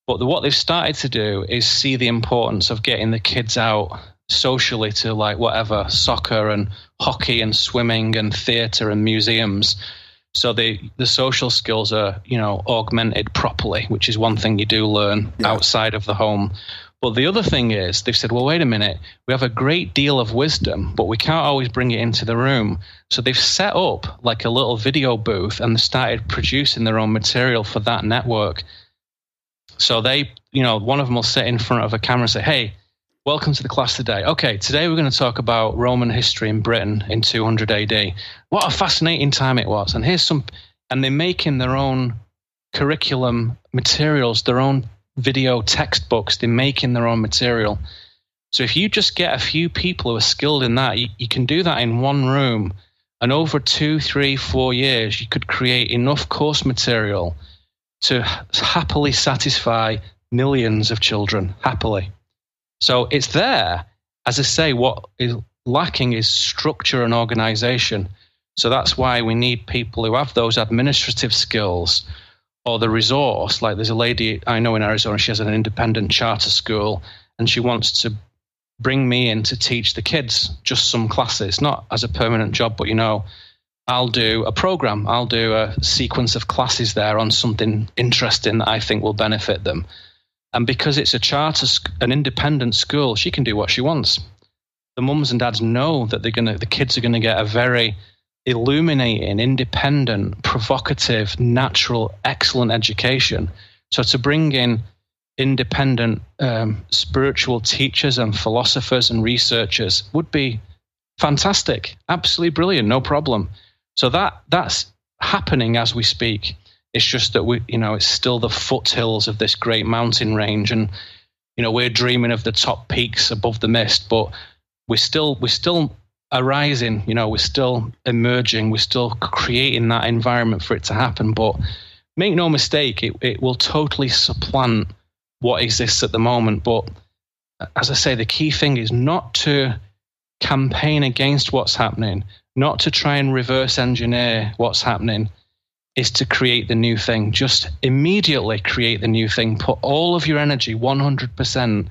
But the, what they've started to do is see the importance of getting the kids out socially to like whatever soccer and hockey and swimming and theatre and museums. So the the social skills are you know augmented properly, which is one thing you do learn outside of the home. But the other thing is they've said, well, wait a minute, we have a great deal of wisdom, but we can't always bring it into the room. So they've set up like a little video booth and started producing their own material for that network. So they, you know, one of them will sit in front of a camera and say, "Hey, welcome to the class today. Okay, today we're going to talk about Roman history in Britain in 200 AD. What a fascinating time it was. And here's some, and they're making their own curriculum materials, their own video textbooks. They're making their own material. So if you just get a few people who are skilled in that, you, you can do that in one room. And over two, three, four years, you could create enough course material to happily satisfy millions of children, happily. So it's there. As I say, what is lacking is structure and organization. So that's why we need people who have those administrative skills or the resource. Like there's a lady I know in Arizona, she has an independent charter school and she wants to bring me in to teach the kids just some classes, not as a permanent job, but you know, I'll do a program, I'll do a sequence of classes there on something interesting that I think will benefit them. And because it's a charter, an independent school, she can do what she wants. The mums and dads know that they're gonna, the kids are going to get a very illuminating, independent, provocative, natural, excellent education. So to bring in independent um, spiritual teachers and philosophers and researchers would be fantastic, absolutely brilliant, no problem. So that that's happening as we speak. It's just that we, you know, it's still the foothills of this great mountain range, and you know, we're dreaming of the top peaks above the mist, but we're still we're still arising. You know, we're still emerging. We're still creating that environment for it to happen. But make no mistake, it, it will totally supplant what exists at the moment. But as I say, the key thing is not to campaign against what's happening, not to try and reverse engineer what's happening, is to create the new thing. Just immediately create the new thing. Put all of your energy, 100%,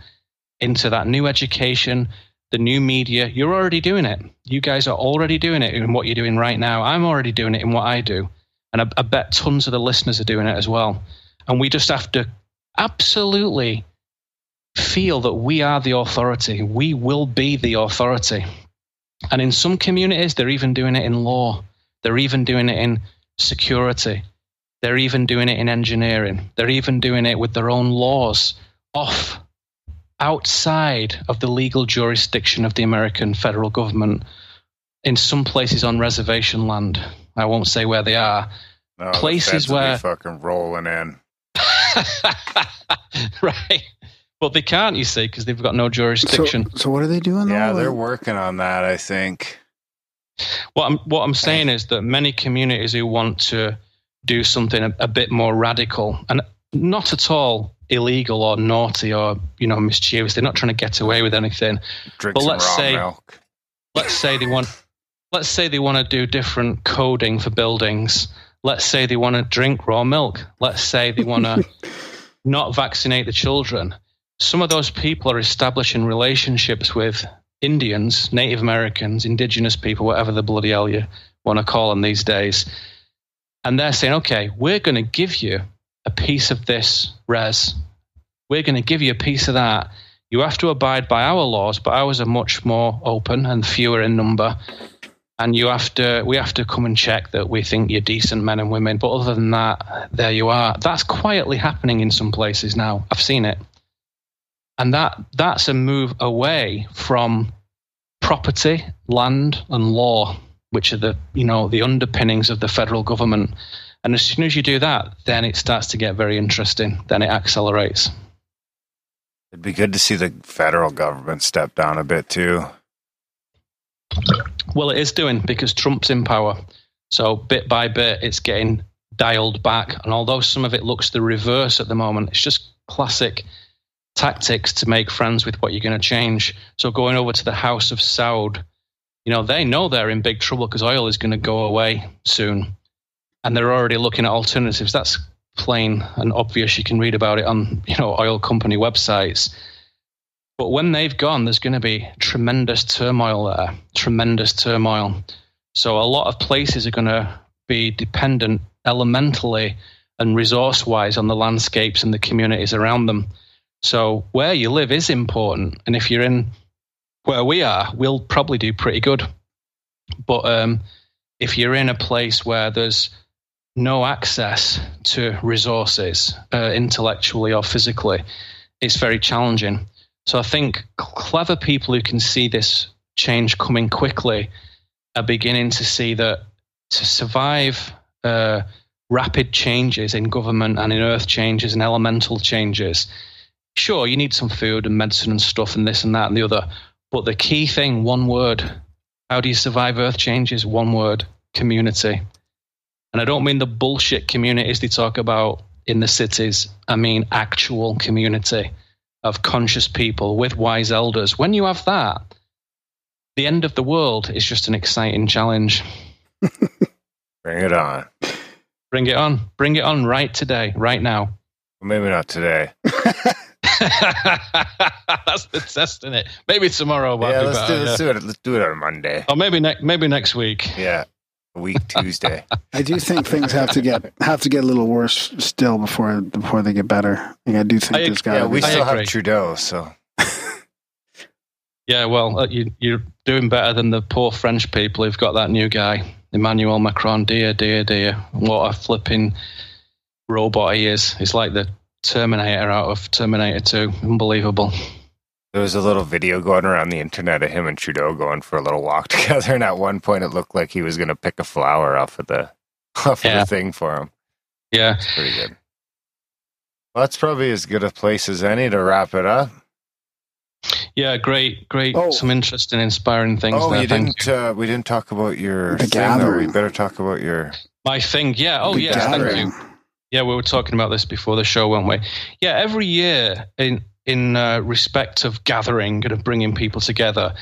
into that new education, the new media. You're already doing it. You guys are already doing it in what you're doing right now. I'm already doing it in what I do. And I, I bet tons of the listeners are doing it as well. And we just have to absolutely feel that we are the authority. We will be the authority. And in some communities, they're even doing it in law, they're even doing it in security, they're even doing it in engineering, they're even doing it with their own laws off outside of the legal jurisdiction of the American federal government. In some places on reservation land, I won't say where they are. No, the Places feds will be where- fucking rolling in. [LAUGHS] right. But they can't, you see, because they've got no jurisdiction. so what are they doing? though? Yeah, they're working on that. I think. What I'm what I'm saying is that many communities who want to do something a, a bit more radical and not at all illegal or naughty or you know mischievous, they're not trying to get away with anything. Drink But let's raw say- milk. Let's say they want let's say they want to do different coding for buildings. Let's say they want to drink raw milk. Let's say they want to [LAUGHS] not vaccinate the children. Some of those people are establishing relationships with Indians, Native Americans, indigenous people, whatever the bloody hell you want to call them these days. And they're saying, okay, we're going to give you a piece of this res. We're going to give you a piece of that. You have to abide by our laws, but ours are much more open and fewer in number. And you have to, we have to come and check that we think you're decent men and women. But other than that, there you are. That's quietly happening in some places now. I've seen it. And that that's a move away from property, land, and law, which are the you know the underpinnings of the federal government. And as soon as you do that, then it starts to get very interesting. Then it accelerates. It'd be good to see the federal government step down a bit too. Well, it is doing because Trump's in power. So bit by bit, it's getting dialed back. And although some of it looks the reverse at the moment, it's just classic tactics to make friends with what you're going to change. So going over to the House of Saud, you know, they know they're in big trouble because oil is going to go away soon. And they're already looking at alternatives. That's plain and obvious. You can read about it on, you know, oil company websites. But when they've gone, there's going to be tremendous turmoil there, tremendous turmoil. So a lot of places are going to be dependent elementally and resource wise on the landscapes and the communities around them. So where you live is important. And if you're in where we are, we'll probably do pretty good. But um, if you're in a place where there's no access to resources, uh, intellectually or physically, it's very challenging. So I think clever people who can see this change coming quickly are beginning to see that to survive uh, rapid changes in government and in earth changes and elemental changes, sure, you need some food and medicine and stuff and this and that and the other. But the key thing, one word. How do you survive earth changes? One word community. And I don't mean the bullshit communities they talk about in the cities. I mean actual community of conscious people with wise elders. When you have that, the end of the world is just an exciting challenge. [LAUGHS] Bring it on. Bring it on. Bring it on right today, right now. Well, maybe not today. [LAUGHS] [LAUGHS] That's the test, isn't it? Maybe tomorrow. might yeah, be let's better, do, let's yeah. do it. Let's do it on Monday. Or maybe next maybe next week. Yeah, week Tuesday. [LAUGHS] I do think things have to get have to get a little worse still before before they get better. Like I do think I there's agree. got yeah, we be. Still agree. have Trudeau, so [LAUGHS] Yeah, well, uh, you, you're doing better than the poor French people who've got that new guy, Emmanuel Macron. Dear, dear, dear. What a flipping robot he is. He's like the Terminator out of Terminator 2. Unbelievable. there was a little video going around the internet of him and Trudeau going for a little walk [LAUGHS] together, and at one point it looked like he was going to pick a flower off of the [LAUGHS] off Yeah. of the thing for him. Yeah. It's pretty good. Well, that's probably as good a place as any to wrap it up. Yeah, great, great. Oh. Some interesting, inspiring things Oh, there. you Thank didn't. Uh, we didn't talk about your The thing, though. We better talk about your. My thing, yeah. Oh, the yes, thank you. Yeah, we were talking about this before the show, weren't we? Yeah, every year in in uh, respect of gathering and of bringing people together,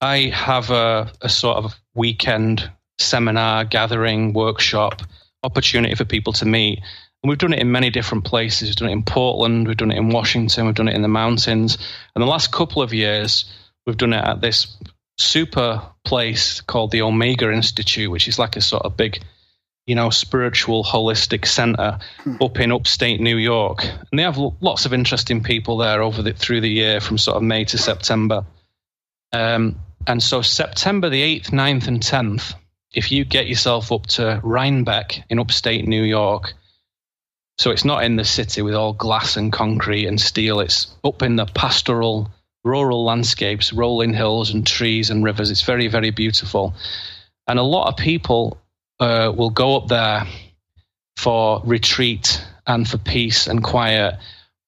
I have a, a sort of weekend seminar, gathering, workshop opportunity for people to meet. And we've done it in many different places. We've done it in Portland, we've done it in Washington, we've done it in the mountains. And the last couple of years, we've done it at this super place called the Omega Institute, which is like a sort of big you know, spiritual holistic center up in upstate New York, and they have lots of interesting people there over the through the year from sort of May to September. Um, and so September the eighth, 9th, and tenth, if you get yourself up to Rhinebeck in upstate New York, so it's not in the city with all glass and concrete and steel. It's up in the pastoral, rural landscapes, rolling hills and trees and rivers. It's very, very beautiful. And a lot of people uh, will go up there for retreat and for peace and quiet.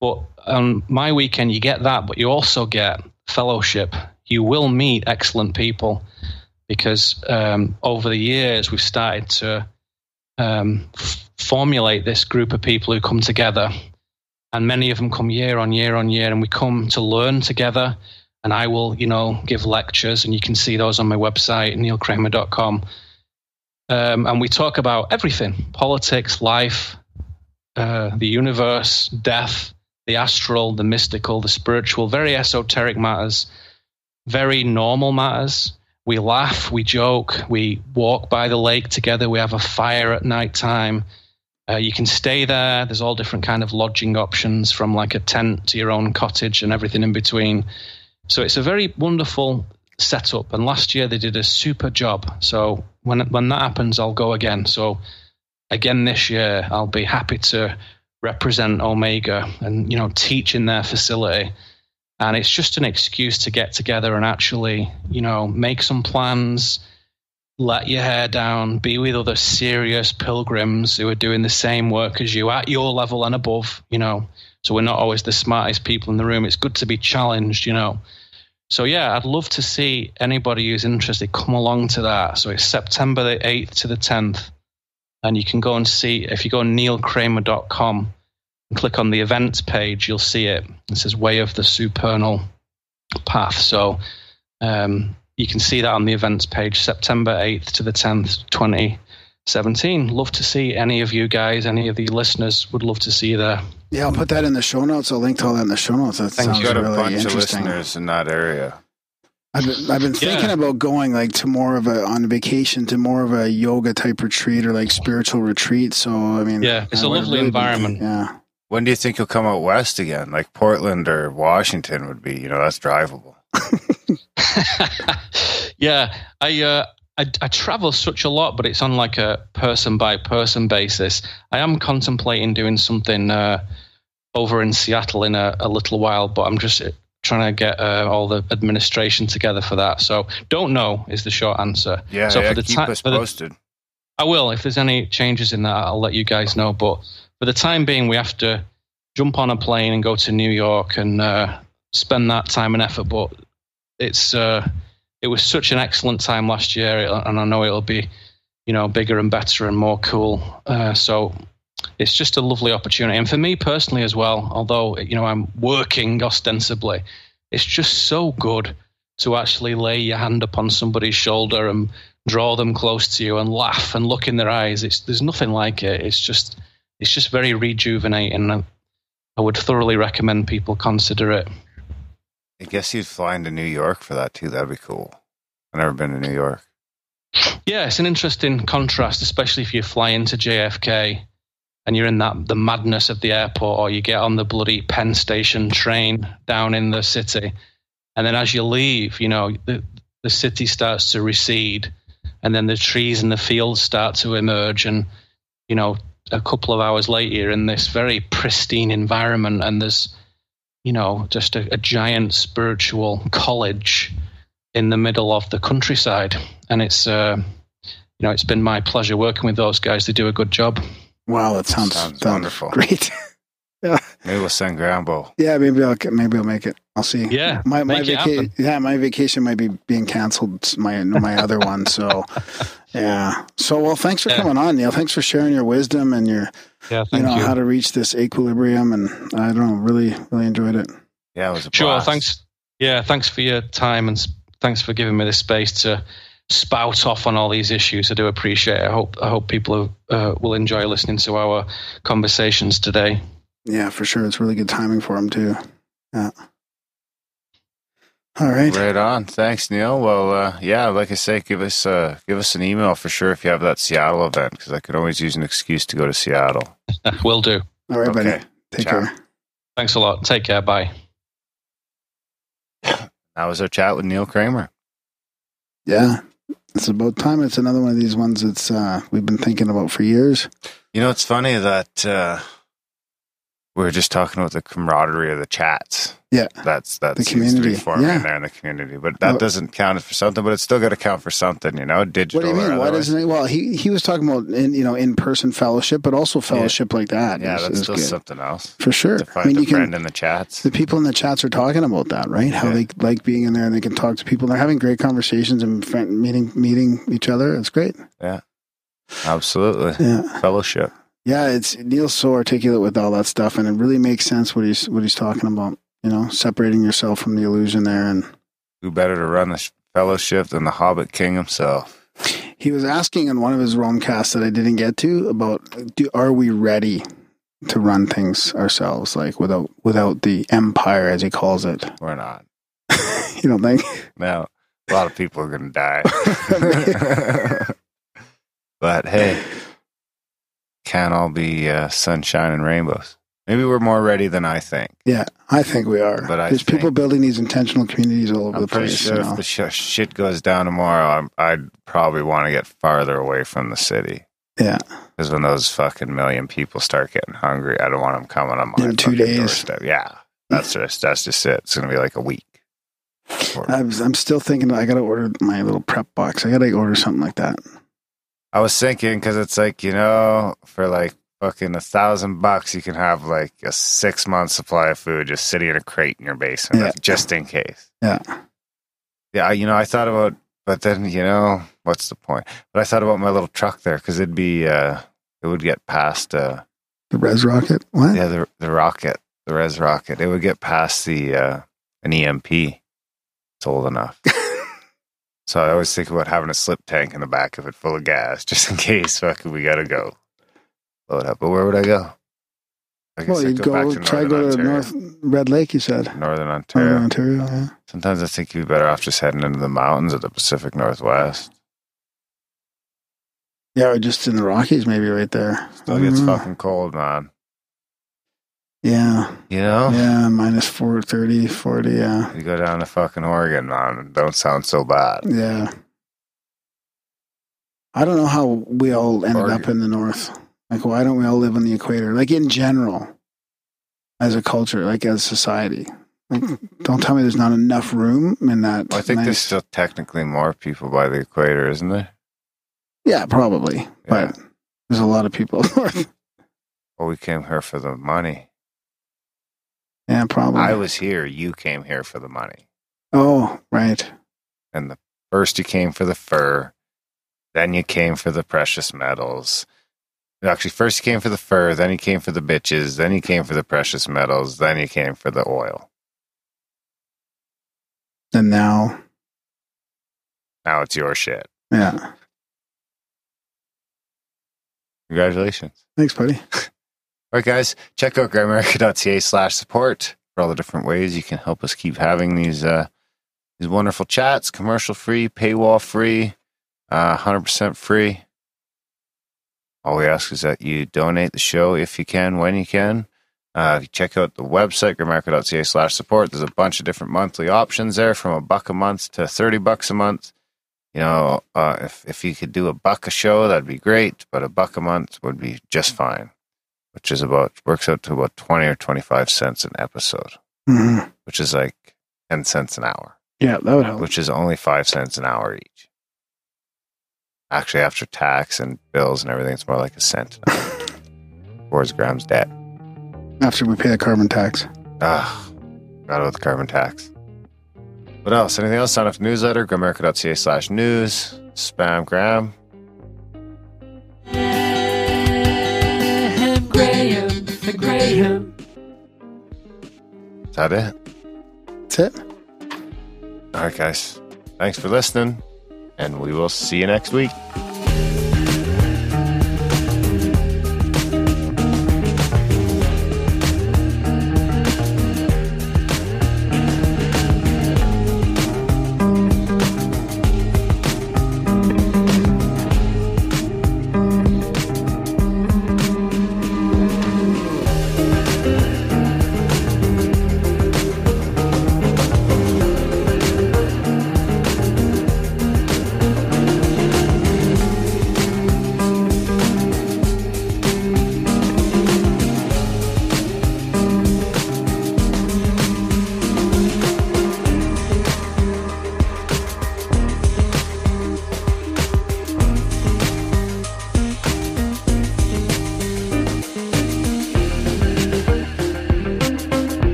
But on my weekend, you get that, but you also get fellowship. You will meet excellent people because um, over the years we've started to um, f- formulate this group of people who come together, and many of them come year on year on year, and we come to learn together. And I will, you know, give lectures, and you can see those on my website, neilkramer.com. Um, and we talk about everything politics, life, uh, the universe, death, the astral, the mystical, the spiritual, very esoteric matters, very normal matters. We laugh, we joke, we walk by the lake together, we have a fire at night time. Uh, you can stay there. There's all different kind of lodging options, from like a tent to your own cottage and everything in between. So it's a very wonderful setup. And last year they did a super job. So when when that happens, I'll go again. So again this year, I'll be happy to represent Omega and you know teach in their facility. and it's just an excuse to get together and actually, you know, make some plans, let your hair down, be with other serious pilgrims who are doing the same work as you at your level and above, you know. So we're not always the smartest people in the room. It's good to be challenged, you know. So yeah, I'd love to see anybody who's interested come along to that. So it's September the 8th to the 10th. And you can go and see if you go neilkramer.com and click on the events page, you'll see it. It says Way of the Supernal Path. So um, you can see that on the events page, September 8th to the 10th, 2017. Love to see any of you guys, any of the listeners would love to see you there. Yeah, I'll put that in the show notes. I'll link to all that in the show notes. That Thank sounds you. Got a really bunch of interesting. listeners in that area. I've been, I've been thinking Yeah. about going like to more of a on vacation to more of a yoga type retreat or like spiritual retreat. So I mean, Yeah, it's I a lovely really be- environment. yeah, When do you think you'll come out west again? Like Portland or Washington would be, you know, that's drivable. [LAUGHS] [LAUGHS] yeah, I, uh, I I travel such a lot, but it's on like a person by person basis. I am contemplating doing something uh, over in Seattle in a, a little while, but I'm just trying to get uh, all the administration together for that. So don't know is the short answer. Yeah, So yeah for the keep ti- us for the- I will. If there's any changes in that, I'll let you guys know. But for the time being, we have to jump on a plane and go to New York and uh, spend that time and effort. But it's uh, it was such an excellent time last year, and I know it'll be you know bigger and better and more cool. Uh, so it's just a lovely opportunity, and for me personally as well. Although you know I'm working ostensibly, it's just so good to actually lay your hand upon somebody's shoulder and draw them close to you and laugh and look in their eyes. It's there's nothing like it. It's just it's just very rejuvenating. I would thoroughly recommend people consider it. I guess you'd fly into New York for that too. That'd be cool. I've never been to New York. Yeah, it's an interesting contrast, especially if you fly into JFK and you're in that the madness of the airport, or you get on the bloody Penn Station train down in the city, and then as you leave, you know the the city starts to recede, and then the trees and the fields start to emerge, and you know a couple of hours later you're in this very pristine environment, and there's you know just a, a giant spiritual college in the middle of the countryside, and it's. Uh, you know, it's been my pleasure working with those guys. They do a good job. wow, that sounds, Sounds sounds wonderful. Great. [LAUGHS] yeah. Maybe we'll send Grambo. yeah, maybe I'll maybe I'll make it. I'll see. Yeah, my my make vacation. Yeah, my vacation might be being canceled. My my other one. So [LAUGHS] yeah. So well, thanks for Yeah. coming on, Neil. Thanks for sharing your wisdom and your Yeah, you know you. how to reach this equilibrium. And I don't know, really really enjoyed it. Yeah, it was a pleasure. Sure. blast. Thanks. Yeah, thanks for your time and thanks for giving me the space to spout off on all these issues. I do appreciate it. I hope I hope people uh, will enjoy listening to our conversations today. Yeah, for sure. It's really good timing for them too. Yeah. All right. Right on. Thanks, Neil. Well, uh, yeah, like I say, give us uh, give us an email for sure if you have that Seattle event because I could always use an excuse to go to Seattle. [LAUGHS] Will do. All right, buddy. Okay. Take Ciao. care. Thanks a lot. Take care. Bye. That was our chat with Neil Kramer. Yeah. It's about time. It's another one of these ones that's uh, we've been thinking about for years. You know, it's funny that uh, we were just talking about the camaraderie of the chats. Yeah. That's that The seems to be community. forming Yeah. there in the community, but that Oh. doesn't count for something. But it's still got to count for something, you know, digital. What do you mean? Why doesn't it? Well, he he was talking about in you know in person fellowship, but also fellowship like that. Yeah, is- that's is still good. something else. for sure. To I mean, a you can. in the chats. The people in the chats are talking about that, right? How Yeah. they like being in there and they can talk to people. And they're having great conversations and friend, meeting meeting each other. It's great. Yeah, absolutely. Yeah, Fellowship. Yeah. It's Neil's so articulate with all that stuff, and it really makes sense what he's what he's talking about. You know, separating yourself from the illusion there. And Who better to run the fellowship than the Hobbit King himself? he was asking in one of his Romecasts that I didn't get to about do, are we ready to run things ourselves, like without without the empire as he calls it. [LAUGHS] We're not. You don't think? Now, a lot of people are going to die. [LAUGHS] [LAUGHS] but hey, can't all be uh, sunshine and rainbows. Maybe we're more ready than I think. Yeah, I think we are. But I There's people building these intentional communities all over I'm the place. sure if the sh- shit goes down tomorrow, I'm, I'd probably want to get farther away from the city. Yeah. Because when those fucking million people start getting hungry, I don't want them coming on my In two days. doorstep. Yeah. That's just that's just it. It's gonna be like a week. I I'm still thinking I got to order my little prep box. I got to order something like that. I was thinking because it's like you know, for like fucking a thousand bucks, you can have like a six month supply of food just sitting in a crate in your basement, Yeah. like, just in case. Yeah. Yeah, I- you know, I thought about, but then you know, what's the point? But I thought about my little truck there because it'd be, uh it would get past, uh The res rocket. What? yeah, the the rocket, the res rocket. It would get past the uh an EMP. It's old enough. [LAUGHS] So I always think about having a slip tank in the back of it full of gas, [LAUGHS] just in case fucking we gotta go. Load up. But where would I go? I guess Well, you'd go, try Northern go to Ontario. North Red Lake. You said Northern Ontario. Northern Ontario. Yeah. Sometimes I think you'd be better off just heading into the mountains of the Pacific Northwest. Yeah, or just in the Rockies, maybe right there. Still gets know. fucking cold, man. Yeah, You know? yeah, minus 4, 30, 40, Yeah, You go down to fucking Oregon, man. Don't sound so bad. yeah. I don't know how we all ended Oregon. up in the north. Like, why don't we all live on the equator? Like in general, as a culture, like as society. Like, don't tell me there's not enough room in that. Well, I think there's still technically more people by the equator, isn't there? Yeah, probably, but there's a lot of people [LAUGHS] north. Well, we came here for the money. Yeah, probably. I was here. You came here for the money. oh, right. And the first you came for the fur, then you came for the precious metals. Actually, first you came for the fur, then you came for the bitches, then you came for the precious metals, then you came for the oil. And now, Now it's your shit. yeah. Congratulations. Thanks, buddy. [LAUGHS] All right, guys, check out grimerica.ca slash support for all the different ways you can help us keep having these uh, these wonderful chats, commercial free, paywall free, uh, 100% free. All we ask is that you donate the show if you can, when you can. Uh, check out the website, grimerica.ca slash support. There's a bunch of different monthly options there from a buck a month to 30 bucks a month. You know, uh, if, if you could do a buck a show, that'd be great, but a buck a month would be just fine which is about works out to about 20 or 25 cents an episode hmm which is like 10 cents an hour. Yeah, that would help. which is only 5 cents an hour each. Actually after tax and bills and everything it's more like a cent an hour. towards Graham's debt. After we pay the carbon tax. ah got it with the carbon tax. What else? Anything else? Sign up for the newsletter grimerica.ca slash news. Spam Graham, Graham. is that it That's it. all right guys thanks for listening and we will see you next week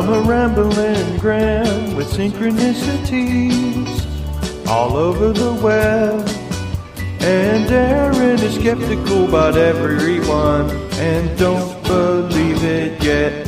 I'm a rambling gram with synchronicities all over the web. And Darren is skeptical about everyone and don't believe it yet.